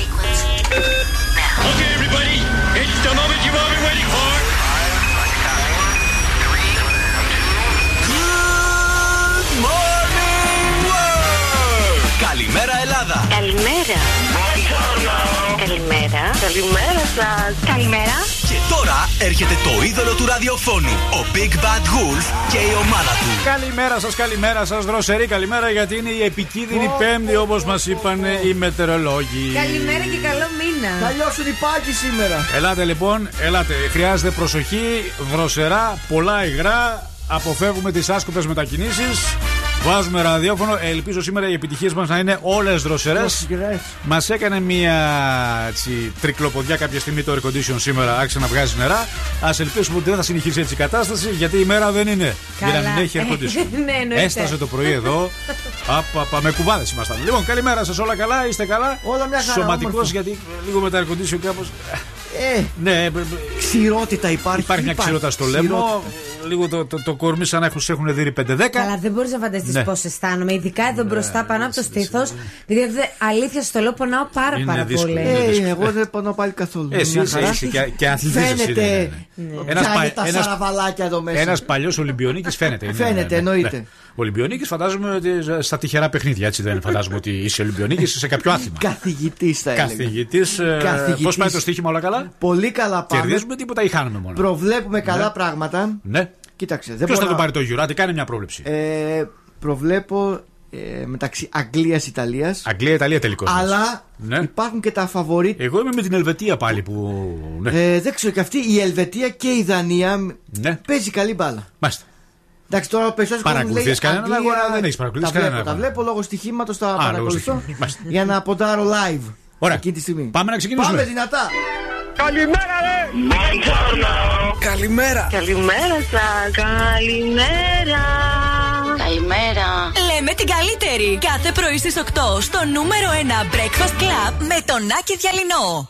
sequence now. Okay, everybody, it's the moment you've all been waiting for. Καλημέρα Ελλάδα! Καλημέρα. Καλημέρα. Καλημέρα σα. Καλημέρα. Και τώρα έρχεται το είδωλο του ραδιοφώνου, ο Big Bad Wolf και η ομάδα του. Καλημέρα σας, καλημέρα σας, δροσερή καλημέρα γιατί είναι η επικίνδυνη Πέμπτη όπως μας είπαν οι μετεωρολόγοι. Καλημέρα και καλό μήνα. Θα λιώσουν οι πάγκοι σήμερα. Ελάτε λοιπόν, ελάτε. Χρειάζεται προσοχή, δροσερά, πολλά υγρά. Αποφεύγουμε τις άσκοπες μετακινήσεις. Βάζουμε ραδιόφωνο. Ελπίζω σήμερα οι επιτυχίες μας να είναι όλες δροσερές. Μας έκανε μια έτσι, τρικλοποδιά κάποια στιγμή το air condition σήμερα. Άρχισε να βγάζει νερά. Α ελπίσουμε ότι δεν θα συνεχίσει έτσι η κατάσταση γιατί η μέρα δεν είναι. Καλά. Για να μην έχει air condition. Ναι, εννοείται. Έστασε το πρωί εδώ. Απα, με κουβάδες ήμασταν. Λοιπόν, καλημέρα σας, όλα καλά, είστε καλά. Όλα μια χαρά, Σωματικός όμορφα. γιατί λίγο με τα air condition κάπως. Ε, Ναι, ξηρότητα υπάρχει. υπάρχει μια ξηρότητα στο λαιμό. Λίγο το, το, το κορμί σαν να έχουν, σε έχουν δει 5-10. Καλά, δεν μπορείς να φανταστείς Ναι. πώς αισθάνομαι. Ειδικά εδώ μπροστά πάνω από το στήθος. Δηλαδή, δε- αλήθεια στο λέω, πονάω πάρα Είναι πάρα δύσκολο. πολύ. Είναι Ε, εγώ δεν πονώ πάλι καθόλου. Εσύ Μια είσαι, χαρά. είσαι και, και αθλητής εσύ, Φαίνεται. ναι, ναι, ναι. Ένας Κάνει πα- τα ένας- σαραβαλάκια εδώ μέσα. Ένας παλιός Ολυμπιονίκης φαίνεται. είναι, Φαίνεται, εννοείται. Ο Ολυμπιονίκης φαντάζομαι ότι στα τυχερά παιχνίδια, έτσι δεν φαντάζομαι ότι είσαι Ολυμπιονίκης σε κάποιο άθλημα. Καθηγητής θα έλεγα. Καθηγητής. Καθηγητής. Πώς πάει το στοίχημα όλα καλά; Πολύ καλά πάμε. Κερδίζουμε τίποτα ή χάνουμε μόνο; Προβλέπουμε καλά Ναι. πράγματα. Ναι. Κοίταξε. Δεν Ποιος θα μπορώ το να- πάρει το Γιουράτι, κάνει μια πρόβλεψη. Ε, προβλέπω ε, μεταξύ Αγγλία-Ιταλία. Αγγλία-Ιταλία τελικώ. Αλλά Ναι. υπάρχουν και τα φαβορίτ. Εγώ είμαι με την Ελβετία πάλι που. Ναι. Ε, δεν ξέρω και αυτή η Ελβετία και η Δανία Ναι. παίζει καλή μπάλα. Μάλιστα. Εντάξει, τώρα ο περισσότερος Παρακολουθείς κανέναν αγώνα, δεν έχεις παρακολουθήσει τα βλέπω, κανέναν Τα αγώνα. βλέπω λόγω στοιχήματος, τα λόγω παρακολουθώ. στοιχήματος. Μάλιστα. Για να ποντάρω live. Ωραία. Εκείνη τη στιγμή. Πάμε να ξεκινήσουμε. Πάμε δυνατά. Καλημέρα, ρε! Καλημέρα! Καλημέρα σα! Καλημέρα! Καλημέρα! Λέμε την καλύτερη! Κάθε πρωί στις 8 στο νούμερο 1 Breakfast Club με τον Άκη Διαλυνό!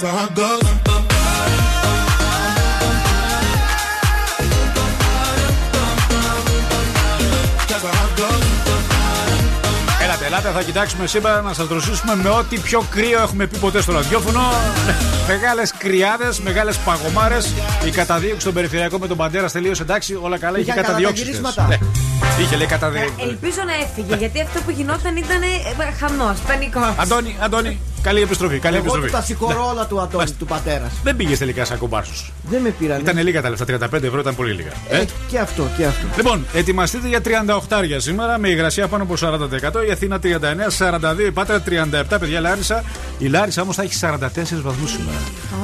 Can't. Cause my heart goes. Cause my heart goes. Έλατε, ελάτε, θα κοιτάξουμε σήμερα να σας δροσίσουμε με ό,τι πιο κρύο έχουμε πει ποτέ στο ραδιόφωνο. Μεγάλες κρυάδες, μεγάλες παγωμάρες. Η καταδίωξη στον περιφερειακό με τον Παντέρα τελείωσε εντάξει, όλα καλά. Είχε Είχε καταδιώξει. καταγυρίσματα. Ναι. Είχε λέει καταδίωξη. Ελπίζω να έφυγε γιατί αυτό που γινόταν ήταν χαμός, πανικός. Αντώνη, Αντώνη, Καλή επιστροφή. Καλή Εγώ του επιστροφή. τα συγχωρώ όλα του Αντώνη, του πατέρας. Δεν πήγε τελικά σαν κομπάρσος. Δεν με πήραν. Ήταν λίγα τα λεφτά, 35 ευρώ ήταν πολύ λίγα. Ε; Ε, και αυτό, και αυτό. Λοιπόν, ετοιμαστείτε για 38 σήμερα με υγρασία πάνω από 40%. Η Αθήνα 39, 42, η Πάτρα 37, παιδιά Λάρισα. Η Λάρισα όμως θα έχει 44 βαθμούς σήμερα.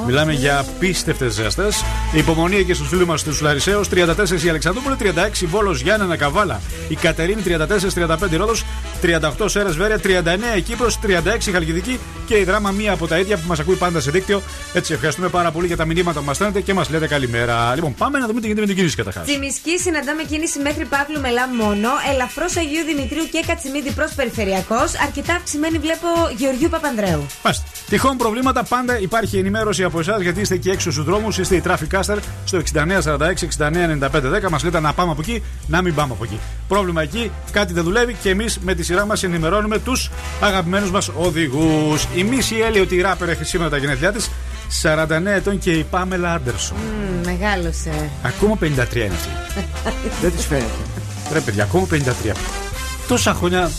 Μιλάμε για απίστευτες ζέστες. Υπομονή και στους φίλους μας του Λαρισαίους. 34 η Αλεξανδρούπολη, 36 Βόλος Γιάννενα Καβάλα. Η Κατερίνη 34-35 Ρόδος, 38 Σέρε Βέρεια, 39 η Κύπρος, 36 η Χαλκιδική και η δράμα μία από τα ίδια που μας ακούει πάντα σε δίκτυο. Έτσι, ευχαριστούμε πάρα πολύ για τα μηνύματα που μας στέλνετε και μας λέτε καλημέρα. Λοιπόν, πάμε να δούμε τι γίνεται με την κίνηση καταρχάς. Τσιμισκή συναντάμε κίνηση μέχρι Παύλου Μελά μόνο. Ελαφρώς Αγίου Δημητρίου και Κατσιμίδη προς Περιφερειακός. Αρκετά αυξημένη βλέπω Γεωργίου Παπανδρέου. Μάλιστα. Τυχόν προβλήματα πάντα υπάρχει ενημέρωση από εσάς γιατί είστε εκεί έξω στους δρόμους. Είστε η Traffic Caster στο 6946-699510. Μας λέτε να πάμε από εκεί, να μην πάμε από εκεί. Πρόβλημα εκεί, κάτι δεν δουλεύει και εμείς με τη σειρά μας ενημερώνουμε τους αγαπημένους μας οδηγούς. Η Μίση Έλλη ότι η ράπερ έχει σήμερα τα γενέθλιά της. 49 ετών και η Πάμελα Άντερσον. Μμ, μεγάλωσε. Ακόμα 53 είναι αυτή. Δεν της φαίνεται. Ρε παιδιά, ακόμα 53. Τόσα χρόνια.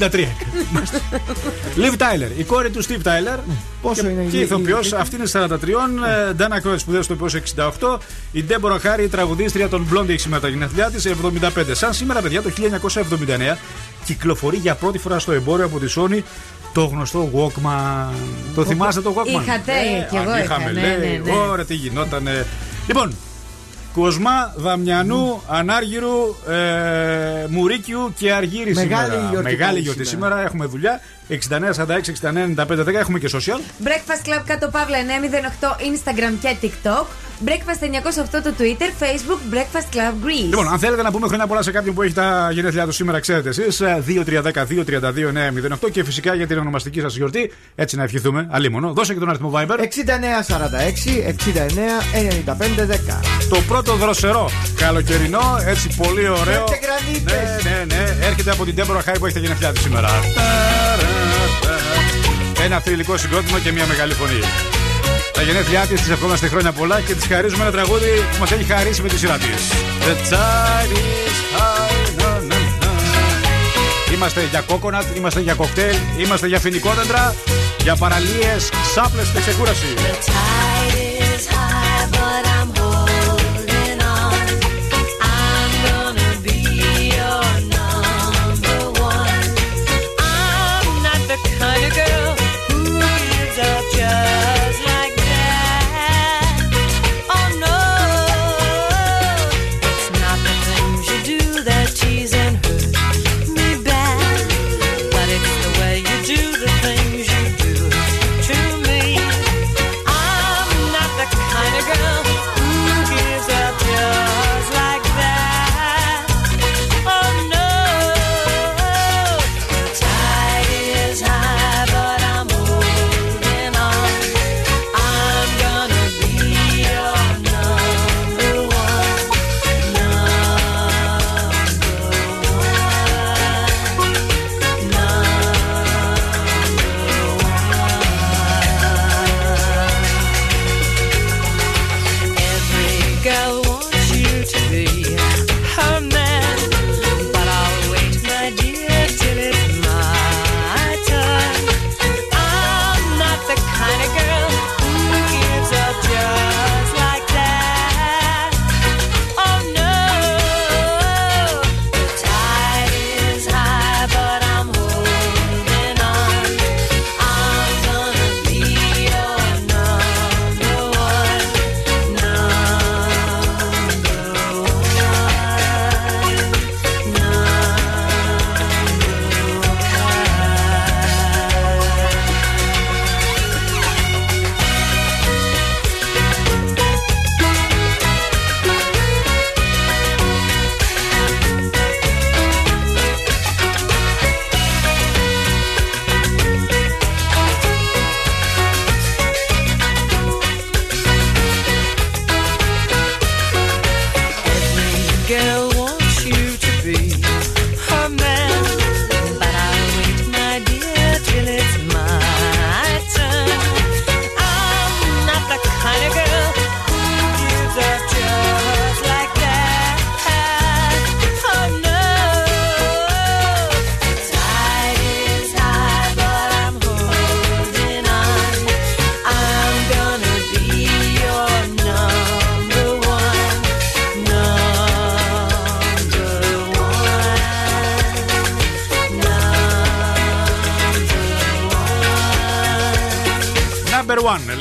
53. Λιβ Τάιλερ, η κόρη του Στίβ Τάιλερ. Πόσο και, είναι η- Και η- ηθοποιός, η- αυτή είναι 43. ε, Νταν Άκροϊντ, σπουδαίος ηθοποιός 68. Η Ντέμπορα Χάρι, η τραγουδίστρια των Blondie, έχει σήμερα τα γενέθλιά της 75. Σαν σήμερα, παιδιά, το 1979 κυκλοφορεί για πρώτη φορά στο εμπόριο από τη Sony το γνωστό Walkman. Το θυμάστε το Walkman; Είχατε, Ε, κι εγώ αν είχα, είχαμε, ναι, λέει. ναι, ναι. Ωραία, τι γινότανε. Λοιπόν, Κοσμά, Δαμιανού, Ανάργυρου, ε, Μουρίκιου και Αργύρι Μεγάλη σήμερα. γιορτή Μεγάλη πάλι γιορτή σήμερα. σήμερα. Έχουμε δουλειά. 69, 46, 69, 95, 10. Έχουμε και social. Breakfast Club κάτω παύλα 908 Instagram και TikTok. Breakfast 908 το Twitter, Facebook, Breakfast Club Greece. Λοιπόν, αν θέλετε να πούμε χρόνια πολλά σε κάποιον που έχει τα γενέθλιά του σήμερα, ξέρετε εσείς. 2-3-10-2-32-9-08 και φυσικά για την ονομαστική σας γιορτή. Έτσι να ευχηθούμε. Αλλήμωνο. Δώσε και τον αριθμό Viber. 6946 69 95 10. Το πρώτο δροσερό καλοκαιρινό, έτσι πολύ ωραίο. Πέντε γρανίτες. Ναι, ναι, ναι. Έρχεται από την Τέμπορα Χάι που έχει τα γενέθλιά της σήμερα. Ένα θρηλυκό συγκρότημα και μια μεγάλη φωνή. Τα γενέθλιά της της ευχόμαστε χρόνια πολλά και της χαρίζουμε ένα τραγούδι που μας έχει χαρίσει με τη σειρά της. The tide is high. Na, na, na. Είμαστε για κόκονατ, είμαστε για κοκτέιλ, είμαστε για φοινικόδεντρα, για παραλίες, ξάπλες και ξεκούραση. To me, I'm not the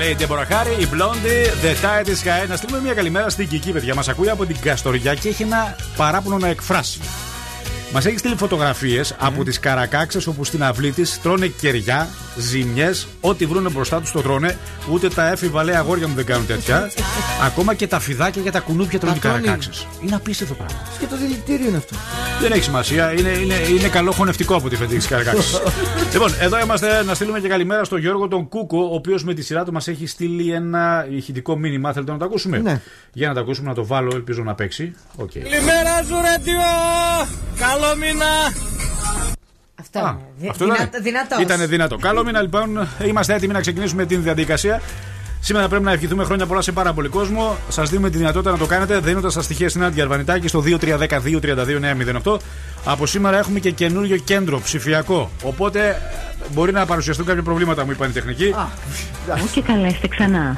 λέει η Deborah Harry, η Blondie, The Tide is High. Να στείλουμε μια καλημέρα στην Κική, παιδιά. Μας ακούει από την Καστοριά και έχει ένα παράπονο να εκφράσει. Μας έχει στείλει φωτογραφίες από τις καρακάξες όπου στην αυλή της τρώνε κεριά, ζημιές, ό,τι βρουν μπροστά τους το τρώνε. Ούτε τα έφηβα λέει αγόρια μου δεν κάνουν τέτοια. Ακόμα και τα φιδάκια για τα κουνούπια τρώνε οι τρώνε. καρακάξες. Είναι απίστευτο πράγμα. Και το δηλητήριο είναι αυτό. Δεν έχει σημασία. Είναι, είναι, είναι καλό χωνευτικό από τη φετινή καρακάξε. λοιπόν, εδώ είμαστε να στείλουμε και καλημέρα στον Γιώργο τον Κούκο, ο οποίος με τη σειρά του μας έχει στείλει ένα ηχητικό μήνυμα. Θέλετε να το ακούσουμε; Ναι. Για να το ακούσουμε, να το βάλω, ελπίζω να παίξει. Οκ. Καλημέρα σου ρε θείο! Καλό μήνα! Αυτό Α, είναι. Δυ- αυτό δυνατό- ήταν. δυνατός. Ήτανε δυνατό. Καλό μήνα λοιπόν. Είμαστε έτοιμοι να ξεκινήσουμε την διαδικασία. Σήμερα πρέπει να ευχηθούμε χρόνια πολλά σε πάρα πολύ κόσμο. Σας δίνουμε τη δυνατότητα να το κάνετε δίνοντας τα στοιχεία στην Άντια Αρβανιτάκη στο 2310-232-908. Από σήμερα έχουμε και καινούριο κέντρο ψηφιακό. Οπότε ε, μπορεί να παρουσιαστούν κάποια προβλήματα, μου είπαν οι τεχνικοί. και καλέστε ξανά.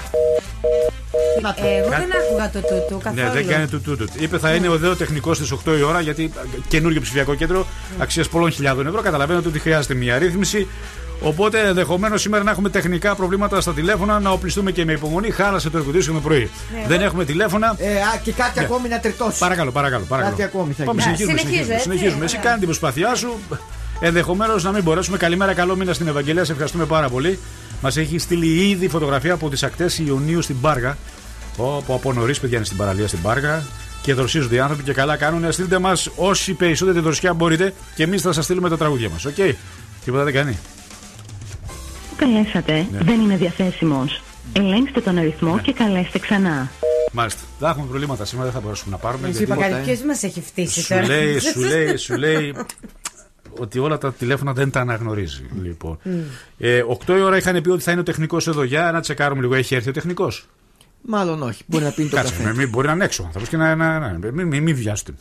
Ε, Εγώ δεν άκουγα το τούτου καθόλου. Ναι, δεν κάνει του τούτου. Είπε θα είναι ο δέο τεχνικός στις 8 η ώρα γιατί καινούριο ψηφιακό κέντρο αξίας πολλών χιλιάδων ευρώ. Καταλαβαίνετε ότι χρειάζεται μια ρύθμιση. Οπότε ενδεχομένως σήμερα να έχουμε τεχνικά προβλήματα στα τηλέφωνα, να οπλιστούμε και με υπομονή. Χάλασε το εργοτήσιο το πρωί. Δεν έχουμε τηλέφωνα. Ε, α, και κάτι Ναι. ακόμη να τριτώσει. Παρακαλώ, παρακαλώ. παρακαλώ. Κάτι ακόμη θα Πάμε, γίνει. συνεχίζουμε. συνεχίζω, συνεχίζουμε, έτσι. συνεχίζουμε. Εσύ Ωραία. κάνει την προσπάθειά σου. Ενδεχομένως να μην μπορέσουμε. Καλημέρα, καλό μήνα στην Ευαγγελία. Σε ευχαριστούμε πάρα πολύ. Μας έχει στείλει ήδη φωτογραφία από τις ακτές Ιονίου στην Πάργα. Όπου από νωρίς παιδιά είναι στην παραλία στην Πάργα. Και δροσίζονται οι άνθρωποι και καλά κάνουν. Στείλτε μας όση περισσότερη δροσιά μπορείτε και εμείς θα σας στείλουμε τα τραγούδια μας. Οκ. Τίποτα δεν κάνει. Που καλέσατε; Ναι. δεν είναι διαθέσιμος. Ελέγξτε τον αριθμό και καλέστε ξανά. Μάλιστα. Θα έχουμε προβλήματα σήμερα, δεν θα μπορέσουμε να πάρουμε. Σου γιατί- είπα κάτι, ποιος μας έχει φτύσει Σου τώρα; λέει, σου λέει, σου λέει ότι όλα τα τηλέφωνα δεν τα αναγνωρίζει. Λοιπόν. Ε, 8 η ώρα είχαν πει ότι θα είναι ο τεχνικός εδώ. Για να τσεκάρουμε λίγο, έχει έρθει ο τεχνικός; Μάλλον όχι. Μπορεί να πίνει το Κάτσε, καφέ. με, μην μπορεί να είναι έξω ο άνθρωπος και να. να, να μην, μην, μην βιάζετε.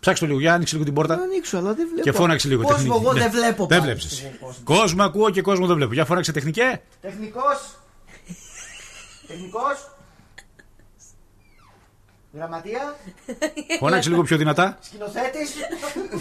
Ψάξτε το λίγο, για άνοιξε λίγο την πόρτα. Να ανοίξω, αλλά δεν βλέπω. Και φώναξε λίγο Κόσμο, τεχνική. εγώ Ναι. δεν βλέπω. Δεν πάλι. βλέπεις. Κόσμο ακούω και κόσμο δεν βλέπω. Για φώναξε τεχνικέ. Τεχνικός. Τεχνικός. Γραμματεία. Φώναξε λίγο πιο δυνατά. Σκηνοθέτης.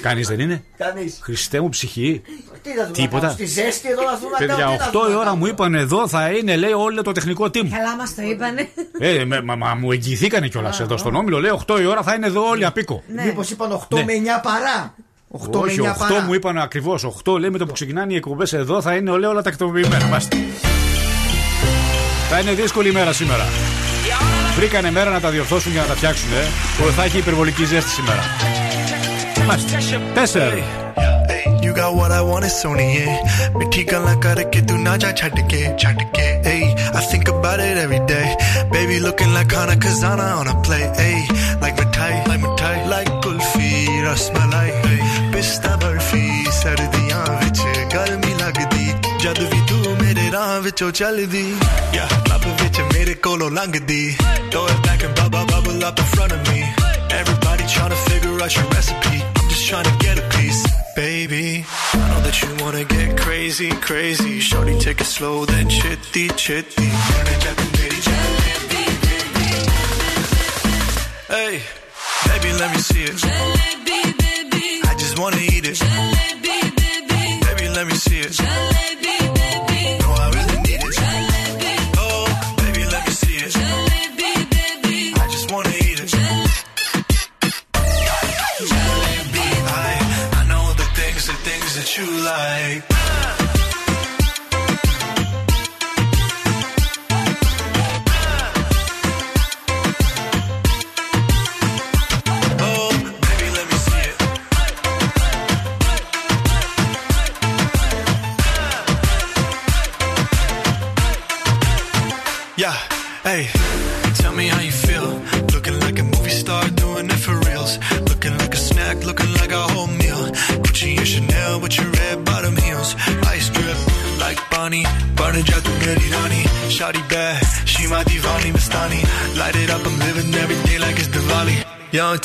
Κανείς δεν είναι; Κανείς. Χριστέ μου ψυχή. Τι θα δούμε. Τίποτα. να κάνουμε, Στη ζέστη εδώ να δούμε. Παιδιά, 8 η ώρα μου είπαν εδώ θα είναι, λέει, όλο το τεχνικό team. Καλά μας το είπανε. Ε, με, μα, μα, μου εγγυηθήκανε κιόλας εδώ στον Όμιλο. Λέει 8 η ώρα θα είναι εδώ όλοι απίκο. Μήπως είπαν 8 Ναι. με 9 παρά; 8 Όχι, με 9 8 παρά. μου είπαν ακριβώς. 8 λέει με το που ξεκινάνε οι εκπομπές εδώ θα είναι όλα, όλα τακτοποιημένα. Μάστε. Θα είναι δύσκολη ημέρα σήμερα. βρήκανε μέρα να τα διορθώσουν και να τα φτιάξουν. Ε, που θα έχει υπερβολική ζέστη σήμερα. Μάλιστα. Τέσσερι. You got what I want, it's on the मिठी गल्ला करके तू ना जा छट के छट के ay, I think about it every day Baby looking like Hana Kazana on a play ay, Like मिठाई like मिठाई like कुल्फी रसमलाई ay, पिस्ता बर्फ़ी सर्दियाँ विच गर्मी लगदी जद भी तू मेरे राह विचों चलदी yeah. Piccolo Langadi. Hey. Throw it back and bubble bubble up in front of me. Everybody trying to figure out your recipe. I'm just trying to get a piece, baby. I know that you wanna get crazy, crazy. Shorty, take it slow, then chitty, chitty. Hey, baby, let me see it. Jalebi, baby. I just wanna eat it. Jalebi, baby. Baby, let me see it.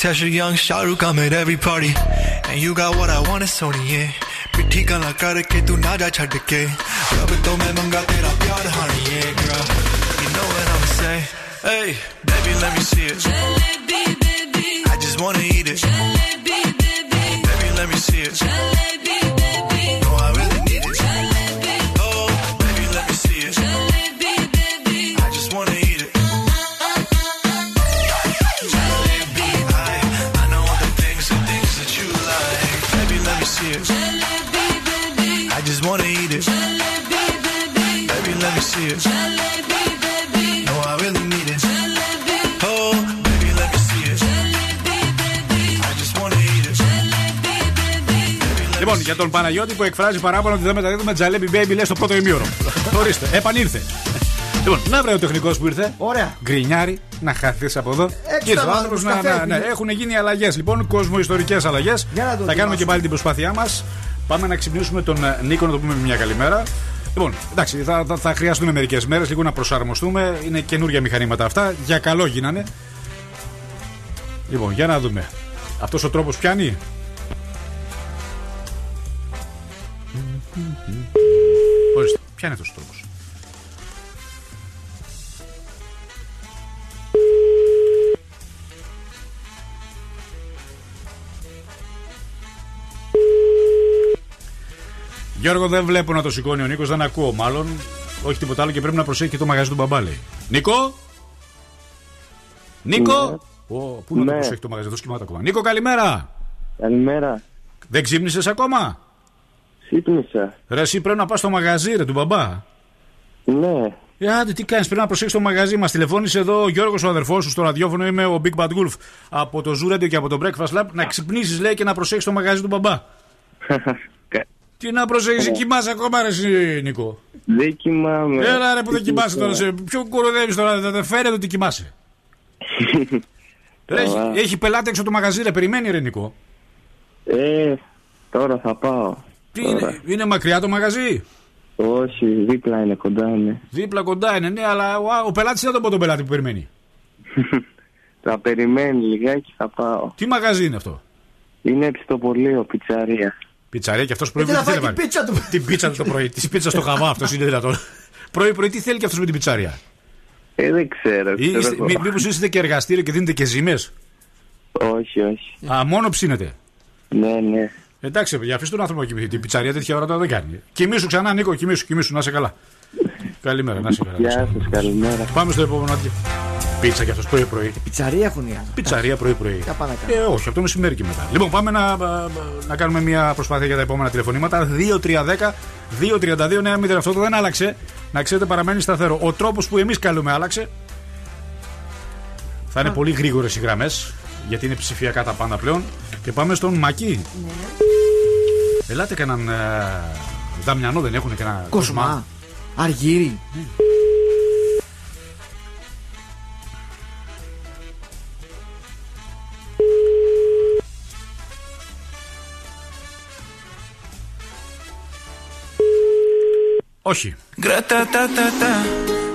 Young Tesha, young Shahrukh, I'm at every party. And you got what I want, it's Sony, yeah. पिट्ठी गल्ला करके तू ना जा छड़ के रब तो मैं मंगा तेरा प्यार honey, yeah, girl. You know what I'ma say? Hey, baby, let me see it. I just wanna eat it. Baby, let me see it. No, I really need it. Oh, baby, let me see it. Για τον Παναγιώτη που εκφράζει παράπονο ότι δεν μεταδίδουμε τζαλέμπι baby λέει στο πρώτο ημίωρο. Ορίστε, επανήλθε. Λοιπόν, να βρει ο τεχνικός που ήρθε. Ωραία. Γκρινιάρι, να χαθείς από εδώ. Έξω Ήρθε ο να άνθρωπος βάλουμε να, καφέ, να, ναι, πίνει. Έχουν γίνει αλλαγές λοιπόν, κοσμοϊστορικές αλλαγές. Για να το Θα κάνουμε δοκιμάσουμε. και πάλι την προσπάθειά μας. Πάμε να ξυπνήσουμε τον ε, Νίκο να το πούμε μια καλημέρα. Λοιπόν, εντάξει, θα, θα, θα χρειαστούν μερικές μέρες λίγο να προσαρμοστούμε. Είναι καινούργια μηχανήματα αυτά. Για καλό γίνανε. Λοιπόν, για να δούμε. Αυτός ο τρόπος πιάνει; Ποια είναι αυτός ο τρόπος; Γιώργο, δεν βλέπω να το σηκώνει ο Νίκος, δεν ακούω μάλλον. Όχι τίποτα άλλο και πρέπει να προσέχει και το μαγαζί του μπαμπά, λέει. Νίκο! Νίκο! Ω, πού να το Ναι. προσέχει το μαγαζί, αυτό κοιμάται ακόμα. Νίκο, καλημέρα! Καλημέρα. Δεν ξύπνησες ακόμα; Ξύπνησα. Ρε, εσύ πρέπει να πας στο μαγαζί, ρε, του μπαμπά. Ναι. Ε, άντε, τι κάνεις, πρέπει να προσέξεις το μαγαζί μας. Τηλεφώνησε εδώ ο Γιώργος, ο αδερφός σου, στο ραδιόφωνο. Είμαι ο Big Bad Wolf από το Zoo Radio και από το Breakfast Lab. Να ξυπνήσεις, λέει, και να προσέξεις το μαγαζί του μπαμπά. τι να προσέξεις, κοιμάσαι ακόμα, ρε, εσύ, Νίκο; Δεν κοιμάμαι. Έλα, ρε, που δεν κοιμάσαι τώρα. Ξύπνησα. Σε ποιο κοροδεύει τώρα, δεν δεν φέρεται ότι κοιμάσαι. Ρε, έχει, Καλά. έχει πελάτη έξω το μαγαζί, ρε, περιμένει, ρε, Νικό. Ε, τώρα θα πάω. Τι Τώρα. είναι, είναι μακριά το μαγαζί; Όχι, δίπλα είναι κοντά είναι. Δίπλα κοντά είναι, ναι, αλλά ο, ο πελάτης δεν τον πω τον πελάτη που περιμένει. Θα περιμένει λιγάκι, θα πάω. Τι μαγαζί είναι αυτό; Είναι επιστοπολείο, πιτσαρία. Πιτσαρία και αυτός Γιατί πρωί να τι θέλει φάει να την βάλει. πίτσα του. Την πίτσα του το πρωί. Τη πίτσα στο χαβά αυτός είναι δυνατόν. Πρωί-πρωί τι θέλει και αυτός με την πιτσαρία; Ε, δεν ξέρω. ξέρω Είστε- εγώ. μή- Μήπως είστε και εργαστήριο και δίνετε και ζήμε. Όχι, όχι. Α, μόνο ψήνετε; Ναι, ναι. Εντάξει, παιδιά, αφήστε τον άνθρωπο να κοιμηθεί. Την πιτσαρία τέτοια ώρα τώρα δεν κάνει. Κοιμήσου ξανά, Νίκο, κοιμήσου, κοιμήσου, να είσαι καλά. Καλημέρα, να είσαι καλά. να είσαι Γεια καλά. σας, καλημέρα. Πάμε στο επόμενο άδειο. Πίτσα κι αυτός πρωί-πρωί. Πιτσαρία έχουν οι άλλοι. Πιτσαρία πρωί-πρωί. Τα πάνε να Ε, όχι, από το μεσημέρι και μετά. Λοιπόν, πάμε να, να κάνουμε μια προσπάθεια για τα επόμενα τηλεφωνήματα. 2-3-10, 2-32, ναι, μηδέν. Αυτό το δεν άλλαξε. Να ξέρετε, παραμένει σταθερό. Ο τρόπος που εμείς καλούμε άλλαξε. Θα είναι πολύ γρήγορες οι γραμμές, γιατί είναι ψηφιακά τα πάντα πλέον. Και πάμε στον Μακί. Ναι. Ελάτε κανέναν. ε, Δαμιανό, δεν έχουν Κοσμά. κοσμά. Όχι.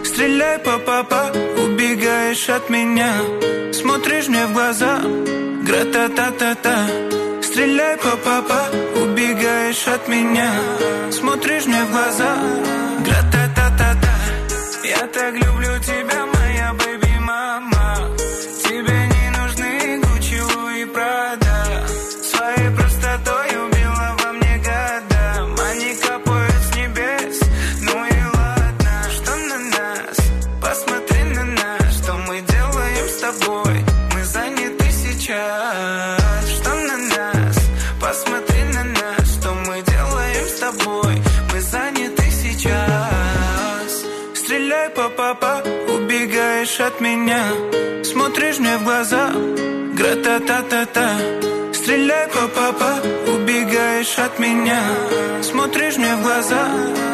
Стреляй, папа, убегаешь от меня. Смотришь мне в глаза Гра-та-та-та-та. Стреляй, папа, убегаешь от меня. Смотришь мне в глаза ça.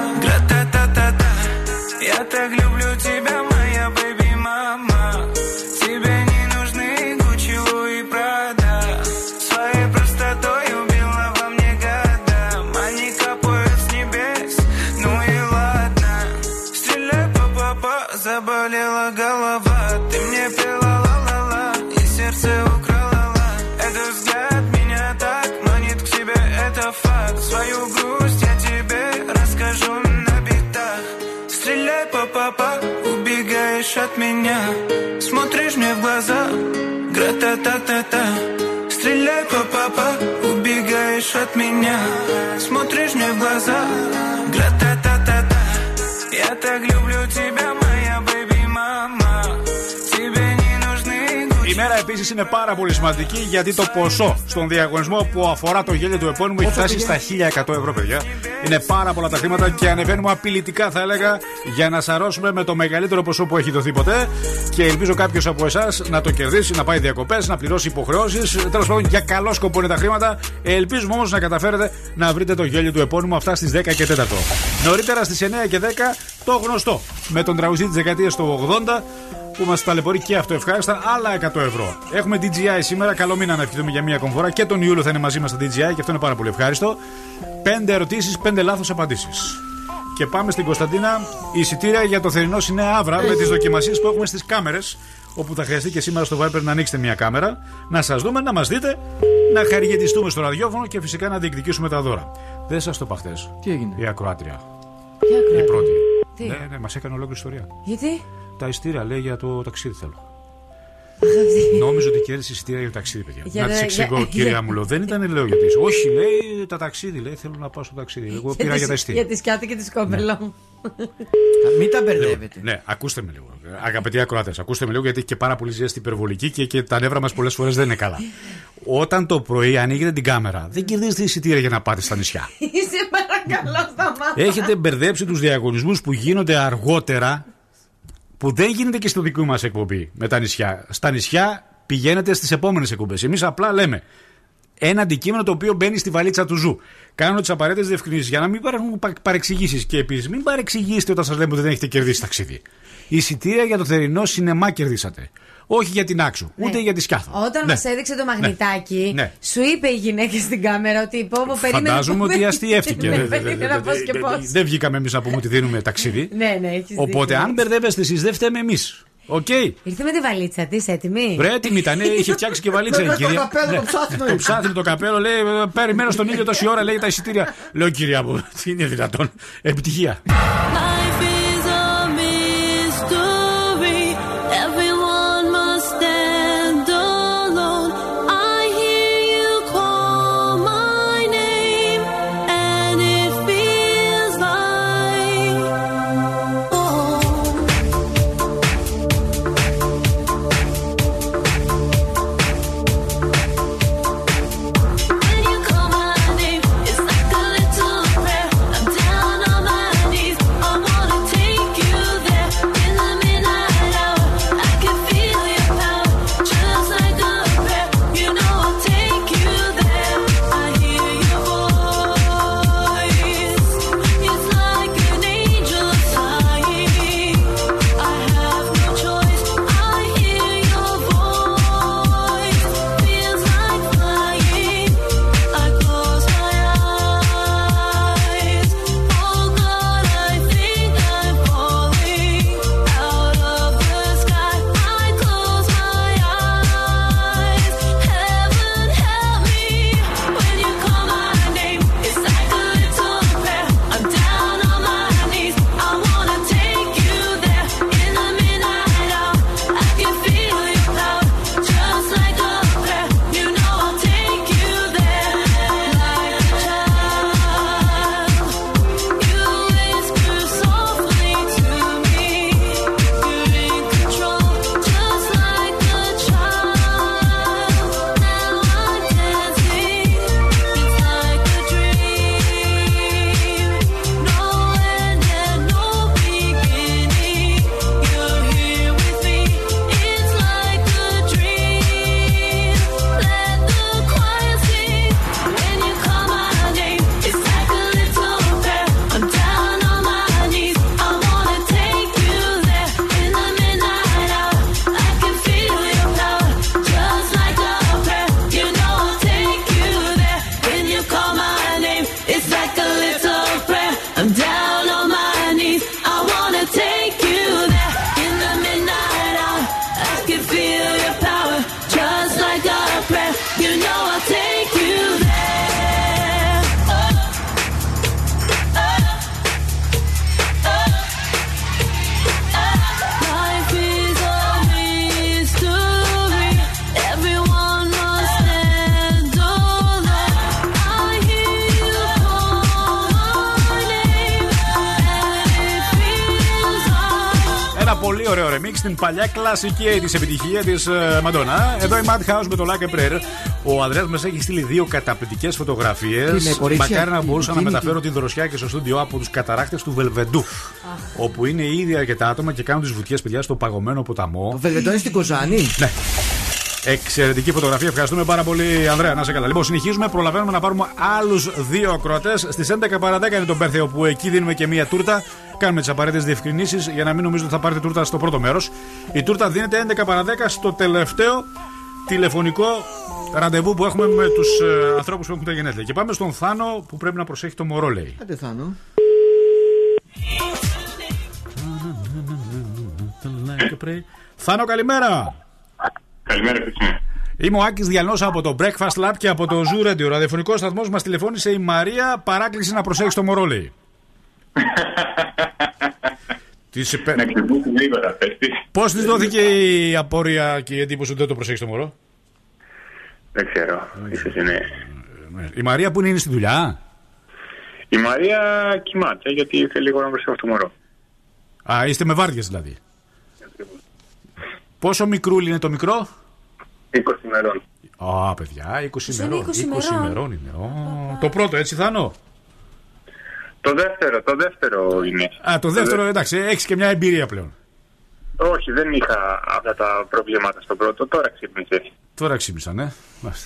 Επίσης είναι πάρα πολύ σημαντική γιατί το ποσό στον διαγωνισμό που αφορά το γέλιο του επώνυμου έχει φτάσει στα 1100 ευρώ, παιδιά. Είναι πάρα πολλά τα χρήματα και ανεβαίνουμε απειλητικά, θα έλεγα, για να σαρώσουμε με το μεγαλύτερο ποσό που έχει δοθεί ποτέ. Και ελπίζω κάποιος από εσάς να το κερδίσει, να πάει διακοπές, να πληρώσει υποχρεώσεις. Τέλος πάντων, για καλό σκοπό είναι τα χρήματα. Ελπίζουμε όμως να καταφέρετε να βρείτε το γέλιο του επώνυμου αυτά στις 10 και 4. Νωρίτερα στις 9 και 10 το γνωστό με τον τραγουδιστή της δεκαετίας του 80 που μας ταλαιπωρεί και αυτό ευχάριστα άλλα 100 ευρώ. Έχουμε DJI σήμερα. Καλό μήνα να ευχηθούμε για μία ακόμη φορά. Και τον Ιούλιο θα είναι μαζί μας στα DJI και αυτό είναι πάρα πολύ ευχάριστο. Πέντε ερωτήσεις, πέντε λάθος απαντήσεις. Και πάμε στην Κωνσταντίνα. Εισιτήρια για το θερινό Σινέα Αύρα με τις δοκιμασίες που έχουμε στις κάμερες. Όπου θα χρειαστεί και σήμερα στο Viper να ανοίξετε μια κάμερα, να σας δούμε, να μας δείτε, να χαριγετιστούμε στο ραδιόφωνο και φυσικά να διεκδικήσουμε τα δώρα. Δεν σας το είπα χθες. Τι έγινε; Η ακροάτρια. Ποια Η κράτη; πρώτη. Τι; Ναι, ναι, μας έκανε ολόκληρη ιστορία. Γιατί; Τα ειστήρια λέει για το ταξίδι θέλω. Νόμιζα ότι κέρδισε εισιτήρια για το ταξίδι, παιδιά. Για να να- τη εξηγώ, για- κυρία για- μου, λέω. Δεν ήταν, λέω γιατί. Όχι, λέει τα ταξίδι, λέει. Θέλω να πάω στο ταξίδι. Εγώ πήρα για τα ειστήρια. Για της σκιάτη και τη σκόμπελο. Μην τα μπερδεύετε. Ναι, ακούστε με λίγο. Αγαπητοί ακροατέ, ακούστε με λίγο γιατί έχει και πάρα πολύ ζέστη υπερβολική και, και τα νεύρα μας πολλές φορές δεν είναι καλά. Όταν το πρωί ανοίγετε την κάμερα, δεν κερδίζετε εισιτήρια για να πάτε στα νησιά. Είσαι παρακαλώ σταμάτα. Έχετε μπερδέψει τους διαγωνισμούς που γίνονται αργότερα, που δεν γίνεται και στο δικό μας εκπομπή με τα νησιά. Στα νησιά πηγαίνετε στις επόμενες εκπομπές. Εμείς απλά λέμε ένα αντικείμενο το οποίο μπαίνει στη βαλίτσα του ζου. Κάνω τις απαραίτητες διευκρινήσεις για να μην υπάρχουν παρεξηγήσεις. Και επίσης μην παρεξηγήσετε όταν σας λέμε ότι δεν έχετε κερδίσει ταξίδι. Εισιτήρια για το θερινό σινεμά κερδίσατε. Όχι για τη Νάξο, ούτε για τη Σκιάθο. Όταν Ναι. μας έδειξε το μαγνητάκι, Ναι. σου είπε η γυναίκα στην κάμερα ότι πω, πω, περίμενε. Φαντάζομαι πω, ότι αστειεύτηκε. Ναι, Δεν- δεν- περίμενα δεν- πώς και δεν- πώς. Δεν βγήκαμε εμείς να πούμε ότι δίνουμε ταξίδι. Ναι, ναι, έχεις Οπότε αν μπερδεύεστε εσείς, δεν φταίμε εμείς. Οκ. Ήρθε με τη βαλίτσα της, έτοιμη; Βρε, έτοιμη ήταν, είχε φτιάξει και βαλίτσα η Με το κυρία. καπέλο, το Ναι. ψάθινο. Το ψάθινο το καπέλο λέει: «Ε, Περιμένω στον ήλιο τόση ώρα, λέει τα εισιτήρια. Λέω κυρία μου, τι είναι δυνατόν; Επιτυχία. Κλασική της επιτυχία της Μαντόνα. Εδώ η Madhouse με το Like a Prayer. Ο Ανδρέας μας έχει στείλει δύο καταπληκτικές φωτογραφίες. Τι είναι, κορίτσια; Μακάρι να μπορούσα Τι να είναι μεταφέρω την δροσιά και στο στούντιο από τους καταράκτε του Βελβεντού. Όπου είναι ήδη αρκετά άτομα και κάνουν τις βουτιές παιδιά στο παγωμένο ποταμό. Το Βελβεντό είναι στην Κοζάνη; Ναι. Εξαιρετική φωτογραφία. Ευχαριστούμε πάρα πολύ, Ανδρέα. Να είσαι καλά. Λοιπόν, συνεχίζουμε. Προλαβαίνουμε να πάρουμε άλλους δύο ακροατές. Στις 11 παρα 10 είναι το Μπέρθε, όπου εκεί δίνουμε και μία τούρτα. Κάνουμε τις απαραίτητες διευκρινήσεις για να μην νομίζετε ότι θα πάρετε τούρτα στο πρώτο μέρος. Η τούρτα δίνεται 11 παρα 10 στο τελευταίο τηλεφωνικό ραντεβού που έχουμε με τους ε, ανθρώπους που έχουν τα γενέθλια. Και πάμε στον Θάνο που πρέπει να προσέχει το μωρό, λέει. Άντε Θάνο. Θάνο, καλημέρα. Καλημέρα, Χριστίνα. Είμαι ο Άκης Διαλνό από το Breakfast Lab και από το Zoo Radio. Ο ραδιοφωνικός σταθμός μας τηλεφώνησε η Μαρία. Παράκληση να προσέχεις το μωρό, λέει. Της επέ- Να ξυπνήσει γρήγορα, πες της. Πώς της δόθηκε η απορία και η εντύπωση ότι δεν το προσέχεις το μωρό; Δεν ξέρω, ίσως είναι... Η Μαρία που είναι, είναι στη δουλειά; Η Μαρία κοιμάται γιατί θέλει λίγο να προσέχω το μωρό. Α, είστε με βάρδιες δηλαδή. Πόσο μικρούλι είναι το μικρό; 20 ημερών. Α, παιδιά, 20 είναι ημερών. 20 ημερών; ημερών. είναι. Ω, Το πρώτο, έτσι Θάνο. Το δεύτερο, το δεύτερο είναι. Α, το δεύτερο, εντάξει, έχεις και μια εμπειρία πλέον. Όχι, δεν είχα αυτά τα προβλήματα στο πρώτο, τώρα ξύπνησε. Τώρα ξύπνησαν, ε.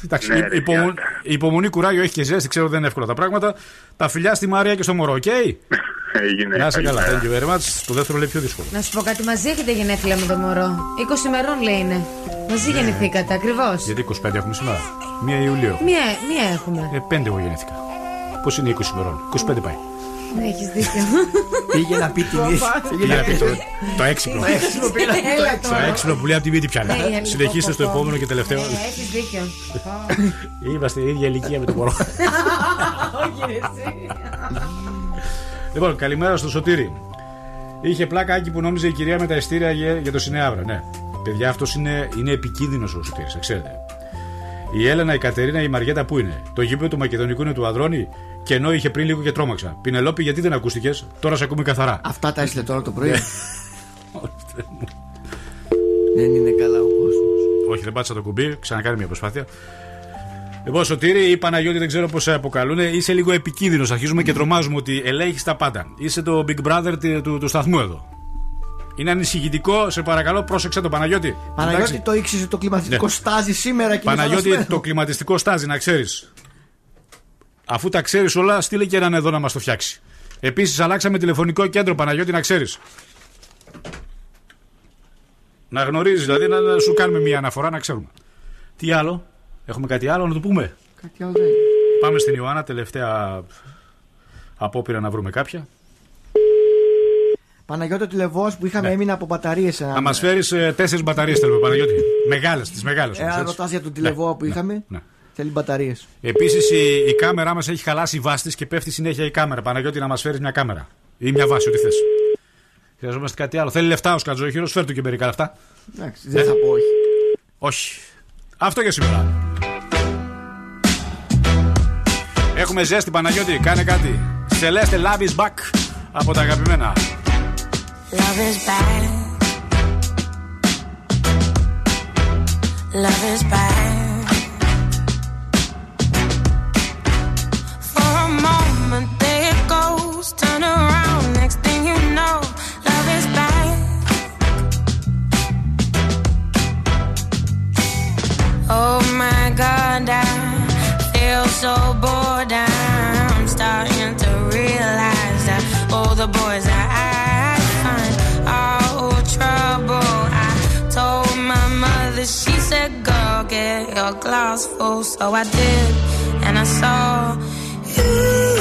Εντάξει, Ναι, η- ρε, υπομο- γιάτα. η υπομονή κουράγιο έχει και ζέστη, ξέρω ότι δεν είναι εύκολα τα πράγματα. Τα φιλιά στη Μαρία και στο μωρό, οκ; Έγινε. Να είσαι καλά, καλημέρα. thank you very much. Το δεύτερο λέει πιο δύσκολο. Να σου πω κάτι, μαζί έχετε γενέθλια με το μωρό. 20 ημερών λέει είναι. Μαζί γεννηθήκατε, ακριβώς. Γιατί 25 έχουμε σήμερα; 1 Ιουλίου. Μία, μία έχουμε. Ε, 5 εγώ γεννήθηκα. Πώς είναι 20 ημερών; 25 πάει. Ναι, έχεις δίκιο. Πήγε να πει την ίσια. Πήγε να πει το, το έξυπνο. Το έξυπνο πήγε να πει το Έλα έξυπνο. Το έξυπνο που λέει από τη μύτη πιάνει. Ε, η αλήθεια, Συνεχίστε στο πω, πω. επόμενο και τελευταίο. Έχεις δίκιο. Είμαστε η ίδια ηλικία με το μωρό. Όχι, ρε, εσύ. Λοιπόν, καλημέρα στο Σωτήρι. Είχε πλάκα Άκη που νόμιζε η κυρία με τα ειστήρια για, για το Σινεάβρα. Ναι. Παιδιά, αυτός είναι, είναι επικίνδυνος ο Σωτήρης, ξέρετε. Η Έλενα, η Κατερίνα, η Μαριέτα που είναι; Το γήπεδο του Μακεδονικού είναι του Αδρώνη; Και ενώ είχε πριν λίγο και τρόμαξα. Πινελόπη, γιατί δεν ακούστηκες, τώρα σε ακούμε καθαρά. Αυτά τα έστειλε τώρα το πρωί. Δεν είναι καλά ο κόσμος. Όχι, δεν πάτησα το κουμπί, ξανακάνει μια προσπάθεια. Λοιπόν, Σωτήρη ή Παναγιώτη, δεν ξέρω πώς σε αποκαλούν. Είσαι λίγο επικίνδυνος. Αρχίζουμε και τρομάζουμε ότι ελέγχεις τα πάντα. Είσαι το Big Brother του, του, του σταθμού εδώ. Είναι ανησυχητικό, σε παρακαλώ, πρόσεξε το Παναγιώτη. Παναγιώτη Εντάξει. το ήξερε το κλιματιστικό Ναι. στάζει σήμερα και είναι Παναγιώτη, χαλασμένο. το κλιματιστικό στάζει, να ξέρεις. Αφού τα ξέρεις όλα, στείλε και έναν εδώ να μας το φτιάξει. Επίσης, αλλάξαμε τηλεφωνικό κέντρο, Παναγιώτη, να ξέρεις. Να γνωρίζεις, δηλαδή να, να σου κάνουμε μια αναφορά να ξέρουμε. Τι άλλο, έχουμε κάτι άλλο να το πούμε; Κάτι άλλο δεν είναι. Πάμε στην Ιωάννα, τελευταία απόπειρα να βρούμε κάποια. Παναγιώτη ο τηλεβό που είχαμε έμεινε από μπαταρίες. Ναι. Να μας φέρεις τέσσερις μπαταρίες, θέλουμε, Παναγιώτη. Μεγάλες, τις μεγάλες. Ε, αν ρωτάς για τον τηλεβό που είχαμε, ναι. Θέλει μπαταρίες. Επίσης η, η κάμερά μας έχει χαλάσει η βάση της και πέφτει συνέχεια η κάμερα. Παναγιώτη να μας φέρεις μια κάμερα. Ή μια βάση, ό,τι θες. Χρειαζόμαστε κάτι άλλο. Θέλει λεφτά ο Σκατζόχυρος, φέρ του και μερικά λεφτά. Εντάξει, δεν θα πω όχι. Όχι. Αυτό για σήμερα. Έχουμε ζέστη, Παναγιώτη, κάνε κάτι. Celeste Love is back από τα αγαπημένα. Love is bad. Love is bad. Oh my god, I feel so bored. I'm starting to realize that all the boys I find are all trouble. I told my mother, she said, get your glass full. So I did, and I saw you.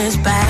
his back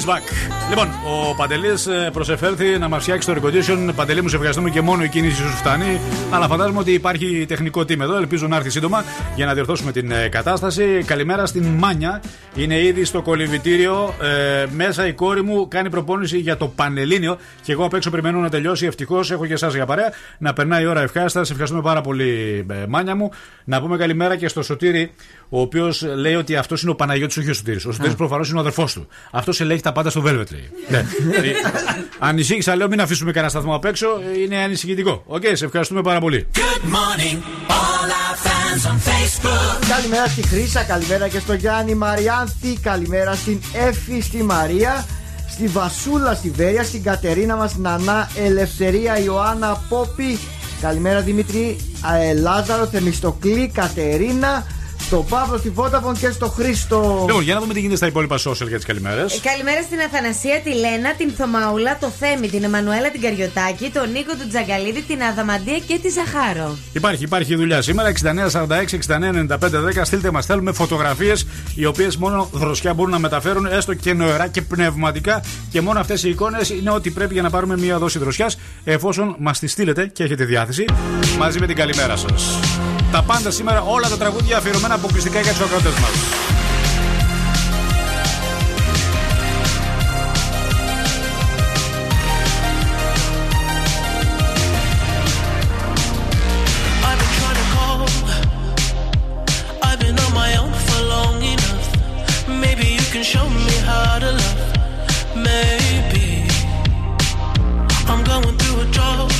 Is back. Λοιπόν, ο Παντελής προσεφέρθη να μας φτιάξει το air condition. Παντελή, μου σε ευχαριστούμε και μόνο η κίνηση σου φτάνει. Αλλά φαντάζομαι ότι υπάρχει τεχνικό team εδώ. Ελπίζω να έρθει σύντομα για να διορθώσουμε την ε, κατάσταση. Καλημέρα στην Μάνια. Είναι ήδη στο κολυβητήριο. Ε, μέσα η κόρη μου κάνει προπόνηση για το Πανελλήνιο. Και εγώ απ' έξω περιμένω να τελειώσει. Ευτυχώς έχω και εσάς για παρέα. Να περνάει η ώρα ευχάριστα. Σε ευχαριστούμε πάρα πολύ, ε, Μάνια μου. Να πούμε καλημέρα και στο Σωτήρι, ο οποίος λέει ότι αυτός είναι ο Παναγιώτης, όχι ο Σωτήρης. Ο Σωτήρης προφανώς είναι ο αδερφός του. Αυτός ελέγχει τα πάντα στο Velvet, λέει. Ναι. Ε, Ανησύχησα, λέω, μην αφήσουμε κανένα σταθμό απ' έξω. Ε, Είναι ανησυχητικό. Οκ, σε ευχαριστούμε πάρα πολύ. Good morning, all our fans on Facebook. Καλημέρα στη Χρύσα, καλημέρα και στο Γιάννη Μαριάνθη, καλημέρα στην Έφη στη Μαρία, στη Βασούλα στη Βέροια, στην Κατερίνα μας Νανά Ελευθερία Ιωάννα Πόπη, καλημέρα Δημήτρη ε, Λάζαρο Θεμιστοκλή Κατερίνα, στο Παύλο στη Vodafone και στο Χρήστο. Λοιπόν, για να δούμε τι γίνεται στα υπόλοιπα social για τις καλημέρες. Ε, Καλημέρα στην Αθανασία, τη Λένα, την Θωμαούλα, το Θέμη, την Εμμανουέλα, την Καριωτάκη, τον Νίκο του Τζαγκαλίδη, την Αδαμαντία και τη Ζαχάρο. Υπάρχει, υπάρχει δουλειά σήμερα. 6946-699510. Στείλτε μας, θέλουμε φωτογραφίες οι οποίες μόνο δροσιά μπορούν να μεταφέρουν, έστω και νοερά και πνευματικά. Και μόνο αυτές οι εικόνες είναι ό,τι πρέπει για να πάρουμε μία δόση δροσιάς, εφόσον μας τη στείλετε και έχετε διάθεση, μαζί με την καλημέρα σας τα πάντα σήμερα, όλα τα τραγούδια αφιερωμένα αποκλειστικά για τους ακροτέ μας. Maybe. I'm going through a drought.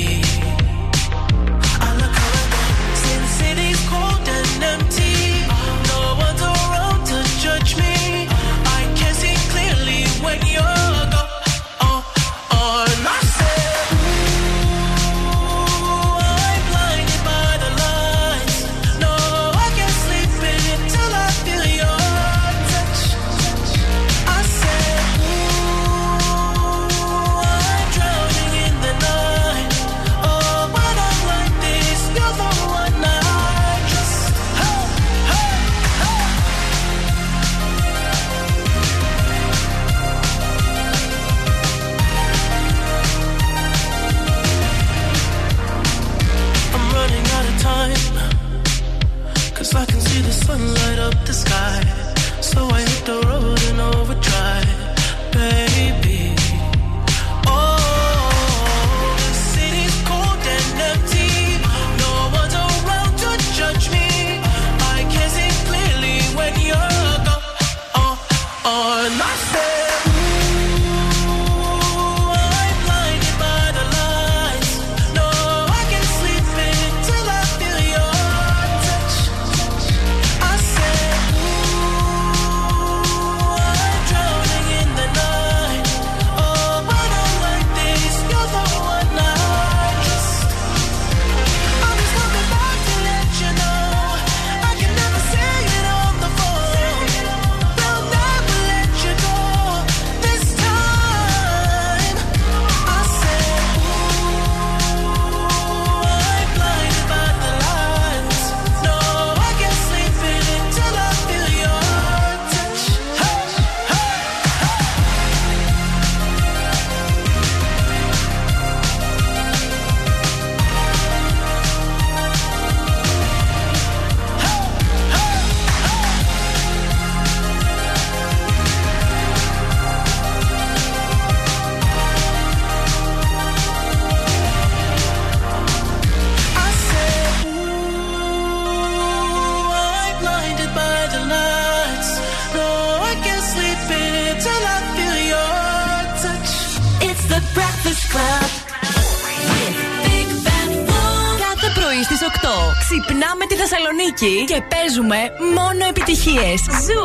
Θεσσαλονίκη και παίζουμε μόνο επιτυχίες. Zoo!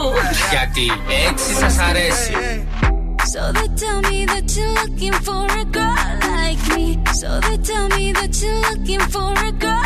Γιατί έτσι σας αρέσει. So they tell me that you're looking for a girl like me. So they tell me that you're looking for a girl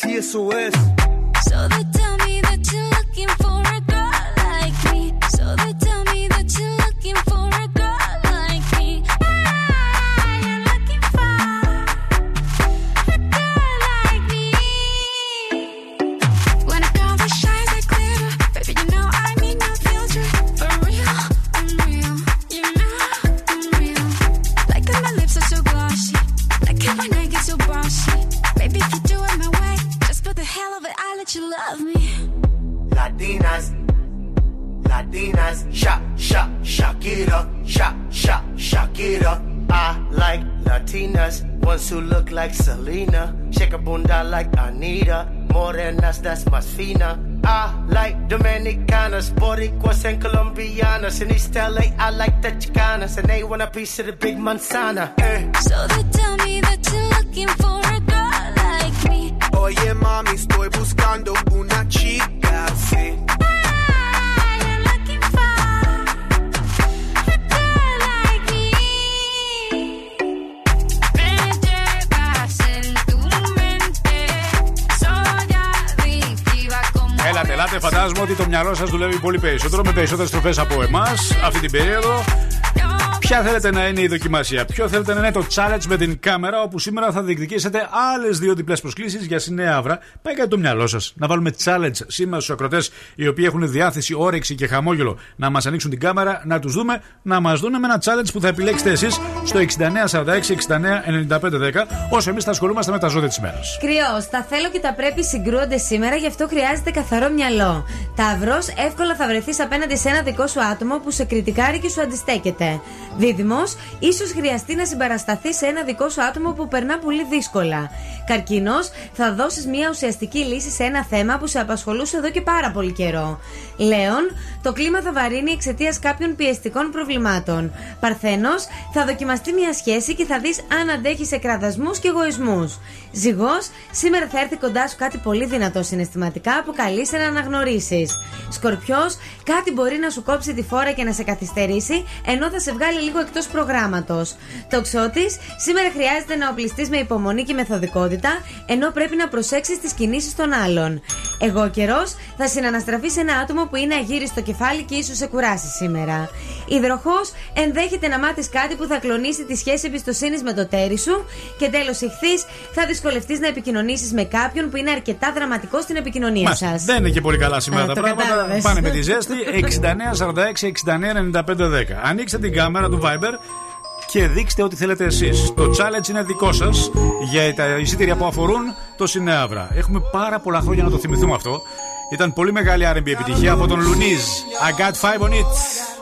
tears piece of the big manzana. Eh. So they tell me that you're looking for a girl like me. Oye mami, estoy buscando una chica así. Ah, you're looking for a girl like me. Me llevas en tu mente, soy adictiva como Έλατε, ελάτε, φαντάζομαι ότι το μυαλό σα δουλεύει πολύ περισσότερο με περισσότερε τροφέ από εμά αυτή την περίοδο. Ποια θέλετε να είναι η δοκιμασία, Ποιο θέλετε να είναι το challenge με την κάμερα, όπου σήμερα θα διεκδικήσετε άλλες δύο διπλές προσκλήσεις για συνέα αύρα. Πάει κάτι το μυαλό σας. Να βάλουμε challenge σήμερα στους ακροτές οι οποίοι έχουν διάθεση, όρεξη και χαμόγελο να μας ανοίξουν την κάμερα, να τους δούμε, να μας δουν με ένα challenge που θα επιλέξετε εσείς στο 6946-699510, όσο εμείς θα ασχολούμαστε με τα ζώδια της μέρας. Κρυός, τα θέλω και τα πρέπει συγκρούονται σήμερα, γι' αυτό χρειάζεται καθαρό μυαλό. Ταύρος, εύκολα θα βρεθείς απέναντι σε ένα δικό σου άτομο που σε κριτικάρει και σου αντιστέκεται. Δίδυμος, ίσως χρειαστεί να συμπαρασταθεί σε ένα δικό σου άτομο που περνά πολύ δύσκολα. Καρκίνος, θα δώσεις μια ουσιαστική λύση σε ένα θέμα που σε απασχολούσε εδώ και πάρα πολύ καιρό. Λέων, το κλίμα θα βαρύνει εξαιτίας κάποιων πιεστικών προβλημάτων. Παρθένος, θα δοκιμαστεί μια σχέση και θα δεις αν αντέχει σε κραδασμούς και εγωισμούς. Ζυγός, σήμερα θα έρθει κοντά σου κάτι πολύ δυνατό συναισθηματικά που καλείσαι να αναγνωρίσεις. Σκορπιός, κάτι μπορεί να σου κόψει τη φόρα και να σε καθυστερήσει, ενώ θα σε βγάλει λίγο εκτός προγράμματος. Τοξότης, σήμερα χρειάζεται να οπλιστείς με υπομονή και μεθοδικότητα, ενώ πρέπει να προσέξεις τις κινήσεις των άλλων. Εγώ καιρός θα συναναστραφείς σε ένα άτομο που είναι αγύριστο κεφάλι και ίσως σε κουράσει σήμερα. Υδροχός ενδέχεται να μάθεις κάτι που θα κλονίσει τη σχέση εμπιστοσύνης με το τέρι σου. Και τέλος, ηχθείς θα δυσκολευτείς να επικοινωνήσεις με κάποιον που είναι αρκετά δραματικός στην επικοινωνία Μάλιστα. σας. Δεν είναι και πολύ καλά σήμερα Α, τα το πράγματα. κατάλαβες. Πάνε με τη ζέστη 6946-699510. Ανοίξτε την κάμερα του Viber και δείξτε ό,τι θέλετε εσείς. Το challenge είναι δικό σας για τα εισιτήρια που αφορούν το Σινέαβρα. Έχουμε πάρα πολλά χρόνια να το θυμηθούμε αυτό. Ήταν πολύ μεγάλη RB επιτυχία από τον Λουνίζ. I got five on it.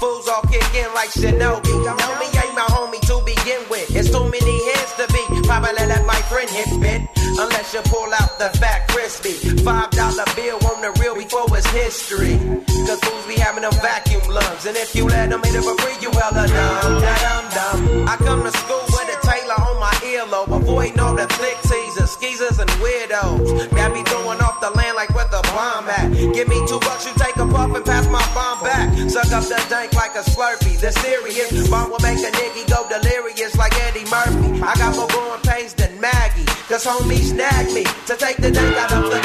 fools all kick in like Shinobi. Know ain't my homie to begin with. It's too many heads to be. Probably let my friend hit bit. Unless you pull out the fat crispy. Five dollar bill on the real before it's history. Cause fools be having them vacuum lungs. And if you let them hit it for free, you hella dumb. Dumb, dumb. I come to school with a Taylor on my earlobe. Avoiding all the flick teasers, skeezers, and weirdos. That be throwing off the land like where the bomb at. Give me Suck up the dank like a slurpee. The serious bomb will make a nigga go delirious like Eddie Murphy. I got more growing pains than Maggie. Cause homie snagged me to take the dank out of the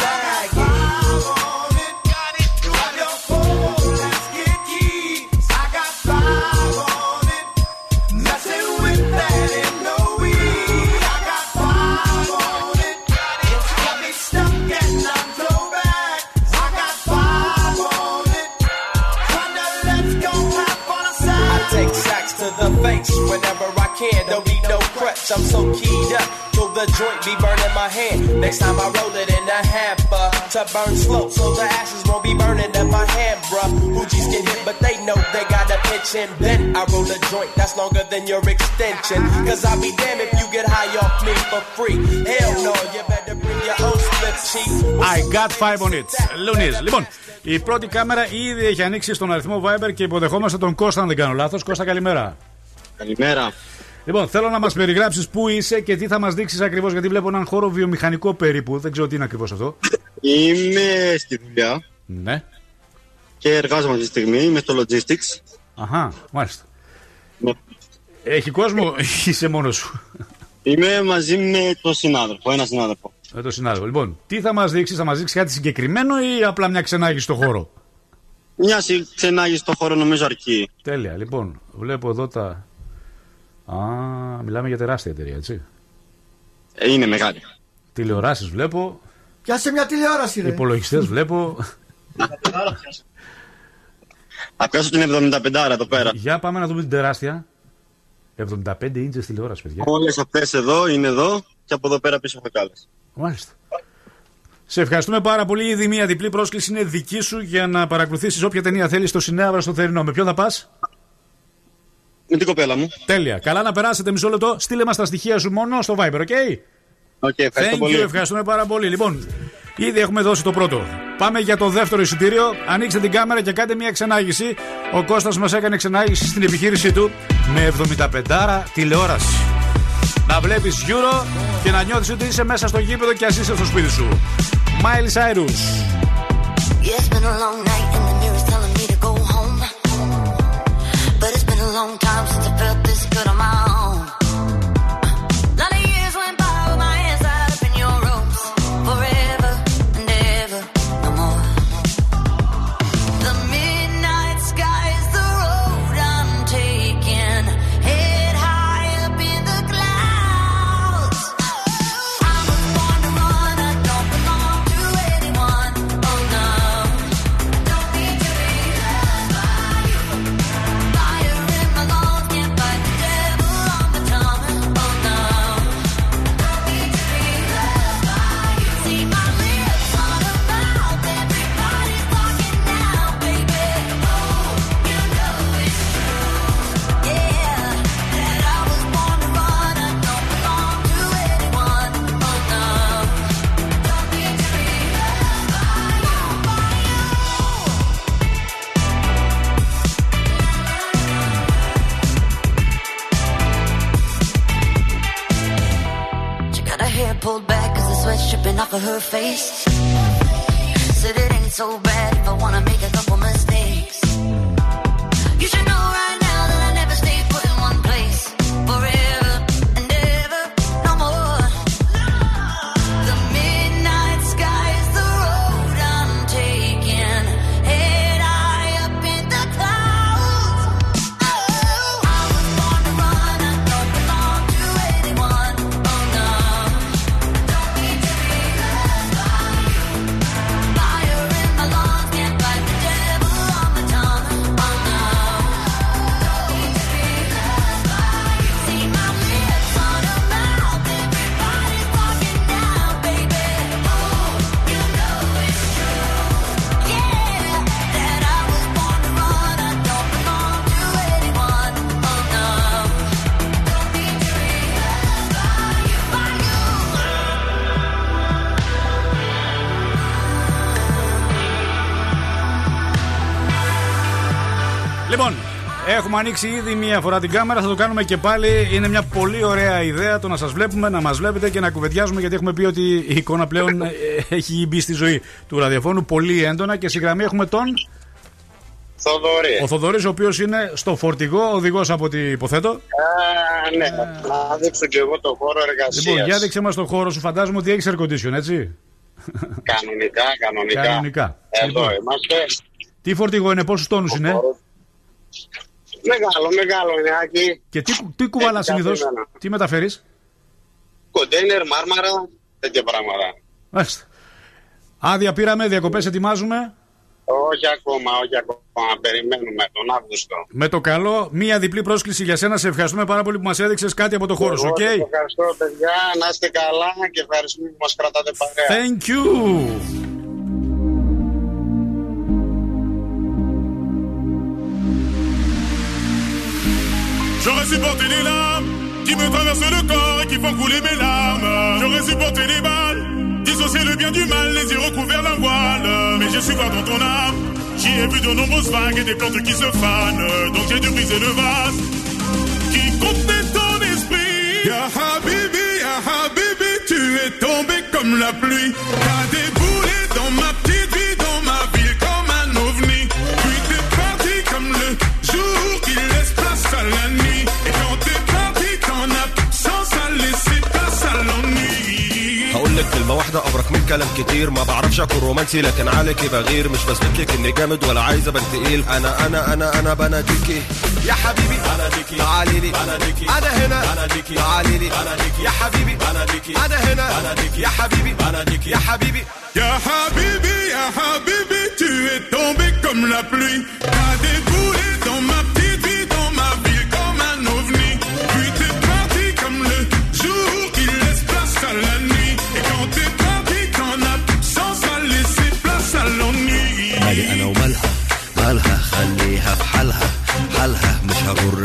no crutch, I'm so keyed up. So the joint be burning my hand. Next time I roll it in a hamper to burn slow, so the ashes won't be burning in my hand, bruh. Hoogies get hit, but they know they got a pitch and bent. I roll a joint that's longer than your extension. Cause I'll be damned if you get high off me for free. Hell no, you better bring your own split cheap. I got five on it. Λουνίζ. Λοιπόν, η πρώτη κάμερα ήδη έχει ανοίξει στον αριθμό Viber και υποδεχόμαστε τον Κώστα, αν δεν κάνω λάθο. Κώστα, καλημέρα. Καλημέρα. Λοιπόν, θέλω να μας περιγράψεις πού είσαι και τι θα μας δείξεις ακριβώς, γιατί βλέπω έναν χώρο βιομηχανικό περίπου. Δεν ξέρω τι είναι ακριβώς αυτό. Είμαι στη δουλειά Ναι. και εργάζομαι αυτή τη στιγμή. Είμαι στο logistics. Αχά, μάλιστα. Ναι. Έχει κόσμο ή είσαι μόνος σου; Είμαι μαζί με τον συνάδελφο, ένα συνάδελφο. Με τον συνάδελφο. Λοιπόν, τι θα μας δείξεις, θα μας δείξεις κάτι συγκεκριμένο ή απλά μια ξενάγη στο χώρο; Μια συ- ξενάγη στο χώρο νομίζω αρκεί. Τέλεια. Λοιπόν, βλέπω εδώ τα. Α, μιλάμε για τεράστια εταιρεία, έτσι. Ε, είναι μεγάλη. Τηλεοράσεις βλέπω. Πιάσε μια τηλεόραση, ρε. Υπολογιστές βλέπω. Θα πιάσω την 75 εδώ πέρα. Για πάμε να δούμε την τεράστια. 75 ίντζες τηλεόραση, παιδιά. Όλες αυτές εδώ είναι εδώ και από εδώ πέρα πίσω έχω κι άλλες. Μάλιστα. Σε ευχαριστούμε πάρα πολύ. Ήδη μία διπλή πρόσκληση είναι δική σου για να παρακολουθήσεις όποια ταινία θέλεις στο Σινέ Αύρα στο Θερινό. Με ποιον θα πας; Με την κοπέλα μου. Τέλεια. Καλά να περάσετε μισό λεπτό. Στείλε μας τα στοιχεία σου μόνο στο Viber, ok? OK, ευχαριστώ Thank πολύ. you, ευχαριστούμε πάρα πολύ. Λοιπόν, ήδη έχουμε δώσει το πρώτο. Πάμε για το δεύτερο εισιτήριο. Ανοίξτε την κάμερα και κάντε μια ξενάγηση. Ο Κώστας μας έκανε ξενάγηση στην επιχείρησή του με 75 τηλεόραση. Να βλέπεις Euro και να νιώθεις ότι είσαι μέσα στο γήπεδο και ας είσαι στο σπίτι σου. Miley Cyrus. Long time since I felt off of her face. Said it ain't so bad if I wanna make a έχουμε ανοίξει ήδη μία φορά την κάμερα, θα το κάνουμε και πάλι. Είναι μια πολύ ωραία ιδέα το να σας βλέπουμε, να μας βλέπετε και να κουβεντιάζουμε, γιατί έχουμε πει ότι η εικόνα πλέον ε, έχει μπει στη ζωή του ραδιοφώνου πολύ έντονα και στη γραμμή έχουμε τον. Θοδωρή. Ο Θοδωρής, ο οποίος είναι στο φορτηγό, οδηγός από ό,τι υποθέτω. Α, ναι, να δείξω και εγώ το χώρο εργασίας. Λοιπόν, για δείξε μας το χώρο σου, φαντάζομαι ότι έχεις air condition, έτσι. Κανονικά, κανονικά. Κανονικά. Εδώ Λοιπόν. είμαστε. Τι φορτηγό είναι, πόσους τόνους είναι; Μεγάλο, μεγάλο είναι Άκη. Και τι, τι κουβαλάς Έχει συνήθως, καθένα. τι μεταφέρεις; Κοντέινερ, μάρμαρα, τέτοια πράγματα. Μάλιστα. Άδεια πήραμε, διακοπές ετοιμάζουμε. Όχι ακόμα, όχι ακόμα. Περιμένουμε τον Αύγουστο. Με το καλό, μία διπλή πρόσκληση για σένα. Σε ευχαριστούμε πάρα πολύ που μας έδειξες κάτι από το χώρο σου, Εγώ οκ; σας Ευχαριστώ, παιδιά. Να είστε καλά και ευχαριστούμε που μας κρατάτε παρέα. Thank you. J'aurais supporté les larmes qui me traversent le corps et qui font couler mes larmes. J'aurais supporté les balles, dissocier le bien du mal, les yeux recouverts d'un voile. Mais j'ai su voir dans ton âme, j'y ai vu de nombreuses vagues et des plantes qui se fanent. Donc j'ai dû briser le vase qui contenait ton esprit. Ya Habibi, Ya Habibi, tu es tombé comme la pluie. كلمة واحدة أبرك من كلام كتير. ما بعرفش أكون رومانسي لكن عليكي بغير. مش بثبت لك إني جامد ولا عايز أبان تقيل. أنا أنا أنا أنا بناديكي يا حبيبي بناديكي تعالي لي. بناديكي أنا هنا. بناديكي تعالي لي. بناديكي يا حبيبي بناديكي أنا هنا. بناديكي يا حبيبي بناديكي يا حبيبي. Ya Habibi, Ya Habibi, tu es tombé comme la pluie. T'as déboulé dans ma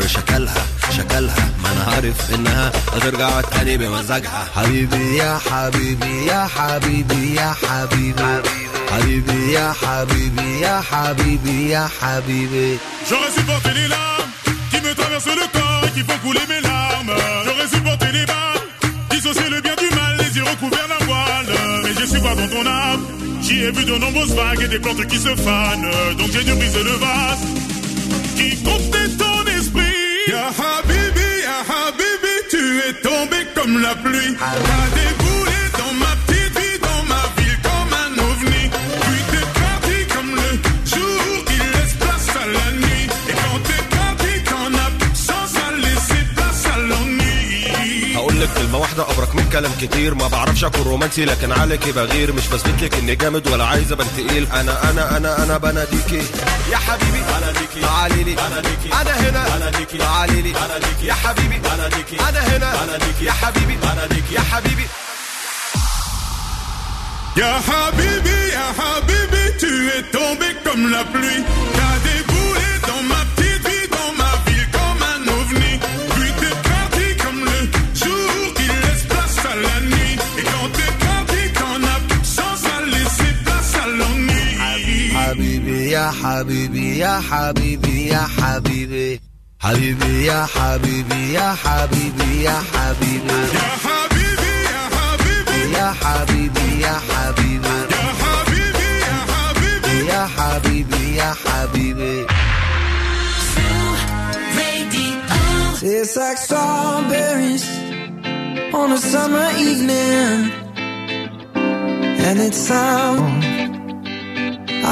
مش هغر شكلها شكلها ما انا عارف انها هترجع تاني بمزاجها حبيبي يا حبيبي يا حبيبي يا حبيبي حبيبي يا حبيبي يا حبيبي يا حبيبي J'aurais supporté les larmes qui me traversent le corps et qui font couler mes larmes. J'aurais supporté les balles, dissocier le bien du mal, les yeux recouverts d'un voile. Mais j'ai su voir dans ton âme, j'y ai vu de nombreuses vagues et des plantes qui se fanent. Donc j'ai dû briser le vase qui contenait ton esprit. Ya Habibi, Ya Habibi, tu es tombé comme la pluie. لك كلمة واحدة أبرك من كلام كتير. ما بعرفش أكون رومانسي لكن عليكي بغير. مش بثبت لك إني جامد ولا عايز أبان تقيل. أنا أنا أنا أنا بناديكي يا حبيبي بناديكي تعالي لي بناديكي أنا هنا. بناديكي تعالي لي بناديكي يا حبيبي. بناديكي أنا هنا. بناديكي يا حبيبي. بناديكي يا حبيبي. Ya Habibi, Ya Habibi, tu es tombé comme la pluie. T'as يا حبيبي يا حبيبي يا حبيبي حبيبي يا حبيبي يا حبيبي يا حبيبي يا حبيبي يا حبيبي يا حبيبي يا حبيبي يا حبيبي يا حبيبي يا حبيبي يا حبيبي Tastes like strawberries on a summer evening, and it's sounds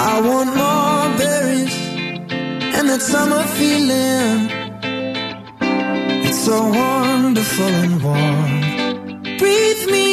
I want more berries and that summer feeling. It's so wonderful and warm. Breathe me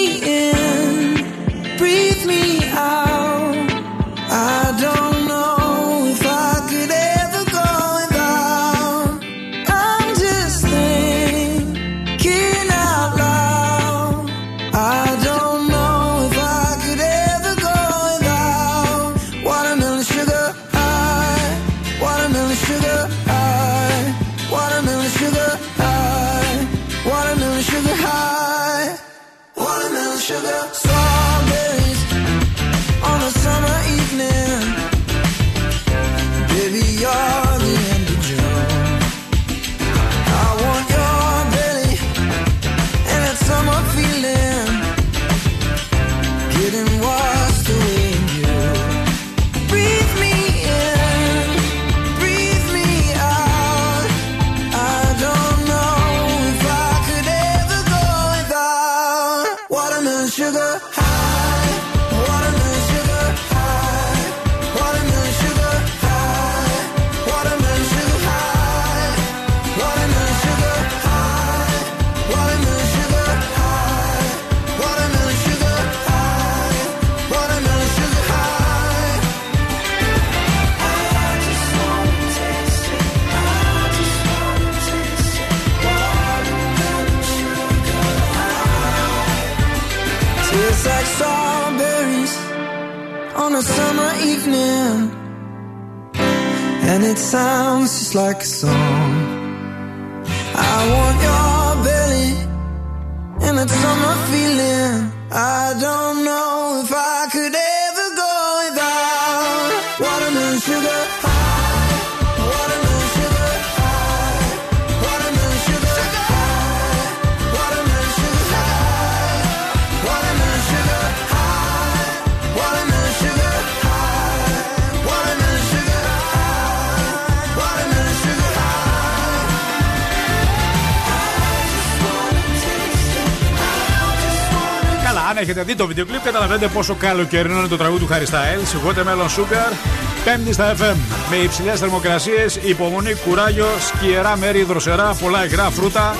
έχετε δει το βίντεο κλιπ, καταλαβαίνετε πόσο καλοκαιρινό είναι το τραγούδι του Harry Styles. Watermelon Sugar, πέμπτη στα FM. Με υψηλές θερμοκρασίες, υπομονή, κουράγιο, σκιερά μέρη, δροσερά, πολλά υγρά φρούτα.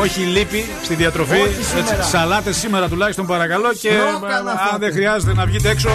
Όχι λύπη στη διατροφή. Όχι σήμερα. Σαλάτες σήμερα τουλάχιστον παρακαλώ. Και Στρόκανα ε, αν αυτό. δεν χρειάζεται να βγείτε έξω,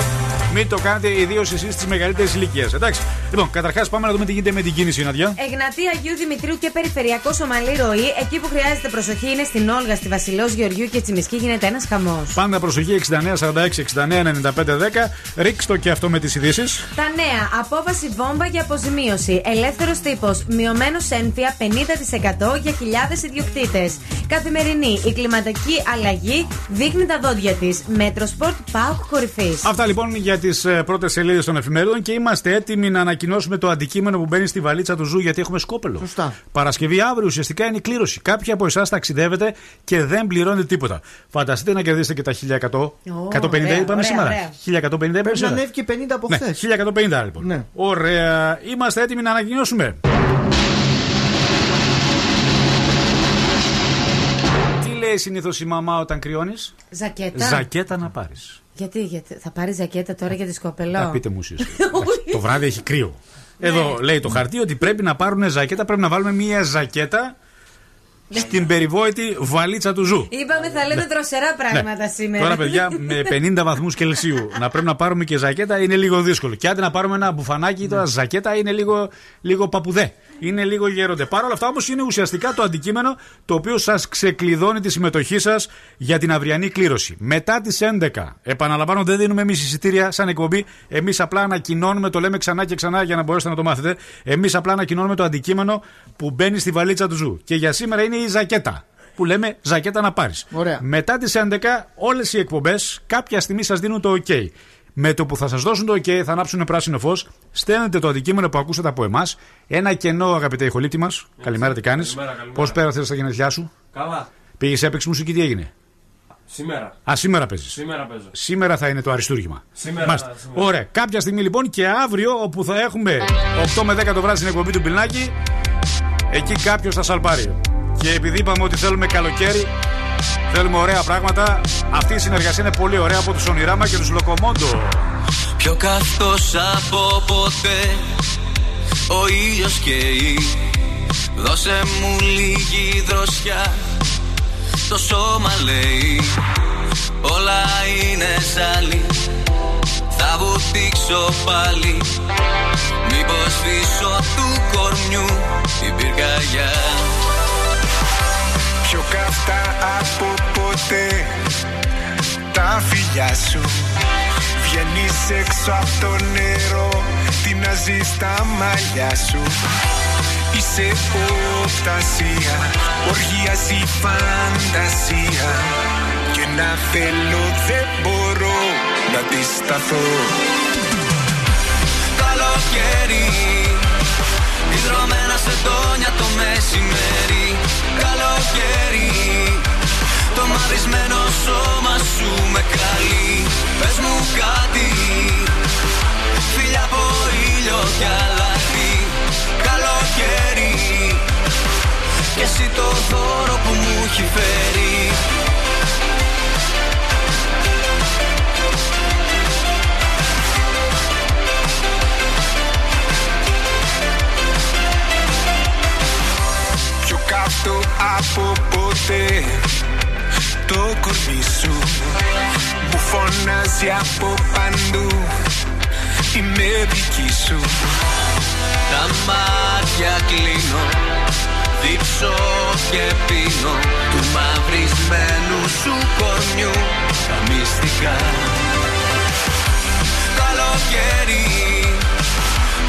μην το κάνετε ιδίως εσείς τη μεγαλύτερη ηλικία. Εντάξει. Λοιπόν, καταρχάς πάμε να δούμε τι γίνεται με την κίνηση, Ναδιά. Εγνατή Αγίου Δημητρίου και περιφερειακό ομαλή ροή. Εκεί που χρειάζεται προσοχή είναι στην Όλγα, στη Βασιλός Γεωργιού και Τσιμισκή. Γίνεται ένας χαμός. Πάντα προσοχή 69, 46, 69, 95, 10. Ρίξτε το και αυτό με τις ειδήσεις. Τα νέα. Απόφαση βόμβα για αποζημίωση. Ελεύθερος τύπος. Μειωμένος ΕΝΦΙΑ 50% για χιλιάδες ιδιοκτήτες. Καθημερινή. Η κλιματική αλλαγή δείχνει τα δόντια της. Metrosport ΠΑΟΚ κορυφής. Αυτά λοιπόν για τις πρώτες σελίδες των εφημερίδων και είμαστε έτοιμοι να ανακοινώσουμε το αντικείμενο που μπαίνει στη βαλίτσα του Zoo γιατί έχουμε Σκόπελο. Σωστά. Παρασκευή αύριο ουσιαστικά είναι η κλήρωση. Κάποιοι από εσάς ταξιδεύετε και δεν πληρώνετε τίποτα. Φανταστείτε να κερδίσετε και τα 1100. 150 ωραία, είπαμε ωραία, σήμερα. ωραία. 1150 είπαμε Πρέπει να σήμερα. ανέβει και 50 από Ναι, χθες. 1150 λοιπόν. Ναι. Ωραία. Είμαστε έτοιμοι να ανακοινώσουμε. Τι λέει συνήθως η μαμά όταν κρυώνεις, Ζακέτα. Ζακέτα να πάρεις. Γιατί, γιατί θα πάρει ζακέτα τώρα για τη σκοπελό; Να πείτε μου εσείς. το βράδυ έχει κρύο. Εδώ λέει το χαρτί ότι πρέπει να πάρουν ζακέτα, πρέπει να βάλουμε μία ζακέτα στην περιβόητη βαλίτσα του ζου. Είπαμε θα λέτε δροσερά πράγματα Ναι. σήμερα. Τώρα, παιδιά, με 50 βαθμούς Κελσίου να πρέπει να πάρουμε και ζακέτα είναι λίγο δύσκολο. Και άντε να πάρουμε ένα μπουφανάκι, τώρα ζακέτα είναι λίγο, λίγο παπουδέ. Είναι λίγο γέροντε. Παρ' όλα αυτά όμως είναι ουσιαστικά το αντικείμενο το οποίο σας ξεκλειδώνει τη συμμετοχή σας για την αυριανή κλήρωση. Μετά τις 11, επαναλαμβάνω, δεν δίνουμε εμείς εισιτήρια σαν εκπομπή. Εμείς απλά ανακοινώνουμε, το λέμε ξανά και ξανά για να μπορέσετε να το μάθετε. Εμείς απλά ανακοινώνουμε το αντικείμενο που μπαίνει στη βαλίτσα του ζου. Και για σήμερα είναι η ζακέτα. Που λέμε ζακέτα να πάρεις. Ωραία. Μετά τις 11, όλες οι εκπομπές κάποια στιγμή σας δίνουν το OK. Με το που θα σας δώσουν το OK, θα ανάψουν πράσινο φως, στέλνετε το αντικείμενο που ακούσατε από εμάς. Ένα κενό, αγαπητέ ηχολήπτη μας. Καλημέρα, τι κάνεις; Καλημέρα, καλημέρα. Πώς πέρασες τα γενέθλιά σου; Καλά. Πήγες έπαιξες μουσική, τι έγινε; Σήμερα. Α, σήμερα παίζεις. Σήμερα παίζω. Σήμερα θα είναι το αριστούργημα. Σήμερα Μάλιστα. θα- σήμερα. Ωραία. Κάποια στιγμή λοιπόν και αύριο, όπου θα έχουμε 8 με 10 το βράδυ στην εκπομπή του Πιλνάκη, εκεί κάποιος θα σαλπάρει. Και επειδή είπαμε ότι θέλουμε καλοκαίρι, θέλουμε ωραία πράγματα, αυτή η συνεργασία είναι πολύ ωραία από τους Ονειράμα και τους Λοκομόντο. Πιο καθώς από ποτέ Ο ήλιος καίει Δώσε μου λίγη δροσιά Το σώμα λέει Όλα είναι ζάλι Θα βουτήξω πάλι. Μήπως πίσω του κορμιού Την πυρκαγιά Πιο καυτά από ποτέ. Τα φιλιά σου Βγαίνεις έξω από το νερό. Τι να ζεις στα μαλλιά σου. Είσαι οπτασία Οργιάζει η φαντασία. Και να θέλω δεν μπορώ Να τη σταθώ Καλοκαίρι Ιδρωμένα σε τόνια το μεσημέρι Καλοκαίρι. Το μαυρισμένο σώμα σου με καλεί. Πες μου κάτι. Φίλια από ήλιο κι αλάτι Καλοκαίρι. Και εσύ το δώρο που μου έχει φέρει Πιο καυτό από ποτέ. Το κορμί σου Μου φωνάζει από παντού Είμαι δική σου. Τα μάτια κλείνω Δίψω και πίνω Του μαυρισμένου σου κορμιού Τα μυστικά. Καλοκαίρι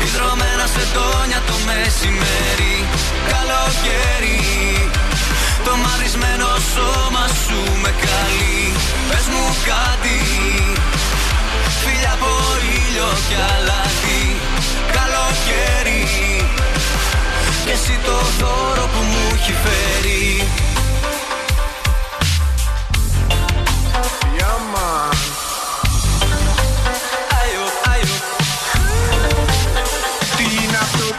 Ιδρωμένα σε τόνια το μεσημέρι. Καλοκαίρι. Το μαυρισμένο σώμα σου με καλεί. Πες μου κάτι. Φίλια από ήλιο κι αλάτι Καλοκαίρι. Και εσύ το δώρο που μου έχει φέρει. Yeah, man.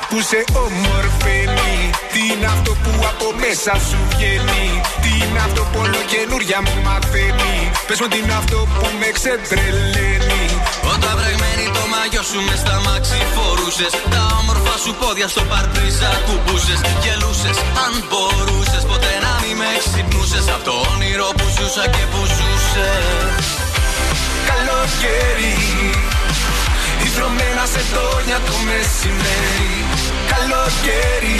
Που σε ομορφαίνει Τι είναι αυτό που από μέσα σου βγαίνει. Τι είναι αυτό που όλο καινούρια μου μαθαίνει. Πες μου τι είναι αυτό που με ξετρελαίνει Όταν βρεγμένη το μαγιό σου μες στα μάξι φορούσες Τα όμορφα σου πόδια στο παρτρίζα κουμπούσες. Γελούσες αν μπορούσες ποτέ να μην με ξυπνούσες. Απ' το όνειρο που ζούσα και που ζούσες. Καλοκαίρι Ιδρωμένα σε τόνια το μεσημέρι Καλοκαίρι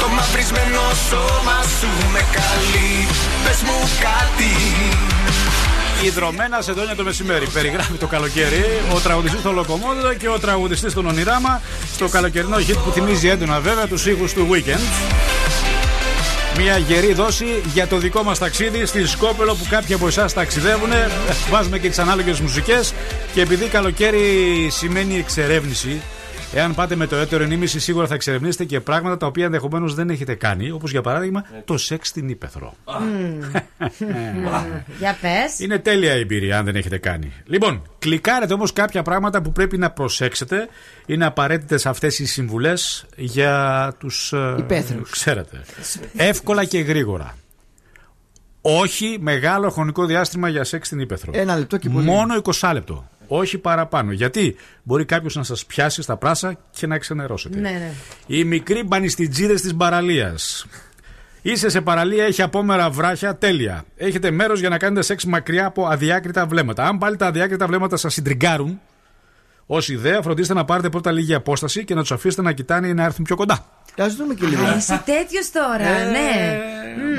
Το μαυρισμένο σώμα σου με καλεί Πες μου κάτι Ιδρωμένα σε δόνια το μεσημέρι. Περιγράφει το καλοκαίρι ο τραγουδιστής των Λοκομόδο και ο τραγουδιστής των Ονειράμα στο καλοκαιρινό hit που θυμίζει έντονα βέβαια τους ήχους του Weekend. Μια γερή δόση για το δικό μας ταξίδι στη Σκόπελο που κάποιοι από εσάς ταξιδεύουν. Βάζουμε και τις ανάλογες μουσικές. Και επειδή καλοκαίρι σημαίνει εξερεύνηση, εάν πάτε με το έτερο ενήμιση, σίγουρα θα εξερευνήσετε και πράγματα τα οποία ενδεχομένως δεν έχετε κάνει. Όπως για παράδειγμα το σεξ στην ύπεθρο. Για πες. Είναι τέλεια η εμπειρία αν δεν έχετε κάνει. Λοιπόν, κλικάρετε όμως κάποια πράγματα που πρέπει να προσέξετε. Είναι απαραίτητες αυτές οι συμβουλές για τους. Υπαίθριους. Ξέρετε. Εύκολα και γρήγορα. Όχι μεγάλο χρονικό διάστημα για σεξ στην ύπεθρο. Ένα λεπτό και πολύ. Μόνο 20 λεπτό. Όχι παραπάνω. Γιατί μπορεί κάποιος να σας πιάσει στα πράσα και να ξενερώσετε. Ναι, ναι. Οι μικροί μπανιστιτζίδες της παραλία. Είσαι σε παραλία, έχει απόμερα βράχια, τέλεια. Έχετε μέρος για να κάνετε σεξ μακριά από αδιάκριτα βλέμματα. Αν πάλι τα αδιάκριτα βλέμματα σας συντριγκάρουν, ω ιδέα, φροντίστε να πάρετε πρώτα λίγη απόσταση και να τους αφήσετε να κοιτάνε ή να έρθουν πιο κοντά. Α δούμε και λίγο. Α, Είσαι τέτοιος τώρα, Ε, ναι.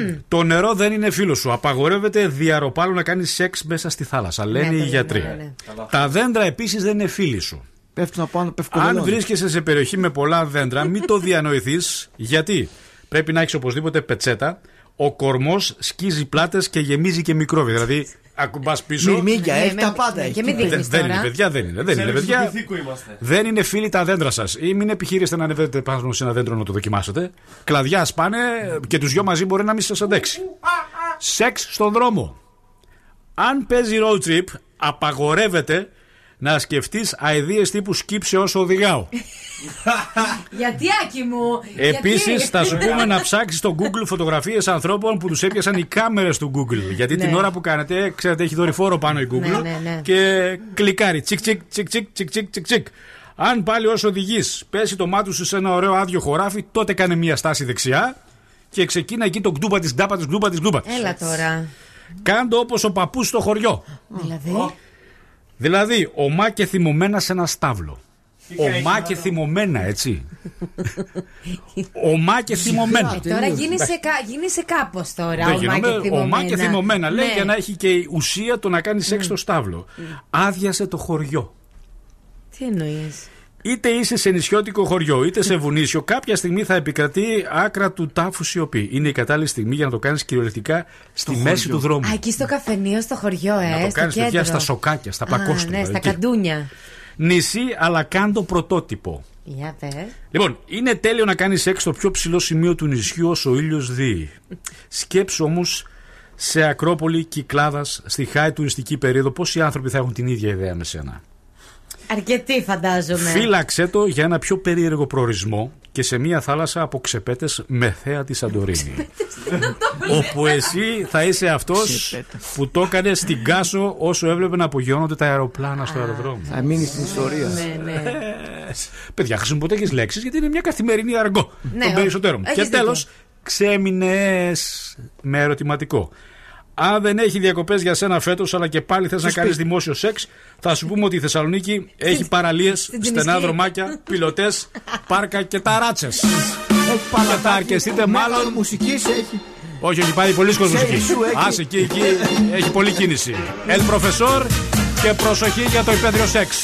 Μμ. Το νερό δεν είναι φίλος σου. Απαγορεύεται διαρροπάλου να κάνεις σεξ μέσα στη θάλασσα, λένε Ναι, οι ναι, γιατροί. ναι, ναι. Τα δέντρα επίσης δεν είναι φίλοι σου. Πέφτουν απάνω, πέφτουν Αν βρίσκεσαι σε περιοχή με πολλά δέντρα, μην το διανοηθείς. Γιατί; Πρέπει να έχεις οπωσδήποτε πετσέτα. Ο κορμός σκίζει πλάτες και γεμίζει και μικρόβια. Δηλαδή, ακουμπάς πίσω. Μιμίγια, Ναι, έχει με- τα πάντα. και έχει. μην Δεν, δείχνεις δεν τώρα. είναι, παιδιά, δεν είναι. Δεν είναι, παιδιά. Δεν είναι φίλοι τα δέντρα σας. Ή μην επιχειρήσετε να ανεβαίνετε πάνω σε ένα δέντρο να το δοκιμάσετε. Κλαδιά σπάνε και τους δυο μαζί μπορεί να μην σας αντέξει. Σεξ στον δρόμο. Αν παίζει road trip, απαγορεύεται να σκεφτείς αηδίες τύπου σκύψε όσο οδηγάω. Γιατί Άκη μου. Επίσης, γιατί; θα σου πούμε να ψάξεις στο Google φωτογραφίες ανθρώπων που τους έπιασαν οι κάμερες του Google. Γιατί την Ναι. ώρα που κάνετε, ξέρετε, έχει δορυφόρο πάνω η Google Ναι, ναι, ναι. και κλικάρει. Τσικ, τσικ, τσικ, τσικ, τσικ, τσικ, τσικ, τσικ. Αν πάλι όσο οδηγείς πέσει το μάτι σου σε ένα ωραίο άδειο χωράφι, τότε κάνε μία στάση δεξιά και ξεκίνα εκεί το γκτούπα της γκτάπα της γκτούπα της γκτούπα. Έλα τώρα. Κάντο όπως ο παππούς στο χωριό. Δηλαδή; Δηλαδή, ομά και θυμωμένα σε ένα στάβλο. Ομά και θυμωμένα, έτσι. Ομά και θυμωμένα. Ε, τώρα γίνεσαι, κα, γίνεσαι κάπως τώρα. Δεν ομά γίνομαι και θυμωμένα. ομά και θυμωμένα. Λέει Ναι. για να έχει και η ουσία το να κάνεις σεξ στο στάβλο. Άδειασε το χωριό. Τι εννοείς; Είτε είσαι σε νησιώτικο χωριό, είτε σε βουνίσιο, κάποια στιγμή θα επικρατεί άκρα του τάφου σιωπή. Είναι η κατάλληλη στιγμή για να το κάνεις κυριολεκτικά στη μέση του δρόμου. Α, εκεί στο καφενείο, στο χωριό, ε. να το στο κάνεις παιδιά κέντρο. στα σοκάκια, στα Α, πλακόστρωμα. Ναι, στα εκεί. καντούνια. Νησί, αλλά κάντο πρωτότυπο. Για πες. Λοιπόν, είναι τέλειο να κάνεις σεξ στο πιο ψηλό σημείο του νησιού όσο ο ήλιος δει. Σκέψου όμως σε Ακρόπολη Κυκλάδας, στη high τουριστική περίοδο, πόσοι άνθρωποι θα έχουν την ίδια ιδέα με σένα; Αρκετοί φαντάζομαι. Φύλαξε το για ένα πιο περίεργο προορισμό και σε μια θάλασσα από ξεπέτες με θέα της Σαντορίνη. όπου εσύ θα είσαι αυτός που το έκανε στην Κάσο όσο έβλεπε να απογειώνονται τα αεροπλάνα στο αεροδρόμιο. Θα μείνεις στην ιστορία. Ναι, ναι. Παιδιά, χρησιμοποιώ τέτοιες λέξεις γιατί είναι μια καθημερινή αργό Ναι, των ο- περισσότερων. έχεις Και δίκιο. τέλος, ξέμεινες με ερωτηματικό. Αν δεν έχει διακοπές για σένα φέτος, αλλά και πάλι θες να κάνεις δημόσιο σεξ, θα σου πούμε ότι η Θεσσαλονίκη έχει παραλίες, στενά Τζιμισκή. δρομάκια, πιλωτές, πάρκα και ταράτσε. Έχει Και θα αρκεστείτε μάλλον. μουσικής έχει. Όχι, έχει πάει πολλοί κόσμος Ξέρεις εκεί. σου, έχει. Άσε εκεί, εκεί έχει πολλή κίνηση. El Profesor και προσοχή για το υπέδριο σεξ.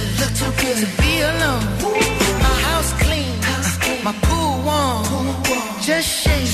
to be alone. My house clean, my pool warm. Just shake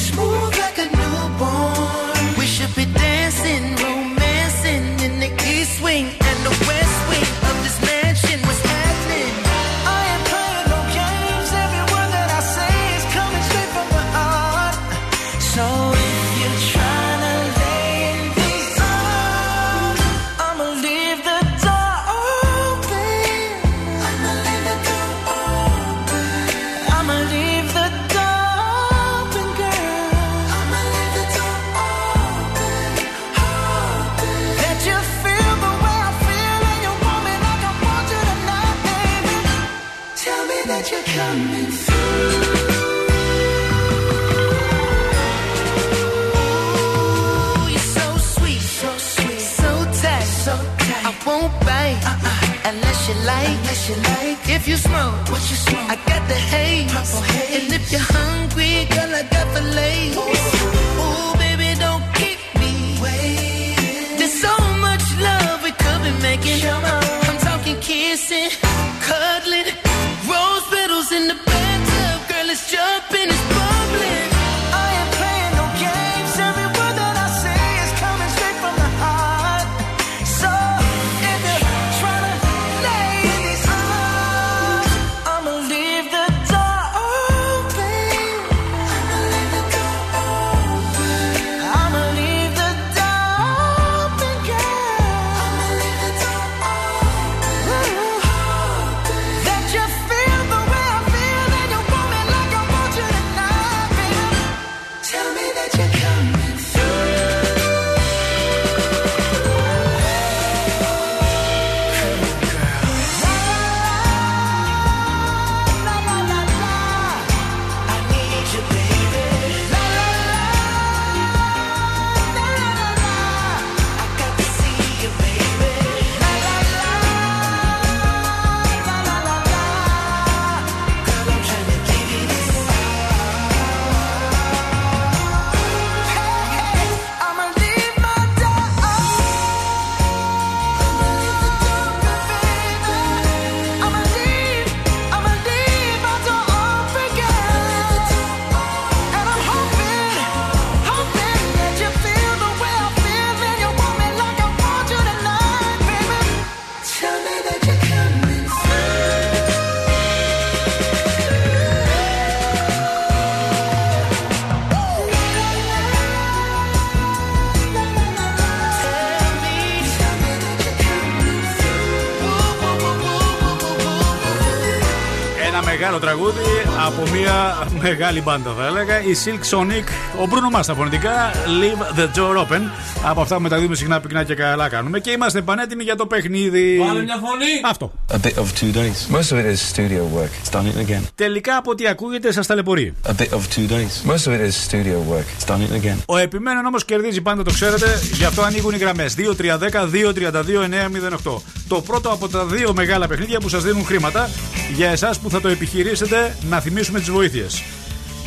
μεγάλο τραγούδι από μια μεγάλη μπάντα θα έλεγα. Η Silk Sonic, ο Μπρούνο Μάστα φωνητικά. Leave the door open. Από αυτά που μεταδίδουμε συχνά πυκνά και καλά κάνουμε. Και είμαστε πανέτοιμοι για το παιχνίδι. Βάλε μια φωνή. Αυτό. A bit of two days. Most of it is studio work. It's done it again. Τελικά από ό,τι ακούγεται σας ταλαιπωρεί. A bit of two days. Most of it is studio work. It's done it again. Ο επιμένων όμως κερδίζει πάντα, το ξέρετε. Γι' αυτό ανοίγουν οι γραμμές 2-3-10-2-32-908. Το πρώτο από τα δύο μεγάλα παιχνίδια που σας δίνουν χρήματα για εσάς που θα το επιχειρήσετε να θυμίσουμε τις βοήθειες.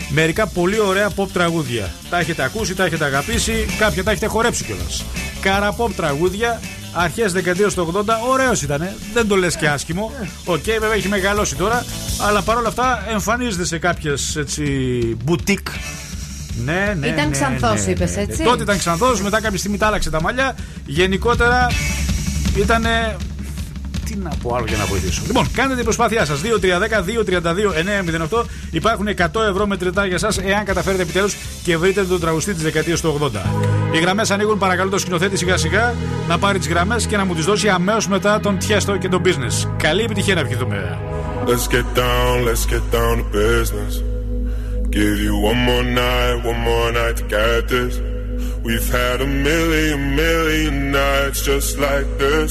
Μερικά πολύ ωραία pop τραγούδια. Τα έχετε ακούσει, τα έχετε αγαπήσει, κάποια τα έχετε χορέψει κιόλας. Κάργα pop τραγούδια, αρχές δεκαετίας του 80, ωραίος ήταν. Δεν το λες και άσχημο. Οκ, βέβαια έχει μεγαλώσει τώρα, αλλά παρόλα αυτά εμφανίζεται σε κάποιες έτσι μπουτίκ. Ναι, ναι. Ήταν ναι, ξανθός, ναι, είπες, ναι, ναι. έτσι; Τότε ήταν ξανθός, μετά κάποια στιγμή τα άλλαξε τα μαλλιά. Γενικότερα ήταν. Τι να πω άλλο για να βοηθήσω. Λοιπόν, κάντε την προσπάθειά σας. 2-3-10-2-32-908. Υπάρχουν 100 ευρώ μετρητά για εσά, εάν καταφέρετε επιτέλους και βρείτε τον τραγουστή της δεκαετίας του 80. Οι γραμμές ανοίγουν, παρακαλώ το σκηνοθέτη σιγά σιγά να πάρει τις γραμμές και να μου τις δώσει αμέσως μετά τον Τιέστο και τον business. Καλή επιτυχία να ευχηθούμε. Let's get down, let's get down to business. Give you one more night, one more night to get this. We've had a million, million nights just like this.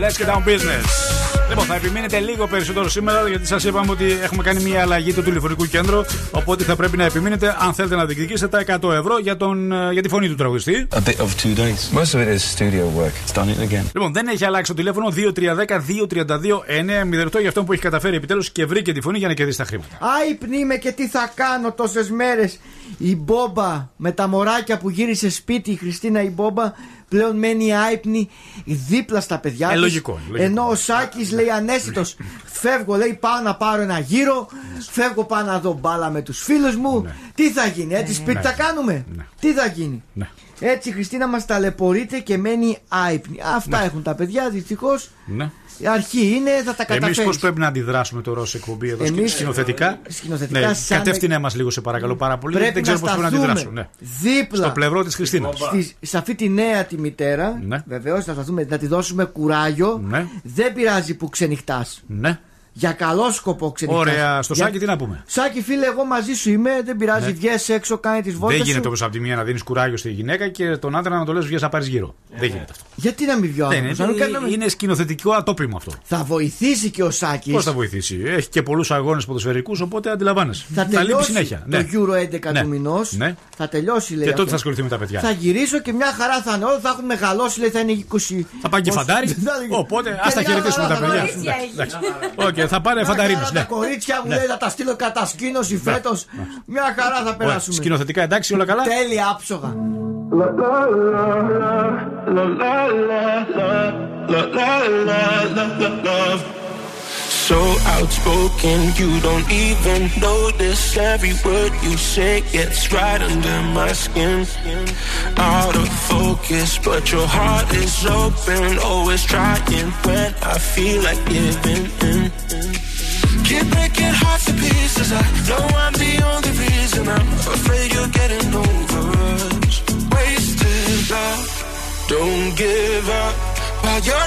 Let's get down business. Λοιπόν, θα επιμείνετε λίγο περισσότερο σήμερα γιατί σας είπαμε ότι έχουμε κάνει μια αλλαγή του τηλεφωνικού κέντρου. Οπότε θα πρέπει να επιμείνετε αν θέλετε να διεκδικήσετε τα 100 ευρώ για, τον, ε, για τη φωνή του τραγουδιστή. A bit of two days. Most of it is studio work. It's done it again. Λοιπόν, δεν έχει αλλάξει το τηλέφωνο 2310-232-908 για αυτόν που έχει καταφέρει επιτέλους και βρήκε τη φωνή για να κερδίσει τα χρήματα. Άϊπνη με και τι θα κάνω τόσες μέρες. Η Μπόμπα με τα μωράκια που γύρισε σπίτι, η Χριστίνα η Μπόμπα πλέον μένει άϊπνη δίπλα στα παιδιά Ε, της. λογικό, λογικό. Ενώ ο Σάκης λέει ανέστητος, φεύγω, λέει πάω να πάρω ένα γύρο, φεύγω πάω να δω μπάλα με τους φίλους μου. Τι θα γίνει, έτσι σπίτι Ναι. θα κάνουμε. Τι θα γίνει; Ναι. Έτσι η Χριστίνα μας ταλαιπωρείται και μένει άϊπνη. Αυτά έχουν τα παιδιά, δυστυχώς. Ναι. Η αρχή είναι, θα τα Εμείς καταφέρεις. πώς πρέπει να αντιδράσουμε τώρα ω εκπομπή εδώ Εμείς, σκηνοθετικά; ε, σκηνοθετικά ναι, σαν- κατεύθυνε μας λίγο σε παρακαλώ πάρα πολύ. Πρέπει δεν ξέρω να πώς πρέπει να σταθούμε αντιδράσουμε. Ναι. δίπλα Στο πλευρό της Χριστίνας. Στη- σε αυτή τη νέα τη μητέρα, Ναι. βεβαίως θα σταθούμε να τη δώσουμε κουράγιο. Ναι. Δεν πειράζει που ξενυχτάς. Ναι. Για καλό σκοπό ξενυχτάς. Ωραία, στο Για- σάκι τι να πούμε; Σάκη, φίλε, εγώ μαζί σου είμαι. Δεν πειράζει, Ναι. βγες έξω, κάνει τις βόλτες. Δεν γίνεται όμω από τη μία να δίνεις κουράγιο στη γυναίκα και τον άντρα να το λες βγει να πάρεις γύρω. Δεν γίνεται αυτό. Γιατί να μην βγει ο Δεν άνθρωπος, είναι, να μην κάνουμε- είναι σκηνοθετικό ατόπιμο αυτό. Θα βοηθήσει και ο Σάκης. Πώς θα βοηθήσει; Έχει και πολλούς αγώνες ποδοσφαιρικούς, οπότε αντιλαμβάνεσαι. Θα λείπει τελειώσει συνέχεια. το Euro 11 Ναι. του μηνός. Ναι. Θα τελειώσει, λέει. Και τότε αυτό. θα ασχοληθεί με τα παιδιά. Θα γυρίσω και μια χαρά θα είναι όλα. Θα έχουν μεγαλώσει, λέει, θα είναι 20. Θα πάνε και φαντάρι. Οπότε ας τα χαιρετήσουμε τα παιδιά. Κορίτσια Ναι, εντάξει. Οκ, θα πάνε φανταρίνου. Τα κορίτσια μου Ναι. λέει θα τα στείλω κατασκήνωση φέτος. Μια χαρά θα Ωραία, περάσουμε. Σκηνοθετικά εντάξει, όλα καλά; Τέλεια, άψογα. So outspoken, you don't even notice every word you say gets right under my skin. Out of focus, but your heart is open, always trying when I feel like giving in.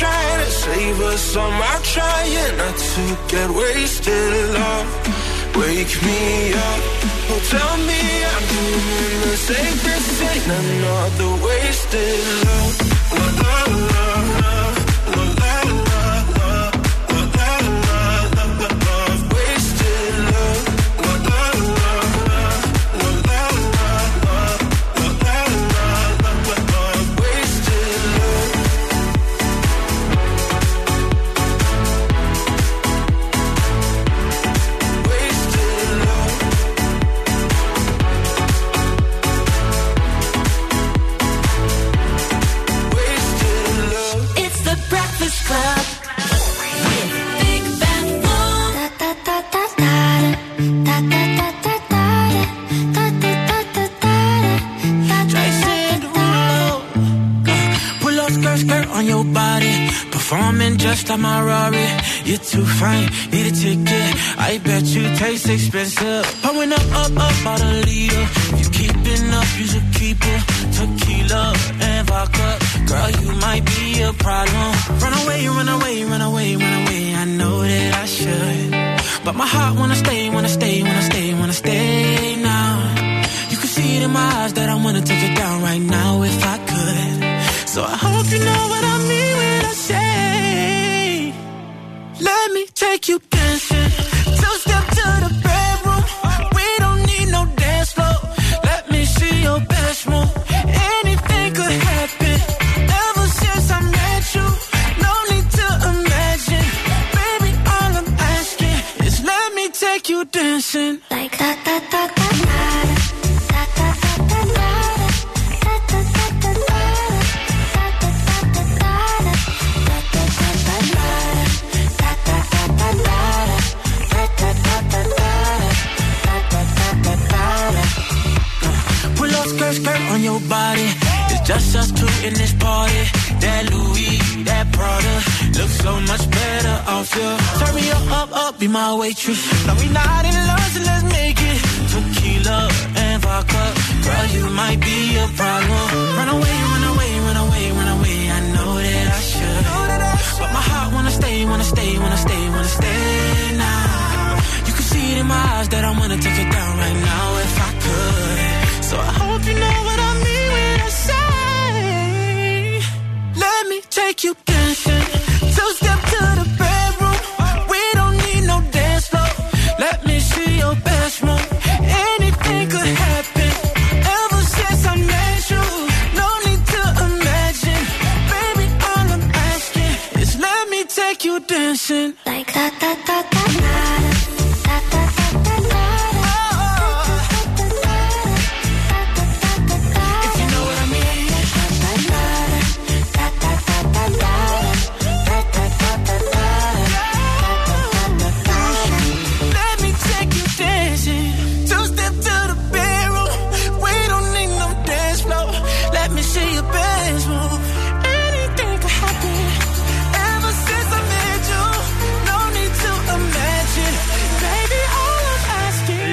trying to save us, I'm trying not to get wasted love. Wake me up, oh tell me I'm doing the safest thing. Another wasted love. La, la,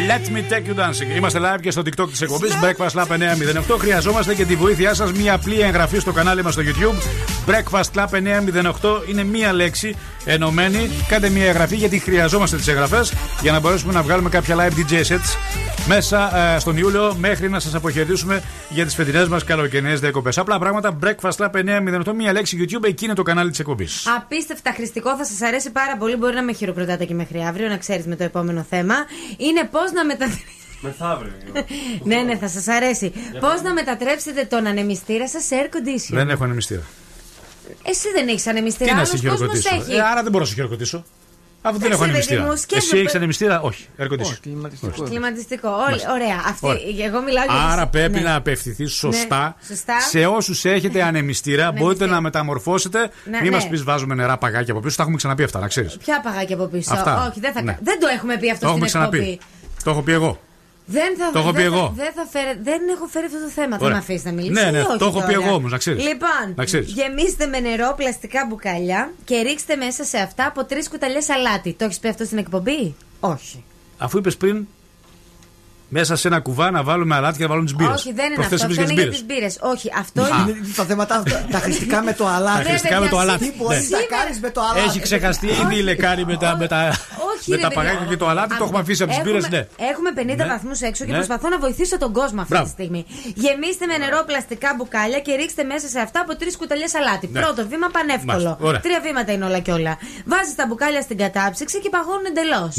Let me take you dancing. Είμαστε live και στο TikTok της εκπομπής Breakfast Lab 908. Χρειαζόμαστε και τη βοήθειά σας. Μια απλή εγγραφή στο κανάλι μας στο YouTube. Breakfast Lab 908 είναι μία λέξη ενωμένη. Κάντε μια εγγραφή γιατί χρειαζόμαστε τις εγγραφές για να μπορέσουμε να βγάλουμε κάποια live DJ sets μέσα ε, στον Ιούλιο μέχρι να σας αποχαιρετήσουμε για τις φετινές μας καλοκαιρινές διακοπές. Απλά πράγματα. Breakfast Lab 908. Μία λέξη YouTube. Εκεί είναι το κανάλι της εκπομπής. Απίστευτα χρηστικό, θα σας αρέσει πάρα πολύ. Μπορεί να με χειροκροτάτε και μέχρι αύριο, να ξέρεις με το επόμενο θέμα. Είναι πώς να μετατρέψετε. Μεθαύριο. ναι, ναι, θα σας αρέσει. Πώς να μετατρέψετε τον ανεμιστήρα σας σε air condition. Δεν έχω ανεμιστήρα. Εσύ δεν έχεις Τι ανεμιστήρα, να άλλος σε κόσμος χειροκροτήσω; έχει. Ε, άρα δεν μπορώ να σε χειροκροτήσω. Αφού δεν Εντάξει, έχω ρε ανεμιστήρα. παιδί μου, σκέφτομαι- Εσύ έχει ανεμιστήρα, όχι. Air condition. κλιματιστικό. Κλιματιστικό. Όλοι- Μάλιστα. Ωραία. Αυτή, Ωραία. εγώ μιλάω για τις- Άρα πρέπει ναι. να απευθυνθεί σωστά, Ναι, σωστά. σε όσους έχετε ανεμιστήρα. μπορείτε να μεταμορφώσετε. Ναι, Μην ναι. μα πεις βάζουμε νερά παγάκια από πίσω. Τα έχουμε ξαναπεί αυτά, να ξέρεις. Ποια παγάκια από πίσω; Αυτά. Όχι, δεν, θα... Ναι. κα- δεν το έχουμε πει αυτό Το στην έχουμε εκπομπή. Ξαναπεί. Το έχω πει εγώ. Δεν θα, Το έχω δεν πει θα- εγώ. Δεν, θα φέρε- δεν έχω φέρει αυτό το θέμα. Θα Ωραία. με αφήσεις να μιλήσεις. Ναι, ναι, ή όχι το έχω πει τώρα; εγώ όμως, να ξέρεις. Λοιπόν, Να ξέρεις. γεμίστε με νερό πλαστικά μπουκάλια και ρίξτε μέσα σε αυτά από τρεις κουταλιές αλάτι. Το έχεις πει αυτό στην εκπομπή, Όχι. Αφού είπες πριν μέσα σε ένα κουβά να βάλουμε αλάτι και να βάλουμε τις μπύρες. Όχι, δεν είναι αυτό. Αυτό είναι για τις μπύρες. Όχι, αυτό Α. είναι. Είναι τα θέματα τα χρηστικά με το αλάτι. Τα χρηστικά με το αλάτι. Τι μπορεί Ναι. να κάνεις με το αλάτι. Έχει ξεχαστεί ήδη η λεκάνη με τα, με τα, Όχι, με ρε τα παιδιά. παγάκια και το αλάτι. Το έχουμε αφήσει από τις μπύρες, Έχουμε- ναι. Έχουμε 50 Ναι. βαθμούς έξω και Ναι. προσπαθώ να βοηθήσω τον κόσμο αυτή Μπράβο. τη στιγμή. Γεμίστε με νερό πλαστικά μπουκάλια και ρίξτε μέσα σε αυτά από τρεις κουταλιές αλάτι. Ναι. Πρώτο βήμα πανεύκολο. Μάλιστα. Ωραία. Τρία βήματα είναι όλα και όλα. Βάζεις τα μπουκάλια στην κατάψυξη και παγώνουν εντελώς.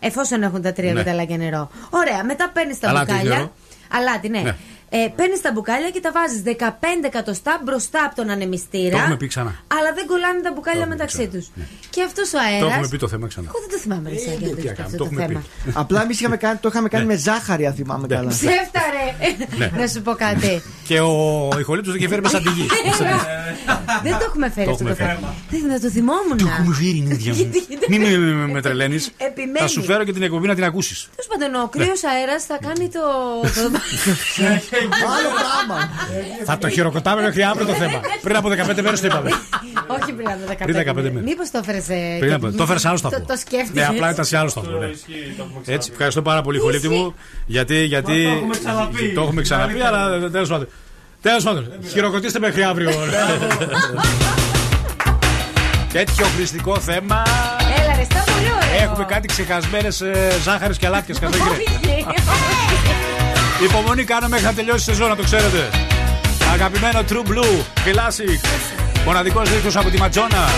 Ναι. Εφόσον έχουν τα τρία Ναι. κουταλάκια νερό. Ωραία, μετά παίρνεις τα Αλάτι, μπουκάλια. νερό. Αλάτι, ναι. Ναι. Ε, παίρνεις τα μπουκάλια και τα βάζεις 15 εκατοστά μπροστά από τον ανεμιστήρα. Το έχουμε πει ξανά. Αλλά δεν κολλάνε τα μπουκάλια μεταξύ τους. Και αυτός ο αέρα. Το έχουμε πει το θέμα ξανά. Εγώ δεν το θυμάμαι, ρε Σάκη, τι αυτό να κάνουμε, αυτό το το έχουμε θέμα. Απλά εμείς το είχαμε κάνει με ζάχαρη, αν θυμάμαι καλά. Ψεύταρε! Ναι. Να σου πω κάτι. Και ο Ιχολήπτο το είχε φέρει μέσα από τη γη. Δεν το έχουμε φέρει Το αυτό το έχουμε θέμα. Δεν θα το θυμόμουν. Το έχουμε φέρει, Νίδια μου. Γιατί- γιατί- Μην με- με- με τρελαίνεις. Επιμένει. Θα σου φέρω και την εκπομπή να την ακούσεις. Τέλος πάντων, ο κρύος αέρας θα κάνει το. το- Άλλο πράγμα. Θα το χειροκροτάμε μέχρι αύριο το θέμα. Πριν από 15 μέρες το είπαμε. Όχι πριν από 15 Πριν 15 μέρες. Μήπως το έφερες. Πριν από- το έφερες σε άλλο σταθμό. Το, το σκέφτηκε. Ναι, απλά ήταν σε άλλο σταθμό. ναι. Έτσι, ευχαριστώ πάρα πολύ, Χολίτη μου. Γιατί, γιατί. Μα το έχουμε ξαναπεί. Το έχουμε ξαναπεί, αλλά τέλος πάντων. Τέλος πάντων, χειροκροτήστε μέχρι αύριο. Τέτοιο χρηστικό θέμα. Έλα, ρε, στα πολύ ωραίο. Έχουμε κάτι ξεχασμένες ζάχαρες και αλάτια. Υπομονή κάνω μέχρι να τελειώσει η σεζόν, να το ξέρετε. Αγαπημένο True Blue, Classic. Μοναδικός δίσκο από τη Ματζόνα.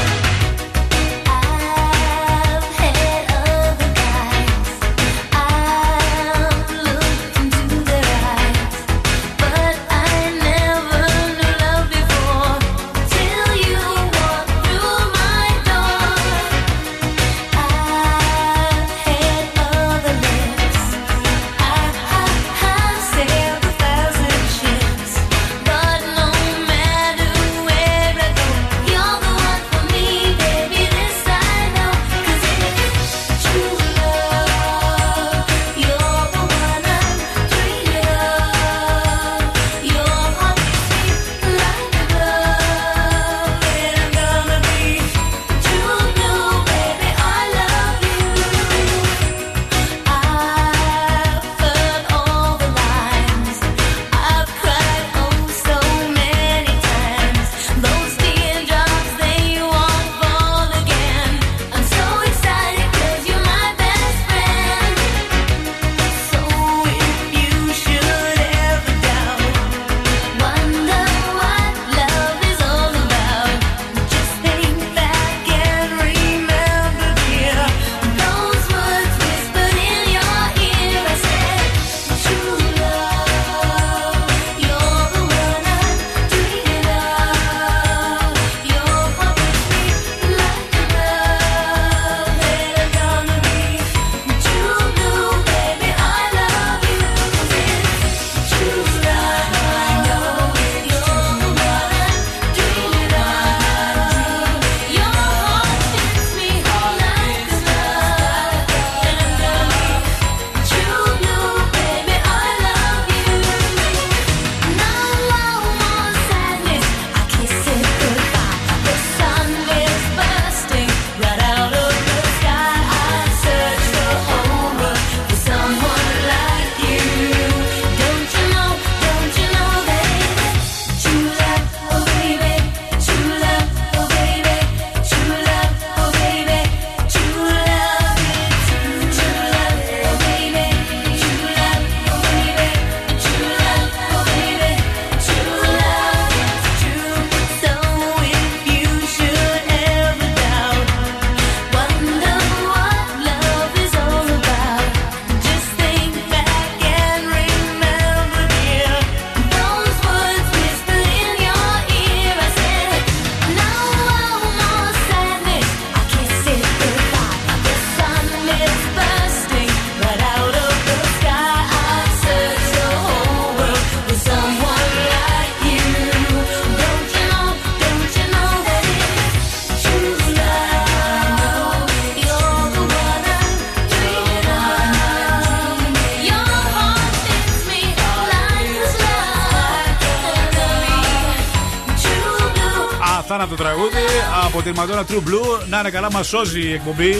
Από την Μαντόνα True Blue. Να είναι καλά, μας σώζει η εκπομπή.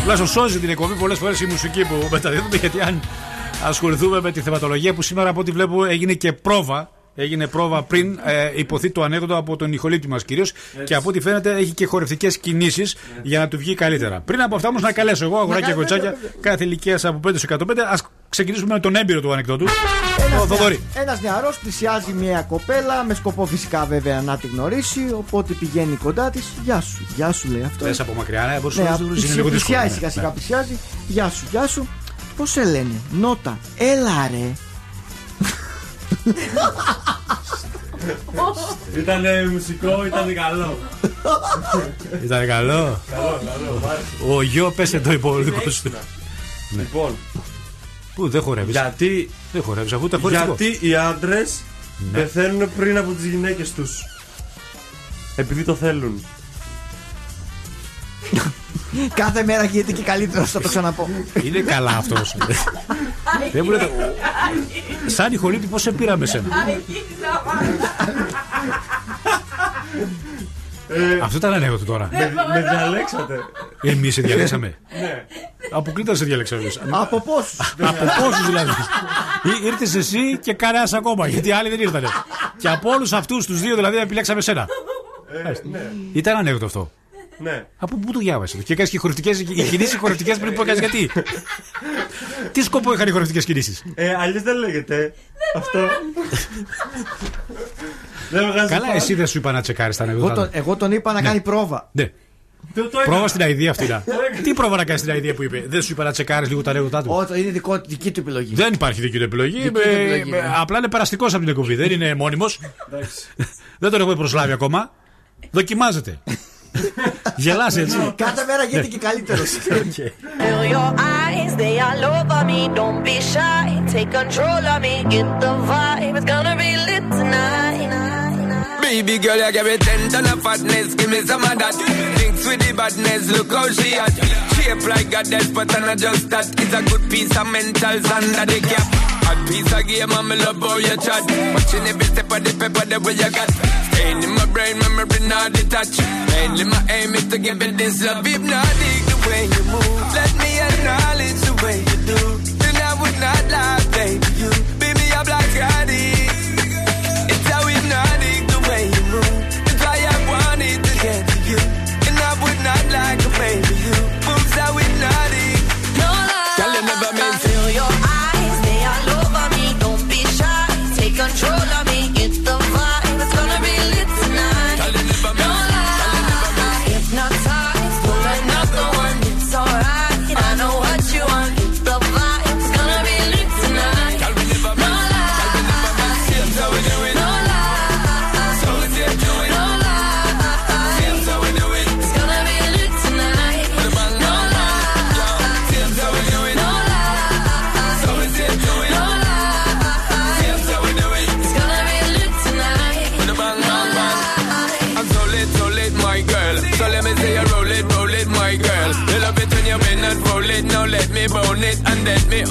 Τουλάχιστον σώζει την εκπομπή πολλές φορές η μουσική που μεταδίδουμε. Γιατί αν ασχοληθούμε με τη θεματολογία που σήμερα από ό,τι βλέπω έγινε και πρόβα. Έγινε πρόβα πριν ε, υποθεί το ανέκδοτο από τον ηχολήπτη μας κυρίως. Και από ό,τι φαίνεται έχει και χορευτικές κινήσεις για να του βγει καλύτερα. Πριν από αυτά όμως να καλέσω εγώ, αγοράκια και κοτσάκια, κάθε ηλικία από 5 105. Α ξεκινήσουμε με τον έμπειρο του ανεκδότου. Ο Θοδωρή. Ένας νεαρός πλησιάζει μια κοπέλα με σκοπό φυσικά βέβαια να τη γνωρίσει. Οπότε πηγαίνει κοντά της. Γεια σου, γεια σου λέει αυτό. Θε από μακριά, ναι, μπορούσε Ναι, να το είναι λίγο δύσκολο. πλησιάζει ναι. σιγά σιγά, Ναι. πλησιάζει. Γεια σου, γεια σου. Πώς σε λένε, Νότα, έλα ρε. Ήταν μουσικό, ήταν καλό. Ήταν καλό. Καλό, καλό. μ' άρεσε. Ο γιο πέσε το υπόλοιπο σου. Ναι. Λοιπόν, Πού δεν χορεύεις. γιατί, Δεν χορεύεις αφού τα χορεύει. γιατί οι άντρες Ναι. πεθαίνουν πριν από τις γυναίκες τους. Επειδή το θέλουν. Κάθε μέρα γίνεται και καλύτερος, θα το ξαναπώ. Είναι καλά αυτός. Δεν μου λέτε. Σαν ηχολήπτη, πώς σε πήραμε σένα; Αυτό ήταν ανέκδοτο τώρα. Με, με διαλέξατε. Εμείς σε διαλέξαμε. Ναι. Αποκλείται σε διαλέξαμε. Από πόσους. Από πόσους δηλαδή. Ήρθες εσύ και κανένας ακόμα. Γιατί οι άλλοι δεν ήρθανε. Και από όλους αυτούς τους δύο δηλαδή επιλέξαμε σένα. Ε, ναι. Ήταν ανέκδοτο αυτό. Ναι. Από πού το διάβασες. Και έκανες και χορευτικές. Οι κινήσεις χορευτικές πριν που έκανε γιατί; Τι σκοπό είχαν οι χορευτικές κινήσεις; Ε, Αλλιώς δεν λέγεται αυτό. Δεν βγάζει Καλά, πάλι. εσύ δεν σου είπα να τσεκάρεις τα Εγώ ανέκδοτα. τον, εγώ τον είπα να κάνει πρόβα. Ναι. Το- το έκανα. Πρόβα στην αηδία αυτή. να. Το έκανα. Τι πρόβα να κάνει στην αηδία που είπε; Δεν σου είπα να τσεκάρεις λίγο τα ανέκδοτά του; Όχι, είναι δικό, δική του επιλογή. Δεν υπάρχει δική του επιλογή. Δική του Ε, επιλογή, ε, ναι. Απλά είναι περαστικός από την εκπομπή. Δεν είναι μόνιμος. δεν τον έχουμε προσλάβει ακόμα. Δοκιμάζεται. Γελάς έτσι. Κάθε μέρα γίνεται και καλύτερος. Fill your eyes, they all over me. Don't be shy, take control of me. Get the vibe, it's gonna be lit tonight. Baby girl, you give me ten ton of fatness, give me some of that. Thinks with the badness, look how she at. Shape like a death, but I'm not just that. It's a good piece of mentals under the cap. A piece of game, I'm love how you chat. Watching every step of the paper, the way you got. Staying in my brain, memory not detached. Mainly my aim is to give it this love. Hypnotic the way you move. Let me acknowledge the way you do.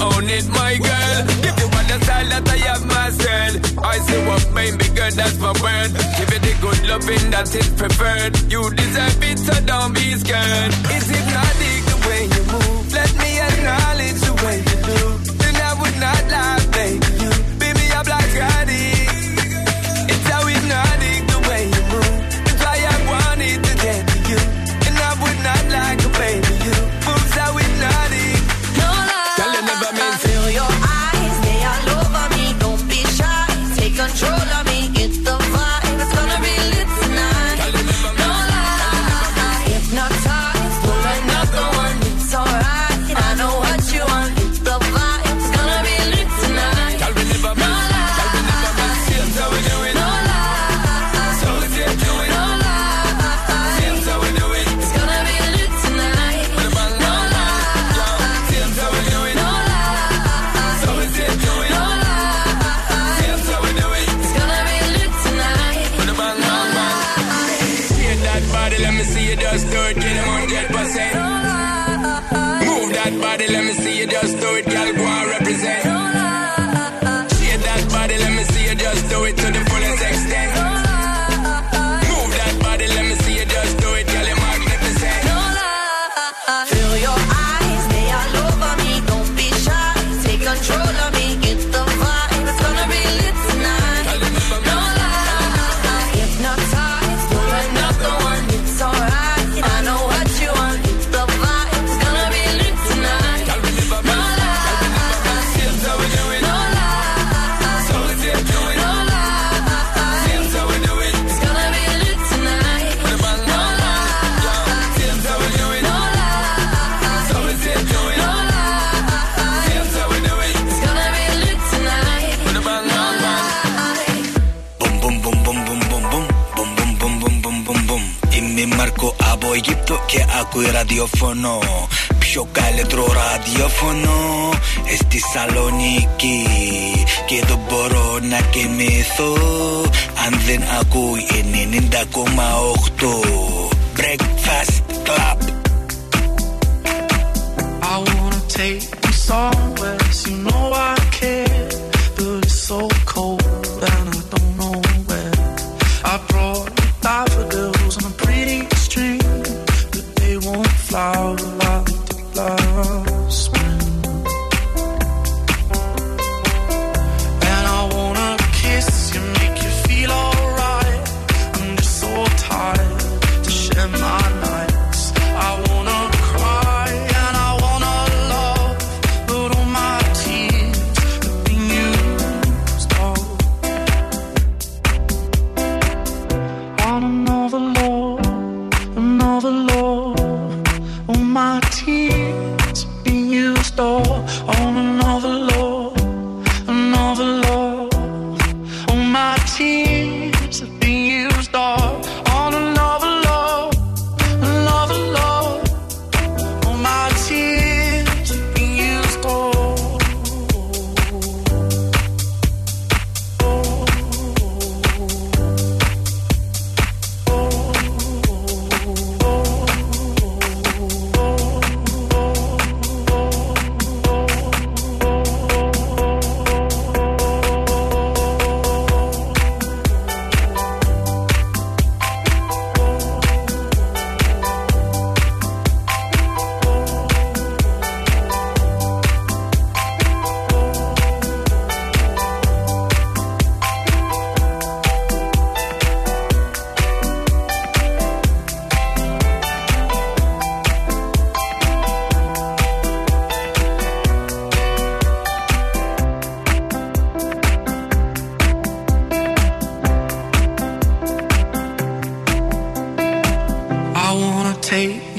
Own it, my girl. If you want the style that I have myself, I say what made me good, that's my word. Give it the good loving that is preferred. You deserve it, so don't be scared. It's hypnotic the way you move. Let me acknowledge the way you και ακούει ραδιοφωνό. Πιο καλύτερο ραδιοφωνό. Ε, στη Σαλονίκη Και δεν μπορώ να κοιμηθώ αν δεν ακούει 90,8 Breakfast Club. I wanna take you somewhere,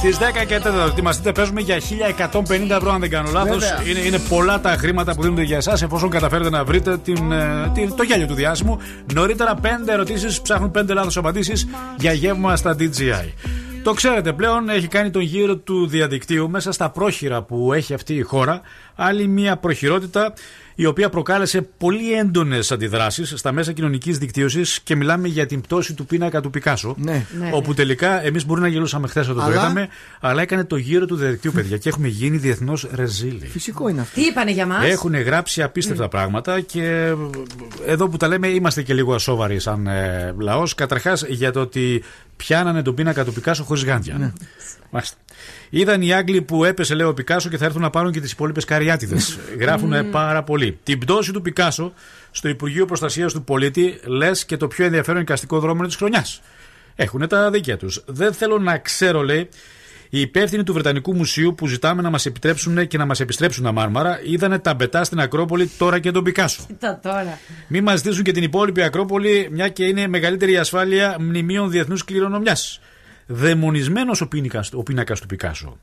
Στις 10 και 4 ετοιμαστείτε, παίζουμε για 1150 ευρώ, αν δεν κάνω λάθος. Βέβαια. Είναι, είναι πολλά τα χρήματα που δίνονται για εσάς, εφόσον καταφέρετε να βρείτε την, ε, την- το γέλιο του διάσημου. Νωρίτερα, 5 ερωτήσεις ψάχνουν 5 λάθος απαντήσεις για γεύμα στα DJI. Το ξέρετε πλέον, έχει κάνει τον γύρο του διαδικτύου μέσα στα πρόχειρα που έχει αυτή η χώρα. Άλλη μια προχειρότητα η οποία προκάλεσε πολύ έντονες αντιδράσεις στα μέσα κοινωνικής δικτύωσης και μιλάμε για την πτώση του πίνακα του Πικάσο. Ναι. Ναι. Όπου τελικά εμείς μπορεί να γελούσαμε χθες όταν το Αλλά- είδαμε, αλλά έκανε το γύρο του διαδικτύου, παιδιά, και έχουμε γίνει διεθνώς ρεζίλοι. Φυσικό είναι αυτό. Τι είπανε για μας. Έχουν γράψει απίστευτα πράγματα και εδώ που τα λέμε είμαστε και λίγο ασόβαροι σαν ε, λαός. Καταρχάς για το ότι πιάνανε τον πίνακα του Πικάσο χωρίς γάντια. Ναι. Μάλιστα. Είδαν οι Άγγλοι που έπεσε, λέει ο Πικάσο, και θα έρθουν να πάρουν και τις υπόλοιπες καριάτιδες. Γράφουν πάρα πολύ. Την πτώση του Πικάσο στο Υπουργείο Προστασίας του Πολίτη λες και το πιο ενδιαφέρον εικαστικό δρόμο της χρονιάς. Έχουν τα δίκαια τους. Δεν θέλω να ξέρω, λέει, οι υπεύθυνοι του Βρετανικού Μουσείου που ζητάμε να μας επιτρέψουν και να μας επιστρέψουν τα μάρμαρα είδανε τα μπετά στην Ακρόπολη τώρα και τον Πικάσο. Κοίτα τώρα. Μην μας ζητήσουν και την υπόλοιπη Ακρόπολη, μια και είναι μεγαλύτερη ασφάλεια μνημείων διεθνούς κληρονομιάς. Δαιμονισμένος ο, πίνακας- ο πίνακας του Πικάσο.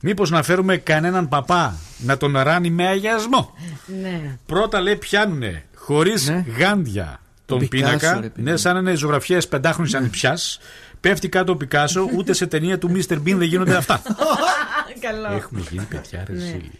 Μήπως να φέρουμε κανέναν παπά να τον ράνει με αγιασμό; Ναι. Πρώτα λέει πιάνουνε χωρίς γάντια τον Ναι. Πικάσο, πίνακα. ρε παιδί. ναι, σαν να είναι ζωγραφιές πεντάχρονη ανιψιά. Πέφτει κάτω ο Πικάσο, ούτε σε ταινία του Mr. Bean δεν γίνονται αυτά. Καλό. Έχουμε γίνει παιδιά ρε Ναι. ζήλοι.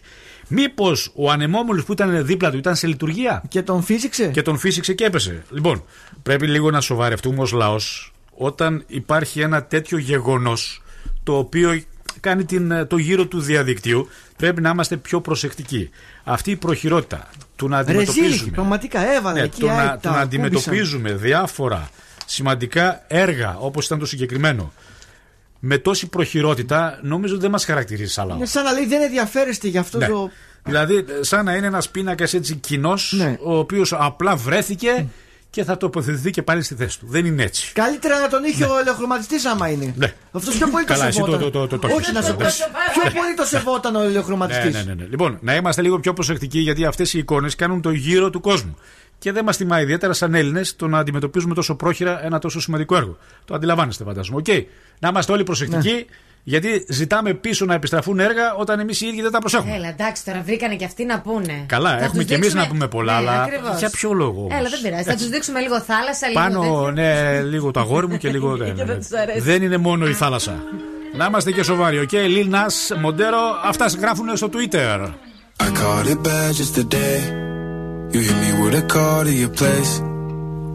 Μήπως ο ανεμόμυλο που ήταν δίπλα του ήταν σε λειτουργία; Και τον φύσηξε; Και τον φύσηξε και έπεσε. Λοιπόν, πρέπει λίγο να σοβαρευτούμε ως λαός όταν υπάρχει ένα τέτοιο γεγονός το οποίο κάνει την, το γύρο του διαδικτύου. Πρέπει να είμαστε πιο προσεκτικοί. Αυτή η προχειρότητα του να Ρεζίλη, αντιμετωπίζουμε. πραγματικά έβαλε Ναι, εκεί. το, άι, να, τα το να κούμπησαν. αντιμετωπίζουμε διάφορα σημαντικά έργα όπως ήταν το συγκεκριμένο με τόση προχειρότητα νομίζω ότι δεν μας χαρακτηρίζει σαν λαό. Είναι σαν να λέει δεν ενδιαφέρεστε για αυτό Ναι. το. Δηλαδή, σαν να είναι ένας πίνακας έτσι κοινός, Ναι. ο οποίος απλά βρέθηκε και θα τοποθετηθεί και πάλι στη θέση του. Δεν είναι έτσι. Καλύτερα να τον είχε ο ελεοχρωματιστή άμα είναι. Ναι. Αυτός πιο πολύ το Καλά, εσύ σεβόταν. το- το- το- το Όχι έχεις. να σε Εντάξει. Πιο πολύ το σεβόταν ο ελαιοχρωματιστής. Ναι, ναι, ναι, ναι. Λοιπόν, να είμαστε λίγο πιο προσεκτικοί γιατί αυτές οι εικόνες κάνουν το γύρο του κόσμου. Και δεν μας τιμά ιδιαίτερα σαν Έλληνες το να αντιμετωπίζουμε τόσο πρόχειρα ένα τόσο σημαντικό έργο. Το αντιλαμβάνεστε, φαντάζομαι. Οκ. Να είμαστε όλοι προσεκτικοί, Ναι. Γιατί ζητάμε πίσω να επιστραφούν έργα όταν εμείς οι ίδιοι δεν τα προσέχουμε. Έλα, εντάξει, τώρα βρήκανε και αυτοί να πούνε. Καλά, Θα έχουμε τους και εμείς δείξουμε- να πούμε πολλά, Ναι, αλλά ακριβώς. για ποιο λόγο. όμως; Έλα, δεν πειράζει. Θα τους δείξουμε λίγο θάλασσα, λίγο. Πάνω, τέτοιο. ναι, λίγο το αγόρι μου και λίγο. ναι, Και ναι, δεν ναι. τους αρέσει. Δεν είναι μόνο η θάλασσα. Να είμαστε και σοβαροί. Οκ, Lil Nas, Μοντέρο, αυτά γράφουν στο Twitter. I caught it bad just today. You hit me with a call to your place.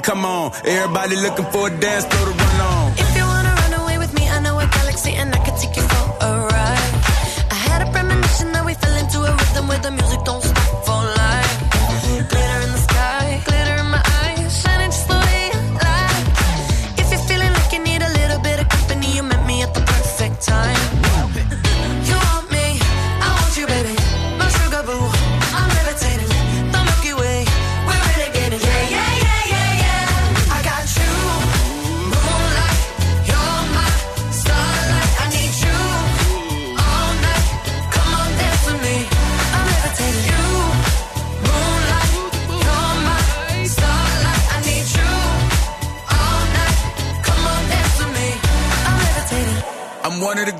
come on. Everybody looking for a dance floor to run on.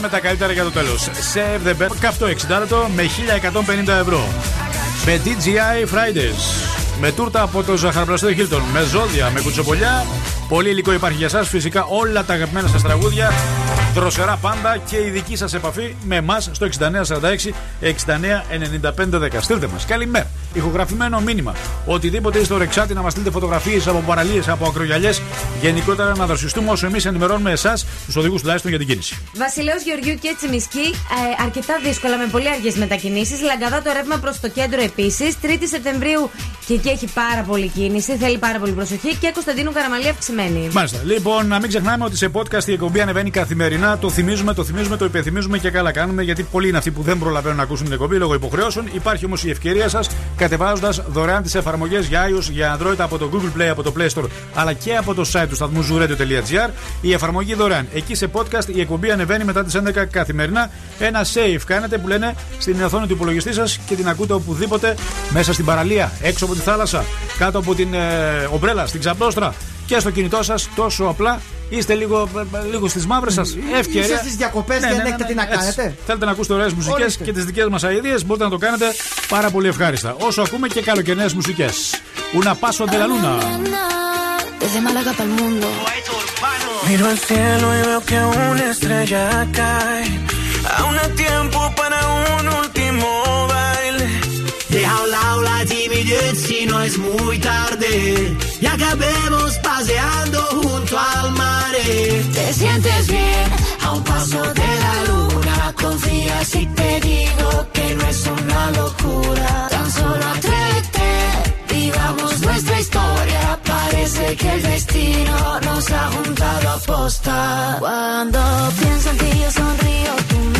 Κρατάμε τα καλύτερα για το τέλος. Save the best. Καυτό 60 λεπτό με 1150 ευρώ. Με DJI Fridays. Με τούρτα από το ζαχαροπλαστείο Χίλτον. Με ζώδια, με κουτσοπολιά. Πολύ υλικό υπάρχει για εσά. Φυσικά όλα τα αγαπημένα σας τραγούδια. Δροσερά πάντα και η δική σας επαφή με εμά στο 6946 699510. Στείλτε μας. Καλημέρα. Ηχογραφημένο μήνυμα. Οτιδήποτε είστε ορεξάτη να μας στείλετε φωτογραφίες από παραλίες, από ακρογιαλιές. Γενικότερα να δροσιστούμε όσο εμείς ενημερώνουμε εσάς, τους οδηγούς τουλάχιστον για την κίνηση. Βασιλέο Γεωργιού και Τσιμισκή, ε, αρκετά δύσκολα με πολύ αργές μετακινήσεις. Λαγκαδά το ρεύμα προς το κέντρο επίσης. 3η Σεπτεμβρίου και εκεί έχει πάρα πολύ κίνηση, θέλει πάρα πολύ προσοχή. Και Κωνσταντίνου Καραμαλή αυξημένη. Μάλιστα. Λοιπόν, να μην ξεχνάμε ότι σε podcast η εκπομπή ανεβαίνει καθημερινά. Το θυμίζουμε, το θυμίζουμε, το υπενθυμίζουμε και καλά κάνουμε γιατί πολλοί είναι αυτοί που δεν προλαβαίνουν να ακούσουν την εκπομπή λόγω υποχρεώσεων. Υπάρχει όμως η ευκαιρία σας κατεβάζοντας δωρεάν τις εφαρμογές για iOS, για Android από το Google Play, από το Play Store αλλά και από το site του σταθμού zooradio.gr. Η εφαρμογή δωρεάν. Εκεί σε podcast η εκπομπή ανεβαίνει μετά τις 11 καθημερινά. Ένα save κάνετε που λένε στην οθόνη του υπολογιστή σας και την ακούτε οπουδήποτε μέσα στην παραλία, έξω από τη θάλασσα, κάτω από την ε, ομπρέλα, στην ξαπλώστρα και στο κινητό σας τόσο απλά. Είστε λίγο, λίγο στις μαύρες σας. Ευκαιρία. Είστε στις διακοπές και δεν έχετε τι να έτσι. κάνετε. Θέλετε να ακούσετε ωραίες μουσικές Ορίστε. και τις δικές μας αειδίες, μπορείτε να το κάνετε πάρα πολύ ευχάριστα. Όσο ακούμε και καλοκαιρινές μουσικές. Una paso de la luna. Desde Málaga para el mundo. Miro al cielo y veo que una estrella cae. Aún hay tiempo para un último baile. Deja a un lado la timidez si no es muy tarde. Y acabemos paseando junto al mar. Te sientes bien a un paso de la luna. Confía si te digo que no es una locura. Tan solo atrévete, vivamos nuestra historia. Parece que el destino nos ha juntado a posta. Cuando pienso en ti yo sonrío, tu mirada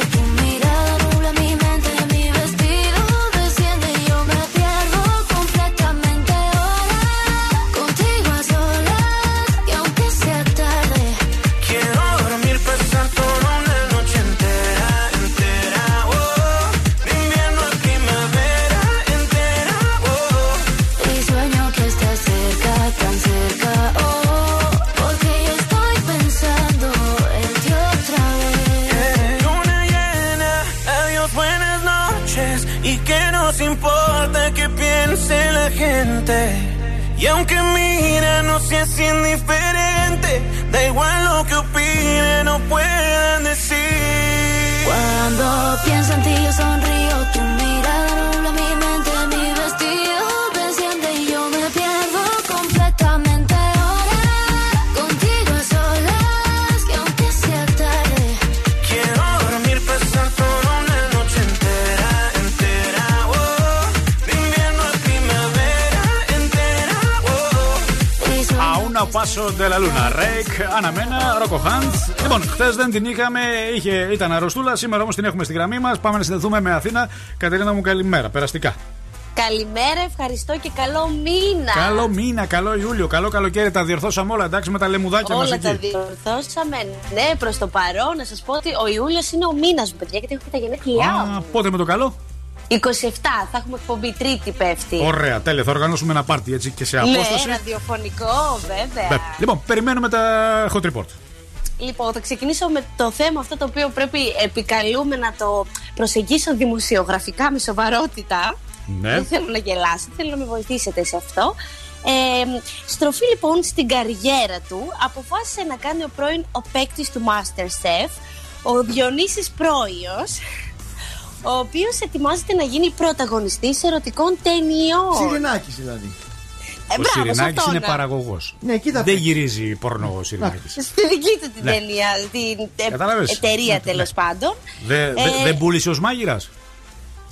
Gente. Y aunque mira, no seas indiferente. Da igual lo que opinen o puedan decir. Cuando pienso en ti yo sonrío, tu mirada A una paso de la luna. Ρέικ, αναμένα, Ρόκο Χάντ. Λοιπόν, χθες δεν την είχαμε, είχε, ήταν αρρωστούλα. Σήμερα όμως την έχουμε στη γραμμή μας. Πάμε να συνδεθούμε με Αθήνα. Κατερίνα μου, καλημέρα. Περαστικά. Καλημέρα, ευχαριστώ και καλό μήνα. Καλό μήνα, καλό Ιούλιο, καλό καλοκαίρι. Τα διορθώσαμε όλα, εντάξει, με τα λεμουδάκια μας Όλα εκεί. τα διορθώσαμε. Ναι, προς το παρόν, να σας πω ότι ο Ιούλιος είναι ο μήνας μου, παιδιά, γιατί έχω και τα γενέθλιά Α, μου. πότε με το καλό; 27 θα έχουμε εκπομπή, Τρίτη πέφτει. Ωραία, τέλεια. Θα οργανώσουμε ένα πάρτι έτσι και σε απόσταση. Ναι, ραδιοφωνικό, βέβαια. Ναι. Λοιπόν, περιμένουμε τα hot report. Λοιπόν, θα ξεκινήσω με το θέμα αυτό το οποίο πρέπει επικαλούμε να το προσεγγίσω δημοσιογραφικά με σοβαρότητα. Ναι. Δεν θέλω να γελάσετε, θέλω να με βοηθήσετε σε αυτό. Ε, στροφή λοιπόν στην καριέρα του, αποφάσισε να κάνει ο πρώην ο παίκτης του Masterchef, ο Διονύσης Πρόιος, ο οποίος ετοιμάζεται να γίνει πρωταγωνιστής ερωτικών ταινιών. Σιρινάκης δηλαδή. Ε, Ο μπράβο, σε Σιρινάκης αυτόν. είναι παραγωγός. Ναι, κοίτα. Δεν γυρίζει πορνό ο Σιρινάκης. Στη δική του την Ναι. ταινία, την ε, Κατάλαβες; εταιρεία Ναι, τέλος ναι. πάντων. Δεν Ε, δεν πούλησε ως μάγειρας;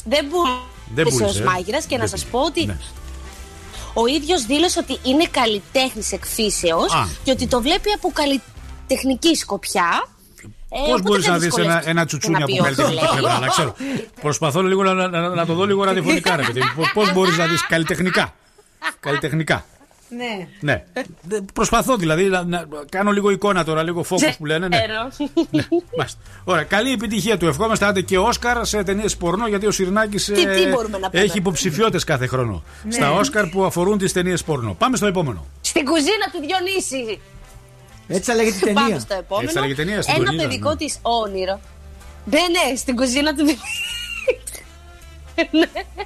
Δεν Δεν πούλησε πούλησε, ως ε. μάγειρας και να Δεν- σας πω ότι ναι. ο ίδιος δήλωσε ότι είναι καλλιτέχνης εκφύσεως Α. και ότι το βλέπει από καλλιτεχνική σκοπιά. Ε, Πώς οπότε μπορείς δεν να δεις ένα, δυσκολεύτηκε ένα να τσουτσούνι πει από ό,τι καλλιτεχνική λέει. πλευρά, να ξέρω. Προσπαθώ λίγο να, να, να το δω λίγο ραδιοφωνικά, ρε παιδί. Πώ μπορείς να δεις καλλιτεχνικά; Καλλιτεχνικά. Ναι. Ναι. Δε- Προσπαθώ δηλαδή να, να κάνω λίγο εικόνα τώρα, λίγο φόκου που λένε. Ναι. Ξέρω. Μάλιστα. Ωραία, καλή επιτυχία του. Ευχόμαστε άντε και Όσκαρ σε ταινίες πορνό, γιατί ο Σιρνάκης Τι- τι μπορούμε να πούμε; έχει υποψηφιότητες κάθε χρόνο. Ναι. Στα Όσκαρ που αφορούν τις ταινίες πορνό. Πάμε στο επόμενο. Στην κουζίνα του Διονύση. Έτσι θα λέγεται η ταινία. Πάμε στο επόμενο. Έτσι θα λέγεται η ταινία, στην Ένα ταινία, παιδικό ναι. της όνειρο. Ναι, ναι, στην κουζίνα του Διονύση.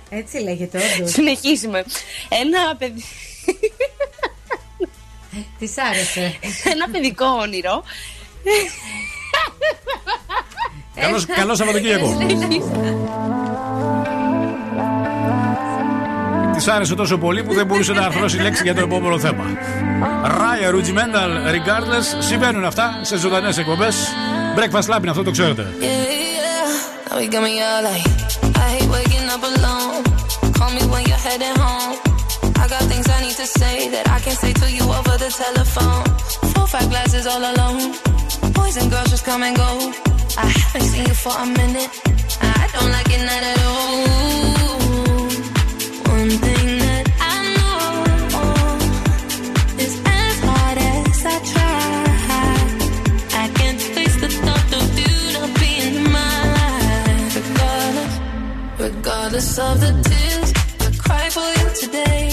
Έτσι λέγεται, όντως. Συνεχίζουμε. Ένα παιδί. Της άρεσε. Ένα παιδικό όνειρο. Καλώς, καλό Σαββατοκύριακο της άρεσε τόσο πολύ που δεν μπορούσε να αρθρώσει λέξη για το επόμενο θέμα. Ράια, rudimental, regardless. Συμβαίνουν αυτά σε ζωντανές εκπομπές. Breakfast lab να αυτό, το ξέρετε. Come go. For a minute. I don't like. Regardless of the tears. I cry for you today,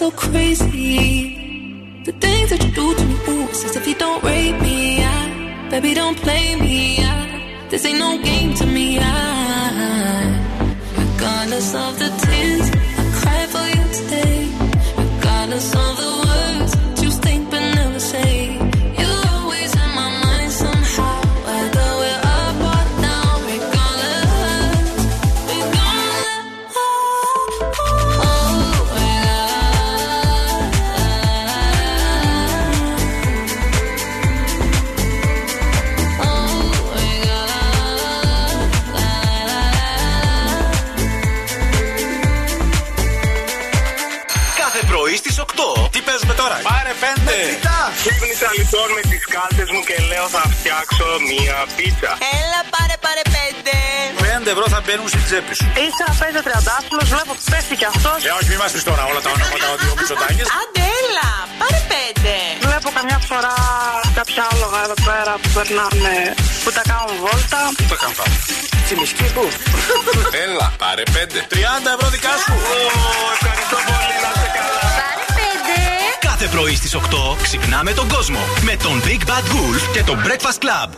so crazy? The things that you do to me, ooh, it's as if you don't rate me. I, baby, don't play me. I, this ain't no game to me. I, regardless of the tears Ξύπνησα λοιπόν με τις κάλτες μου και λέω θα φτιάξω μία πίτσα. Έλα, πάρε, πάρε πέντε. Πέντε ευρώ θα μπαίνουν στην τσέπη σου. Είσαι απέντε τριαντάφυλλος, βλέπω πέφτει κι αυτός. Ε, όχι, μη μας πεις τώρα όλα τα ονόματα ότι ο Μητσοτάκης. Άντε, έλα, πάρε πέντε. Βλέπω καμιά φορά κάποια άλογα εδώ πέρα που περνάνε Πού τα κάνουν βόλτα. Πού τα κάνουν πάμε. Τσιμισκή πού; Έλα, πάρε πέντε. 30 ευρώ δικά σου. Ευχαριστώ πολύ, πρωί στις 8 ξυπνάμε τον κόσμο με τον Big Bad Wolf και τον Breakfast Club.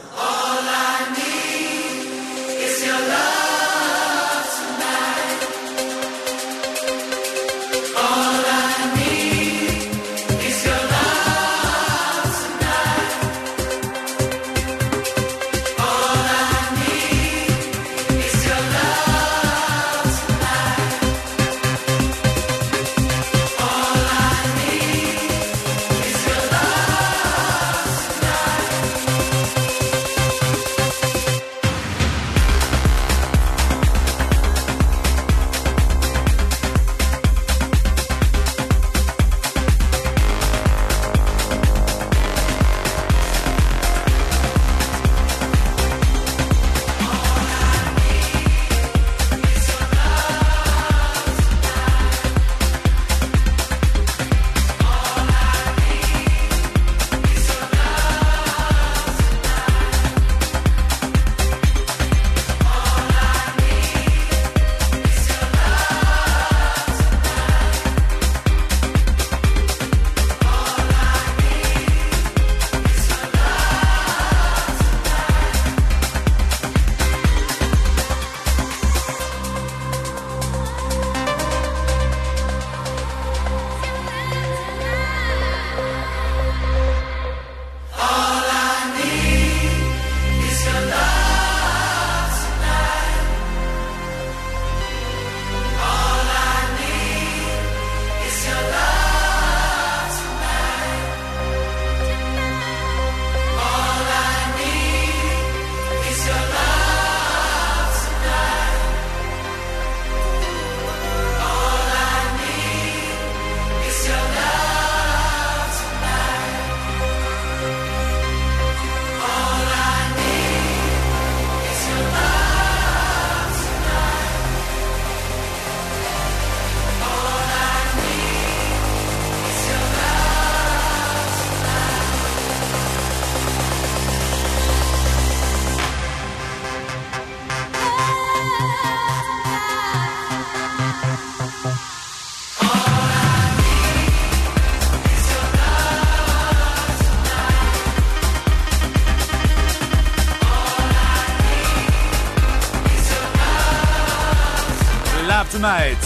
Tonight.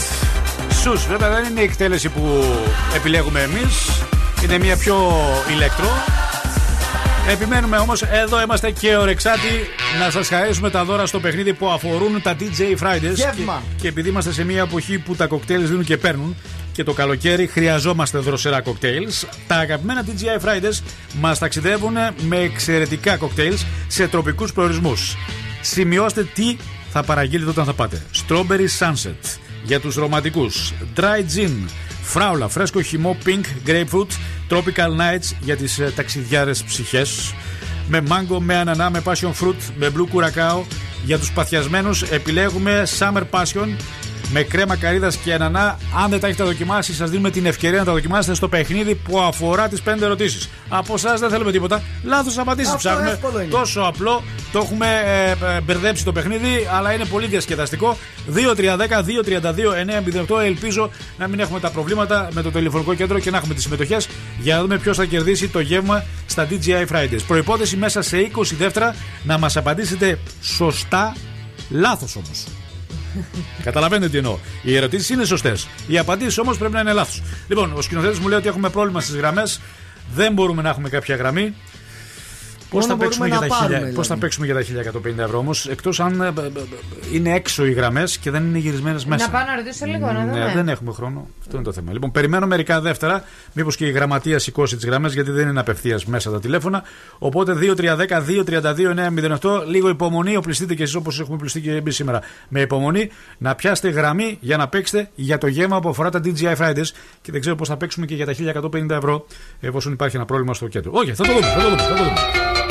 Σους, βέβαια δεν είναι η εκτέλεση που επιλέγουμε εμείς. Είναι μια πιο ηλεκτρό. Επιμένουμε όμως, εδώ είμαστε και ορεξάτοι να σας χαρίσουμε τα δώρα στο παιχνίδι που αφορούν τα DJ Fridays. Γεύμα. Και, και επειδή είμαστε σε μια εποχή που τα κοκτέιλς δίνουν και παίρνουν και το καλοκαίρι χρειαζόμαστε δροσερά κοκτέιλς, τα αγαπημένα DJI Fridays μας ταξιδεύουν με εξαιρετικά κοκτέιλς σε τροπικούς προορισμούς. Σημειώστε τι θα παραγγείλετε όταν θα πάτε. Strawberry Sunset για τους ρομαντικούς. Dry Gin. Φράουλα, φρέσκο χυμό, pink, grapefruit. Tropical Nights για τις ε, ταξιδιάρες ψυχές. Με mango, με ανανά, με passion fruit, με blue curacao. Για τους παθιασμένους επιλέγουμε Summer Passion με κρέμα καρύδας και ανανά. Αν δεν τα έχετε δοκιμάσει, σας δίνουμε την ευκαιρία να τα δοκιμάσετε στο παιχνίδι που αφορά τις πέντε ερωτήσεις. Από εσάς δεν θέλουμε τίποτα. Λάθος απαντήσεις Αυτό ψάχνουμε. εύκολο είναι. Τόσο απλό. Το έχουμε ε, ε, μπερδέψει το παιχνίδι, αλλά είναι πολύ διασκεδαστικό. 2-3-10-2-32-9-08. Ελπίζω να μην έχουμε τα προβλήματα με το τηλεφωνικό κέντρο και να έχουμε τις συμμετοχές για να δούμε ποιος θα κερδίσει το γεύμα στα DJI Fridays. Προπόθεση μέσα σε 20 δεύτερα να μας απαντήσετε σωστά, λάθος όμως. Καταλαβαίνετε τι εννοώ. Οι ερωτήσεις είναι σωστές. Οι απαντήσεις όμως πρέπει να είναι λάθος. Λοιπόν, ο σκηνοθέτης μου λέει ότι έχουμε πρόβλημα στις γραμμές. Δεν μπορούμε να έχουμε κάποια γραμμή. Πώς Μόνο θα, παίξουμε μπορούμε για να τα πάρουμε, χίλια- πώς θα δηλαδή. παίξουμε για τα 1150 ευρώ όμως, εκτός αν ε, ε, ε, είναι έξω οι γραμμές και δεν είναι γυρισμένες μέσα. Να πάω να ρωτήσω λίγο, να δούμε. Ναι, δεν έχουμε χρόνο. Αυτό είναι το θέμα. Λοιπόν, περιμένω μερικά δεύτερα. Μήπως και η γραμματεία σηκώσει τις γραμμές, γιατί δεν είναι απευθείας μέσα τα τηλέφωνα. Οπότε 2-3-10-2-32-9-08. Λίγο υπομονή. Οπλιστείτε κι εσείς όπως έχουμε πληστεί και εμείς σήμερα. Με υπομονή να πιάσετε γραμμή για να παίξετε για το γεύμα που αφορά τα DJI Fridays. Και δεν ξέρω πώς θα παίξουμε και για τα 1150 ευρώ, εφόσον υπάρχει ένα πρόβλημα στο κέντρο. Όχι, θα το δούμε. Θα το δούμε, θα το δούμε.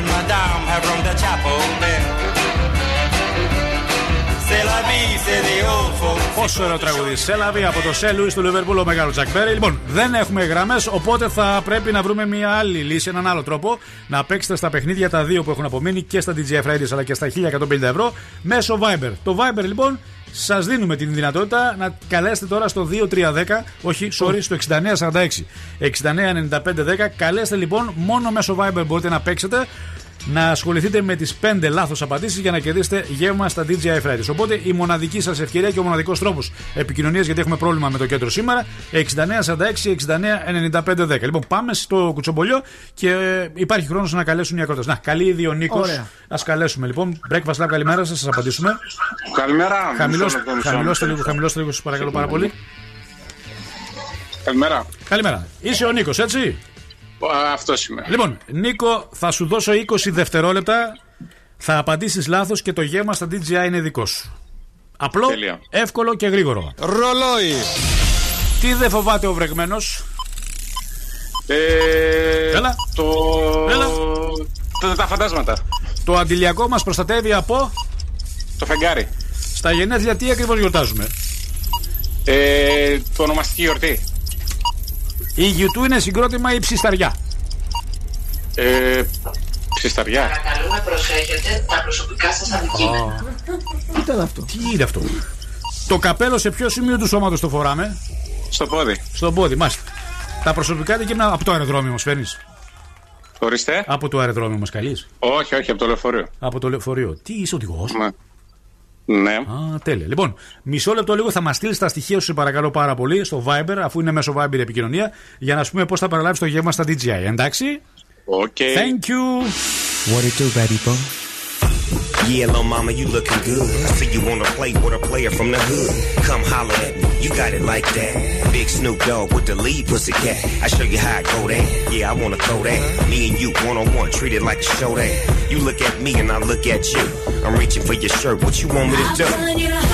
And madame have rung the chapel bell. C'est la vie, c'est the old folks. Πόσο ωραίο τραγούδι. Σέλαβη από το Σέλουι του Λιβερπούλ ο μεγάλος Τζακ Μπέρι. Λοιπόν, δεν έχουμε γραμμές, οπότε θα πρέπει να βρούμε μια άλλη λύση, έναν άλλο τρόπο να παίξετε στα παιχνίδια τα δύο που έχουν απομείνει και στα DJF Fridays αλλά και στα 1150 ευρώ μέσω Viber. Το Viber λοιπόν σας δίνουμε την δυνατότητα να καλέσετε τώρα στο 2310, όχι, sorry, στο 6946. 699510. Καλέστε λοιπόν, μόνο μέσω Viber μπορείτε να παίξετε να ασχοληθείτε με τις 5 λάθος απαντήσεις για να κερδίσετε γεύμα στα DJI Fridays. Οπότε η μοναδική σας ευκαιρία και ο μοναδικός τρόπος επικοινωνίας, γιατί έχουμε πρόβλημα με το κέντρο σήμερα, 6946-699510. Λοιπόν, πάμε στο κουτσομπολιό και υπάρχει χρόνος να καλέσουν οι ακροτές. Να, καλή ήδη ο Νίκος. Ωραία. Α καλέσουμε λοιπόν. Breakfast Lab, καλημέρα σας, σας απαντήσουμε. Καλημέρα. Χαμηλώστε Μισό λεπτό, μισό χαμηλώστε λεπτό. λίγο, χαμηλώστε λίγο, σας παρακαλώ πάρα πολύ. Καλημέρα. Καλημέρα. Είσαι ο Νίκος, έτσι; Αυτός είμαι. Λοιπόν, Νίκο, θα σου δώσω 20 δευτερόλεπτα. Θα απαντήσεις λάθος και το γεύμα στα DJI είναι δικό σου. Απλό, Τέλεια. εύκολο και γρήγορο. Ρολόι. Τι δεν φοβάται ο βρεγμένος; Ε, Έλα. Το... Έλα. Το, τα φαντάσματα. Το αντιλιακό μας προστατεύει από; Το φεγγάρι. Στα γενέθλια τι ακριβώς γιορτάζουμε; Ε, το ονομαστική γιορτή. Η γιουτού είναι συγκρότημα ή ψισταριά; Ε, ψισταριά. Παρακαλούμε προσέχετε τα προσωπικά σας αντικείμενα. Τι ήταν αυτό; Τι είναι αυτό; Το καπέλο σε ποιο σημείο του σώματος το φοράμε; Στο πόδι. Στο πόδι, μάλιστα. Τα προσωπικά αντικείμενα από το αεροδρόμιο μας φέρνεις; Ορίστε. Από το αεροδρόμιο μας καλείς; Όχι, όχι, από το λεωφορείο. Από το λεωφορείο. Τι είσαι οδηγός; Ναι. Α, τέλεια. Λοιπόν, μισό λεπτό λίγο θα μας στείλεις τα στοιχεία σου, σε παρακαλώ πάρα πολύ, στο Viber, αφού είναι μέσω Viber η επικοινωνία, για να σου πούμε πώς θα παραλάβεις το γεύμα στα DJI. Εντάξει; Okay. Thank you. What it do, baby boy? Yeah, little mama, you looking good. I see you wanna play with a player from the hood. Come holler at me, you got it like that. Big Snoop Dogg with the lead pussy cat. I show you how I go there. Yeah, I wanna throw that. Me and you one on one, treat it like a show that. You look at me and I look at you. I'm reaching for your shirt. What you want me to do?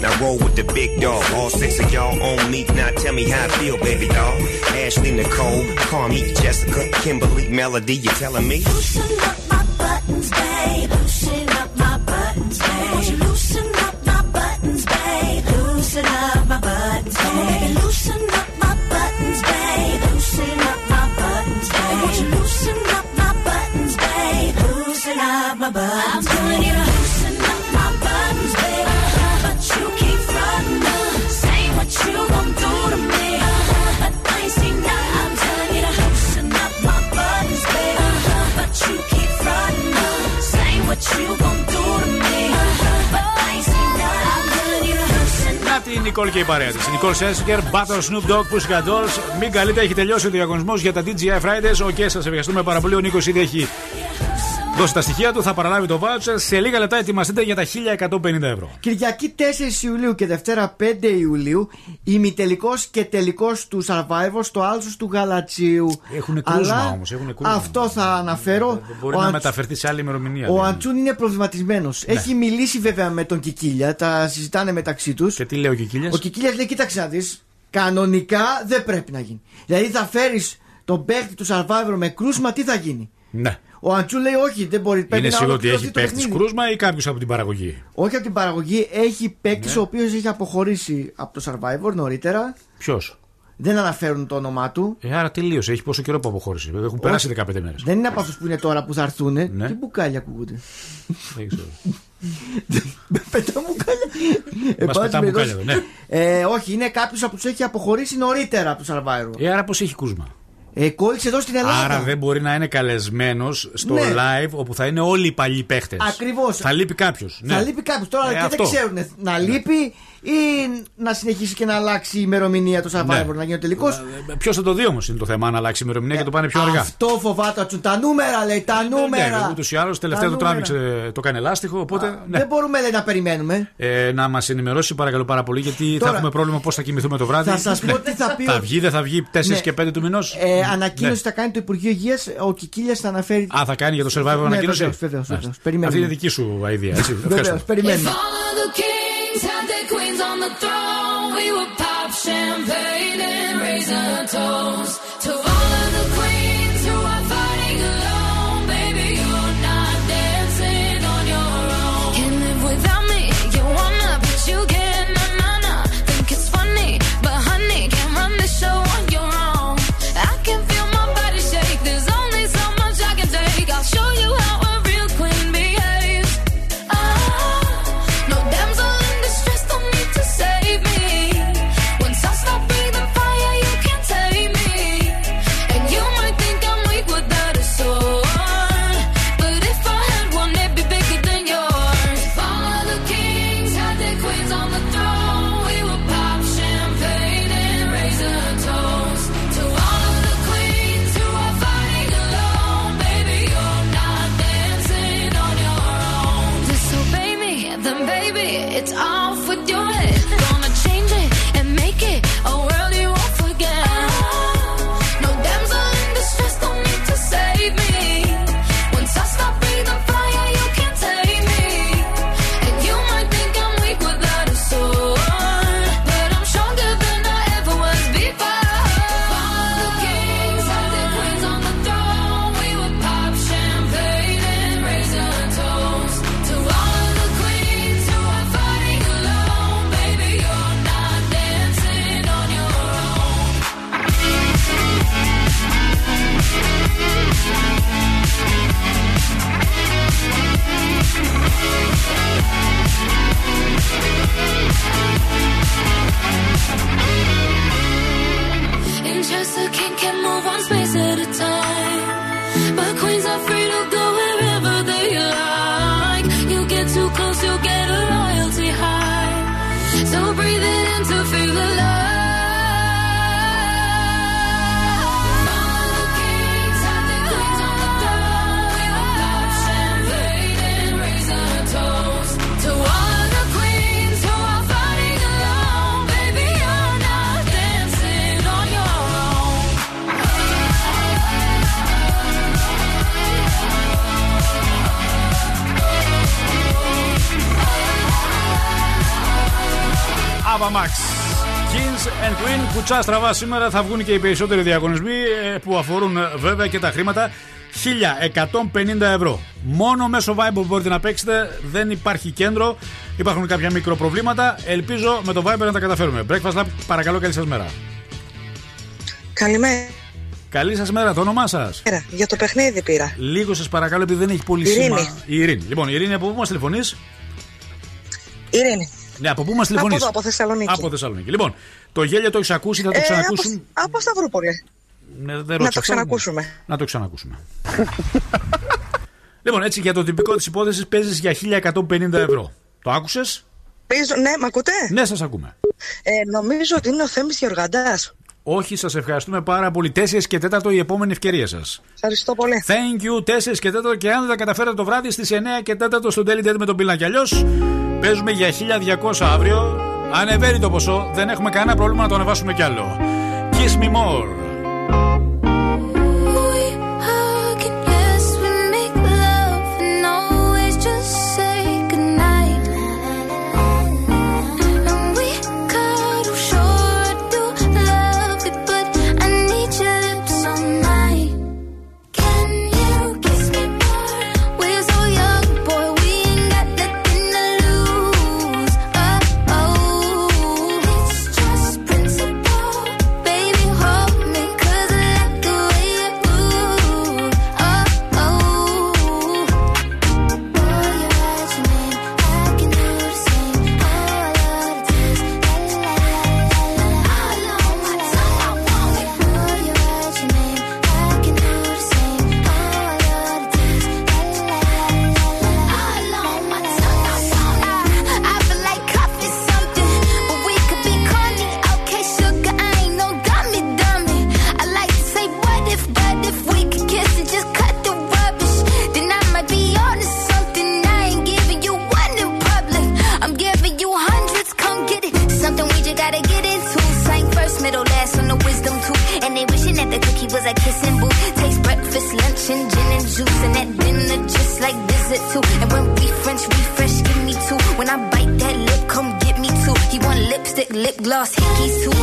Now roll with the big dog, all six of y'all on me. Now tell me how I feel, baby doll. Ashley, Nicole, Carmi, Jessica, Kimberly, Melody, you telling me? Και η παρέα τη. Νικόλ Σέσικερ, Battle Snoop Dogg, Pussycat Dolls. Μην καλείτε, έχει τελειώσει ο διαγωνισμός για τα DJI Fridays. OK, σας ευχαριστούμε πάρα πολύ. Ο Νίκος ήδη έχει δώσει τα στοιχεία του, θα παραλάβει το voucher. Σε λίγα λεπτά ετοιμαστείτε για τα 1150 ευρώ. Κυριακή 4 Ιουλίου και Δευτέρα 5 Ιουλίου ημιτελικός και τελικός του Survivor στο άλσος του Γαλατσίου. Έχουν κρούσμα Αλλά όμως. Έχουν κρούσμα. Αυτό θα αναφέρω. Μπορεί Ο να Αντ- μεταφερθεί σε άλλη ημερομηνία. Ο δεν Αντσούν είναι προβληματισμένος. Ναι. Έχει μιλήσει βέβαια με τον Κικίλια, τα συζητάνε μεταξύ τους. Και τι λέει ο Κικίλιας; Ο Κικίλιας λέει: Κοίταξε να δεις, κανονικά δεν πρέπει να γίνει. Δηλαδή θα φέρεις τον παίκτη του Survivor με κρούσμα, τι θα γίνει; Ναι. Ο Αντσού λέει: Όχι, δεν μπορεί. Πρέπει Είναι να σίγουρο ότι ολοκληρωθεί έχει το παίχτη παιχνίδι». κρούσμα ή κάποιος από την παραγωγή; Όχι από την παραγωγή, έχει παίκτης Ναι. ο οποίος έχει αποχωρήσει από το Survivor νωρίτερα. Ποιος; Δεν αναφέρουν το όνομά του. Ε, άρα τελείωσε. Έχει πόσο καιρό που αποχώρησε. Βέβαια, Έχουν περάσει 15 μέρες. Δεν είναι από αυτούς που είναι τώρα που θα έρθουν. Ναι. Τι μπουκάλια ακούγονται. Δεν ξέρω. Πετά μπουκάλια. Εν Μας πάση πετά μπουκάλια περιπτώσει, εδώ, ναι. Ε, όχι, είναι κάποιος από τους έχει αποχωρήσει νωρίτερα από το Survivor. Ε, άρα πώς έχει κρούσμα; Ε, κόλλησε εδώ στην Ελλάδα. Άρα δεν μπορεί να είναι καλεσμένος στο Ναι. live όπου θα είναι όλοι οι παλιοί παίχτες. Ακριβώς. Θα λείπει κάποιος. Θα λείπει κάποιος τώρα Ε, και αυτό. δεν ξέρουν να λείπει ή να συνεχίσει και να αλλάξει η ημερομηνία το Survivor, Ναι. να γίνει ο τελικός. Ποιος θα το δει όμως είναι το θέμα, αν αλλάξει η ημερομηνία και το πάνε πιο αργά. Αυτό φοβάται ο Τα νούμερα λέει, τα νούμερα. Ναι, ούτως ή άλλως τελευταία Τα το νούμερα. τράβηξε, το κάνει λάστιχο. Οπότε ναι. Δεν μπορούμε λέει, να περιμένουμε. Ε, να μας ενημερώσει παρακαλώ πάρα πολύ, γιατί Τώρα, θα έχουμε πρόβλημα πώς θα κοιμηθούμε το βράδυ. Θα σας πω τι θα πει ο- Θα βγει, δεν θα βγει 4 Ναι. και 5 του μηνός; Ε, ανακοίνωση θα κάνει το Υπουργείο Υγείας. Ο Κικίλιας θα αναφέρει. Α, θα κάνει για το survivor Ναι, ανακοίνωση; βεβαίως, βεβαίως, Ναι. βεβαίως. Περιμένουμε. Αυτή είναι δική σου idea, έτσι. Βεβαίως, Ευχαριστώ. περιμένουμε. All of the kings had their queens on the throne. We would pop champagne and raise a toast to all Max. Kings and Queen, κουτσά στραβά σήμερα θα βγουν και οι περισσότεροι διαγωνισμοί ε, που αφορούν ε, βέβαια και τα χρήματα. 1150 ευρώ. Μόνο μέσω Viber μπορείτε να παίξετε, δεν υπάρχει κέντρο, υπάρχουν κάποια μικροπροβλήματα. Ελπίζω με το Viber να τα καταφέρουμε. Breakfast Lab, παρακαλώ, καλή σας μέρα. Καλημέρα. Καλή σας μέρα, το όνομά σας; Για το παιχνίδι πήρα. Λίγο σας παρακαλώ, επειδή δεν έχει πολύ σήμα. Η Ειρήνη. Λοιπόν, η Ειρήνη, από πού μας τηλεφωνείς; Ειρήνη. Ναι, από πού μα τηλεφωνεί. Λοιπόν από, από Θεσσαλονίκη. Από Θεσσαλονίκη. Λοιπόν, το γέλιο το έχεις ακούσει, θα το ε, ξανακούσουμε. Από, από Σταυρούπολη. Ναι, να, το ξανακούσουμε. να το ξανακούσουμε. λοιπόν, έτσι για το τυπικό της υπόθεσης παίζεις για 1150 ευρώ. Το άκουσες; Παίζω, ναι, μα ακούτε; Ναι, σας ακούμε. Ε, νομίζω ότι είναι ο Θέμης Γεωργαντάς. Όχι, σας ευχαριστούμε πάρα πολύ. 4 και τέταρτο η επόμενη ευκαιρία σας. Ευχαριστώ πολύ. Thank you, 4 και τέταρτο και αν δεν τα καταφέρετε το βράδυ στις 9 και τέταρτο στο Daily Dead με τον πιλάκι. Αλλιώς παίζουμε για 1200 αύριο. Ανεβαίνει το ποσό, δεν έχουμε κανένα πρόβλημα να το ανεβάσουμε κι άλλο. Kiss me more. glass hickeys.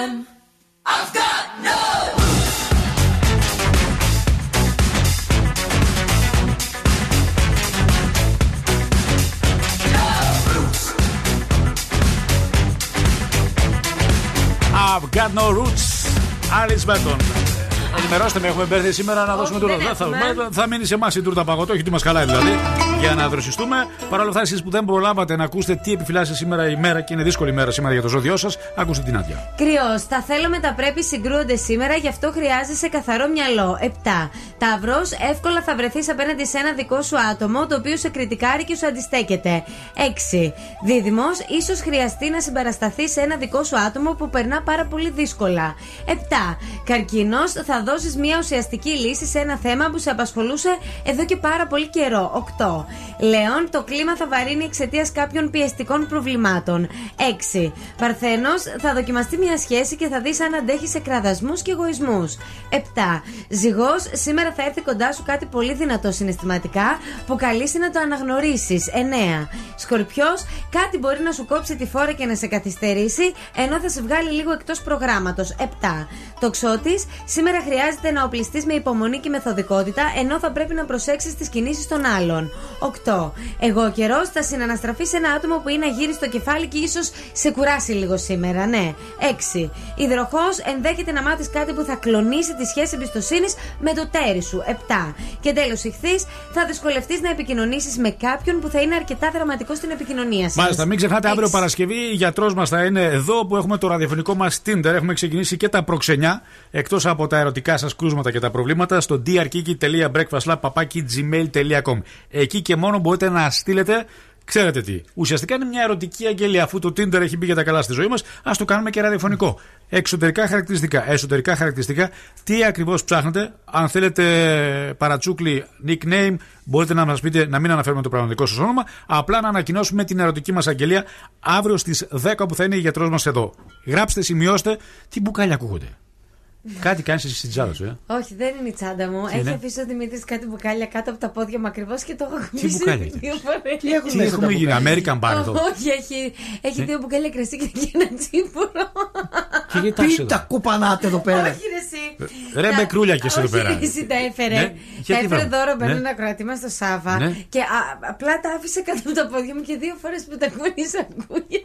Find them. I've got no I've got no roots. Alice Benton. Ενημερώστε με, έχουμε μπέρδει σήμερα να δώσουμε τούρτα. δεν Δεν θα, έχουμε. θα μείνει σε εμάς η τούρτα παγωτό, όχι τι μας χαλάει δηλαδή. Για να δροσιστούμε. Παρ' όλα αυτά, εσείς που δεν προλάβατε να ακούσετε τι επιφυλάσσει σήμερα η μέρα και είναι δύσκολη μέρα σήμερα για το ζώδιό σας, ακούστε την άδεια. Κρυός. Τα θέλω με τα πρέπει συγκρούονται σήμερα, γι' αυτό χρειάζεσαι καθαρό μυαλό. 7. Ταυρό. Εύκολα θα βρεθείς απέναντι σε ένα δικό σου άτομο, το οποίο σε κριτικάρει και σου αντιστέκεται. 6. Δίδυμος. ίσως χρειαστεί να συμπαρασταθεί σε ένα δικό σου άτομο που περνά πάρα πολύ δύσκολα. 7. Καρκίνος. Θα δώσεις μια ουσιαστική λύση σε ένα θέμα που σε απασχολούσε εδώ και πάρα πολύ καιρό. 8. Λέων. Το κλίμα θα βαρύνει εξαιτίας κάποιων πιεστικών προβλημάτων. 6. Παρθένος. Θα δοκιμαστεί μια σχέση και θα δεις αν αντέχει σε κραδασμούς και εγωισμούς. 7. Ζυγός. Σήμερα θα έρθει κοντά σου κάτι πολύ δυνατό συναισθηματικά που καλείσαι να το αναγνωρίσεις. 9. Σκορπιός. Κάτι μπορεί να σου κόψει τη φόρα και να σε καθυστερήσει, ενώ θα σε βγάλει λίγο εκτός προγράμματος. 7. Τοξότης. Σήμερα χρειάζεται να οπλιστείς με υπομονή και μεθοδικότητα, ενώ θα πρέπει να προσέξεις τις κινήσεις των άλλων. 8. Εγώ καιρός θα συναναστραφεί σε ένα άτομο που είναι αγύρι στο κεφάλι και ίσως σε κουράσει λίγο σήμερα, ναι. 6. Υδροχός ενδέχεται να μάθεις κάτι που θα κλονίσει τη σχέση εμπιστοσύνης με το τέρι σου. 7. Και τέλος, ηχθείς, θα δυσκολευτείς να επικοινωνήσεις με κάποιον που θα είναι αρκετά δραματικό στην επικοινωνία σας. Μάλιστα, μην ξεχνάτε αύριο Παρασκευή. Η γιατρός μας θα είναι εδώ που έχουμε το ραδιοφωνικό μας Tinder. Έχουμε ξεκινήσει και τα προξενιά. Εκτός από τα ερωτικά σας κρούσματα και τα προβλήματα στο drkiki.breakfastlab.gmail.com. Εκεί και μόνο μπορείτε να στείλετε. Ξέρετε τι. Ουσιαστικά είναι μια ερωτική αγγελία. Αφού το Tinder έχει μπει για τα καλά στη ζωή μας, ας το κάνουμε και ραδιοφωνικό. Εξωτερικά χαρακτηριστικά. Εσωτερικά χαρακτηριστικά. Τι ακριβώς ψάχνετε. Αν θέλετε παρατσούκλι, nickname, μπορείτε να μας πείτε να μην αναφέρουμε το πραγματικό σας όνομα. Απλά να ανακοινώσουμε την ερωτική μας αγγελία αύριο στις 10 που θα είναι η γιατρός μας εδώ. Γράψτε, σημειώστε τι μπουκάλια ακούγονται. Κάτι κάνεις εσύ στην τσάδα σου, ε. Όχι, δεν είναι η τσάντα μου. Τι Έχει είναι; αφήσει ο Δημήτρης κάτι μπουκάλια κάτω από τα πόδια μου ακριβώς και το έχω Τι ακουμπήσει μπουκάλια δύο φορές. Τι έχουν Τι μέσα έχουμε τα γίνει, μπουκάλια; American Bar εδώ. Όχι, έχει, έχει Ε; δύο μπουκάλια κρασί και και ένα τσίπουρο. Και γιατί τα έχεις Τι τα κουπανάτε εδώ πέρα. Όχι, ρε, εσύ. Ε, Ρε, Τα- μπεκρούλια και εσύ εδώ όχι, πέρα. ρε, Εσύ τα έφερε. Ναι, Τα γιατί έφερε βρε. δώρο με Ναι. ένα ακροατή μας στο Σάβα. Ναι. Και α- απλά τα άφησε κάτω από τα πόδια μου και δύο φορές που τα κουνήσα ακούγεται.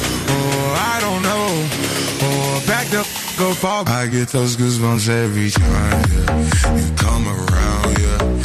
I don't know. Or back the f- up off. I get those goosebumps every time, yeah. You come around, yeah.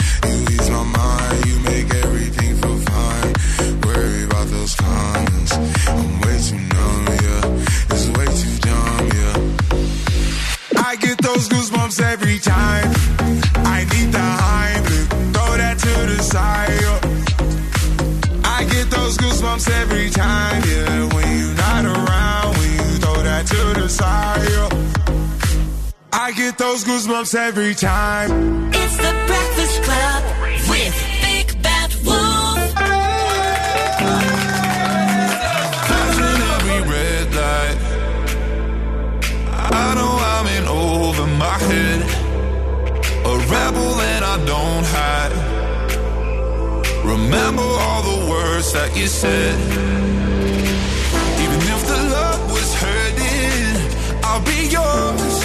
Get those goosebumps every time. It's the Breakfast Club with Big Bad Wolf. Passing every red light. I know I'm in over my head. A rebel and I don't hide. Remember all the words that you said. Even if the love was hurting, I'll be yours.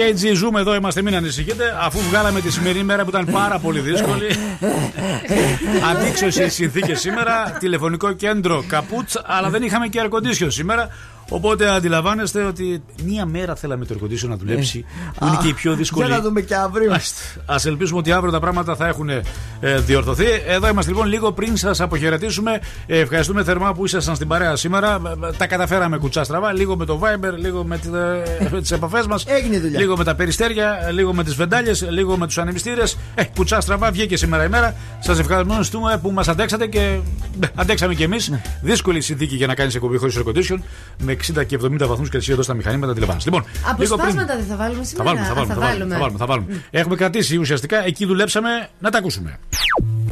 KG, ζούμε εδώ, είμαστε, μην ανησυχείτε. Αφού βγάλαμε τη σημερινή μέρα που ήταν πάρα πολύ δύσκολη. Αντίξωση συνθήκες σήμερα. Τηλεφωνικό κέντρο καπούτς, αλλά δεν είχαμε και air condition σήμερα. Οπότε αντιλαμβάνεστε ότι μία μέρα θέλαμε το air condition να δουλέψει, που είναι και η πιο δύσκολη. Για να δούμε και αύριο. Α ελπίσουμε ότι αύριο τα πράγματα θα έχουν ε, διορθωθεί. Εδώ είμαστε λοιπόν λίγο πριν σας αποχαιρετήσουμε. Ε, ευχαριστούμε θερμά που ήσασταν στην παρέα σήμερα. Ε, ε, Τα καταφέραμε κουτσά στραβά. Λίγο με το Viber, λίγο με τις επαφές μας. Έγινε η δουλειά. Λίγο με τα περιστέρια, ε, λίγο με τις βεντάλιες, λίγο με τους ανεμιστήρες. Ε, κουτσά στραβά βγήκε σήμερα η μέρα. Σας ευχαριστούμε που μας αντέξατε και ε, αντέξαμε κι εμείς. Ναι. Δύσκολη συνθήκη για να κάνεις εκπομπή χωρίς air condition. Με 60 και 70 βαθμούς και εσύ εδώ στα μηχανήματα αντιλαμβάνεσαι. Λοιπόν, λίγο πριν- Αποσπάσματα δεν θα βάλουμε θα σήμερα. βάλουμε, θα Α, βάλουμε, θα βάλουμε, θα βάλουμε, θα βάλουμε. Έχουμε κρατήσει ουσιαστικά, εκεί δουλέψαμε, να τα ακούσουμε.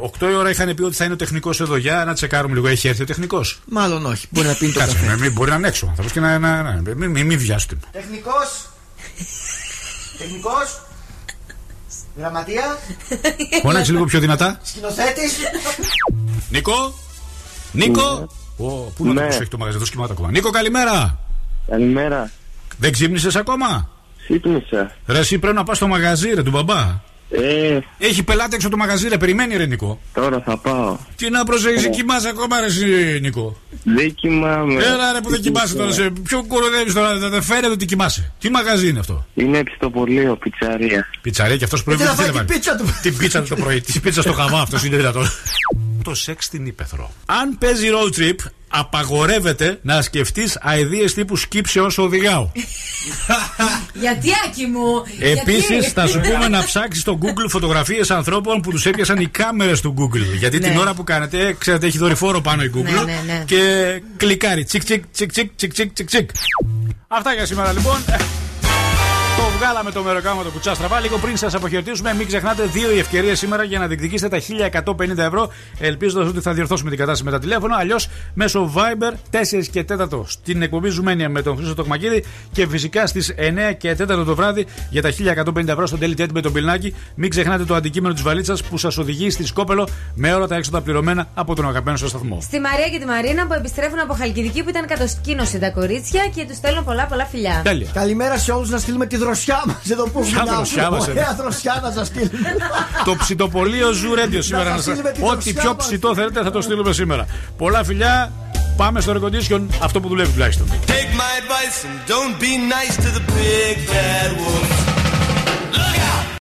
8 η ώρα είχαν πει ότι θα είναι ο τεχνικός εδώ. Για να τσεκάρουμε λίγο, έχει έρθει ο τεχνικός; Μάλλον όχι. Μπορεί να πίνει το Κάτσε, καφέ. με- μην μπορεί να είναι έξω ο άνθρωπος και να. να, να μην, μην, μην βιάσετε. Τεχνικός. Τεχνικός. Γραμματεία. Φώναξε λίγο πιο δυνατά. Σκηνοθέτης. Νίκο! Νίκο! Ω, Πού να το Ναι. προσέχει το μαγαζί, εδώ σκυμάται ακόμα. Νίκο, καλημέρα! Καλημέρα. Δεν ξύπνησες ακόμα; Ξύπνησα. Ρε, εσύ πρέπει να πας στο μαγαζί, ρε, του μπαμπά. Ε, Έχει πελάτη έξω το μαγαζί, ρε, περιμένει, ρε, Νίκο. τώρα θα πάω. Τι να προσέχεις, Ε. κοιμάσαι ακόμα, ρε, εσύ, Νίκο. Δεν κοιμάμαι. Έλα, ρε, που δεν κοιμάσαι τώρα. Σε ποιο κοροϊδεύεις τώρα, δεν δεν φαίνεται ότι κοιμάσαι. Τι μαγαζί είναι αυτό; Είναι εξτοπολείο, πιτσαρία. Πιτσαρία και αυτός πρωί Ε, τι να δεν φάει θέλει την να πίτσα του. Την πίτσα του το πρωί. Τη πίτσα στο χαμά, αυτός είναι δυνατόν. Το σεξ στην ύπεθρο. Αν παίζει road trip, απαγορεύεται να σκεφτείς αειδίε τύπου σκύψε όσο οδηγάω. Γιατί άκη μου; Επίσης, γιατί; θα σου πούμε να ψάξεις στο Google φωτογραφίες ανθρώπων που τους έπιασαν οι κάμερες του Google. Γιατί την Ναι. ώρα που κάνετε, ξέρετε, έχει δορυφόρο πάνω η Google Ναι, ναι, ναι. και κλικάρει. Τσικ, τσικ, τσικ, τσικ, τσικ, τσικ, τσικ, τσικ. Αυτά για σήμερα λοιπόν. Ε, Το βγάλαμε το μεροκάματο κουτσά στραβά. Λίγο πριν σας αποχαιρετήσουμε, μην ξεχνάτε δύο οι ευκαιρίες σήμερα για να διεκδικήσετε τα 1150 ευρώ. Ελπίζοντας ότι θα διορθώσουμε την κατάσταση με τα τηλέφωνα. Αλλιώς μέσω Viber 4 και 4 στην εκπομπή Ζουμένια με τον Χρήστο Τοκμακίδη και φυσικά στις 9 και 4 το βράδυ για τα 1150 ευρώ στο Daily Ted με τον Πιλνάκη. Μην ξεχνάτε το αντικείμενο της βαλίτσας που σας οδηγεί στη Σκόπελο με όλα τα έξοδα πληρωμένα από τον αγαπημένο σας σταθμό. Στη Μαρία και τη Μαρίνα που επιστρέφουν από Χαλκιδική που ήταν κατασκήνωση τα κορίτσια και τους στέλνω πολλά πολλά φιλιά. Τέλεια. Καλημέρα σε όλους να στείλουμε τη δροσιά μας εδώ που Ποια μιλάω. δροσιά μας, ε; Ωραία δροσιά να σας στείλουμε. το ψητοπωλείο Ζου Radio σήμερα. σας να σας- στείλουμε την Ό,τι δροσιά πιο μας. ψητό θέλετε θα το στείλουμε σήμερα. Πολλά φιλιά. Πάμε στο air condition, αυτό που δουλεύει τουλάχιστον. Take my advice and don't be nice to the big bad wolf.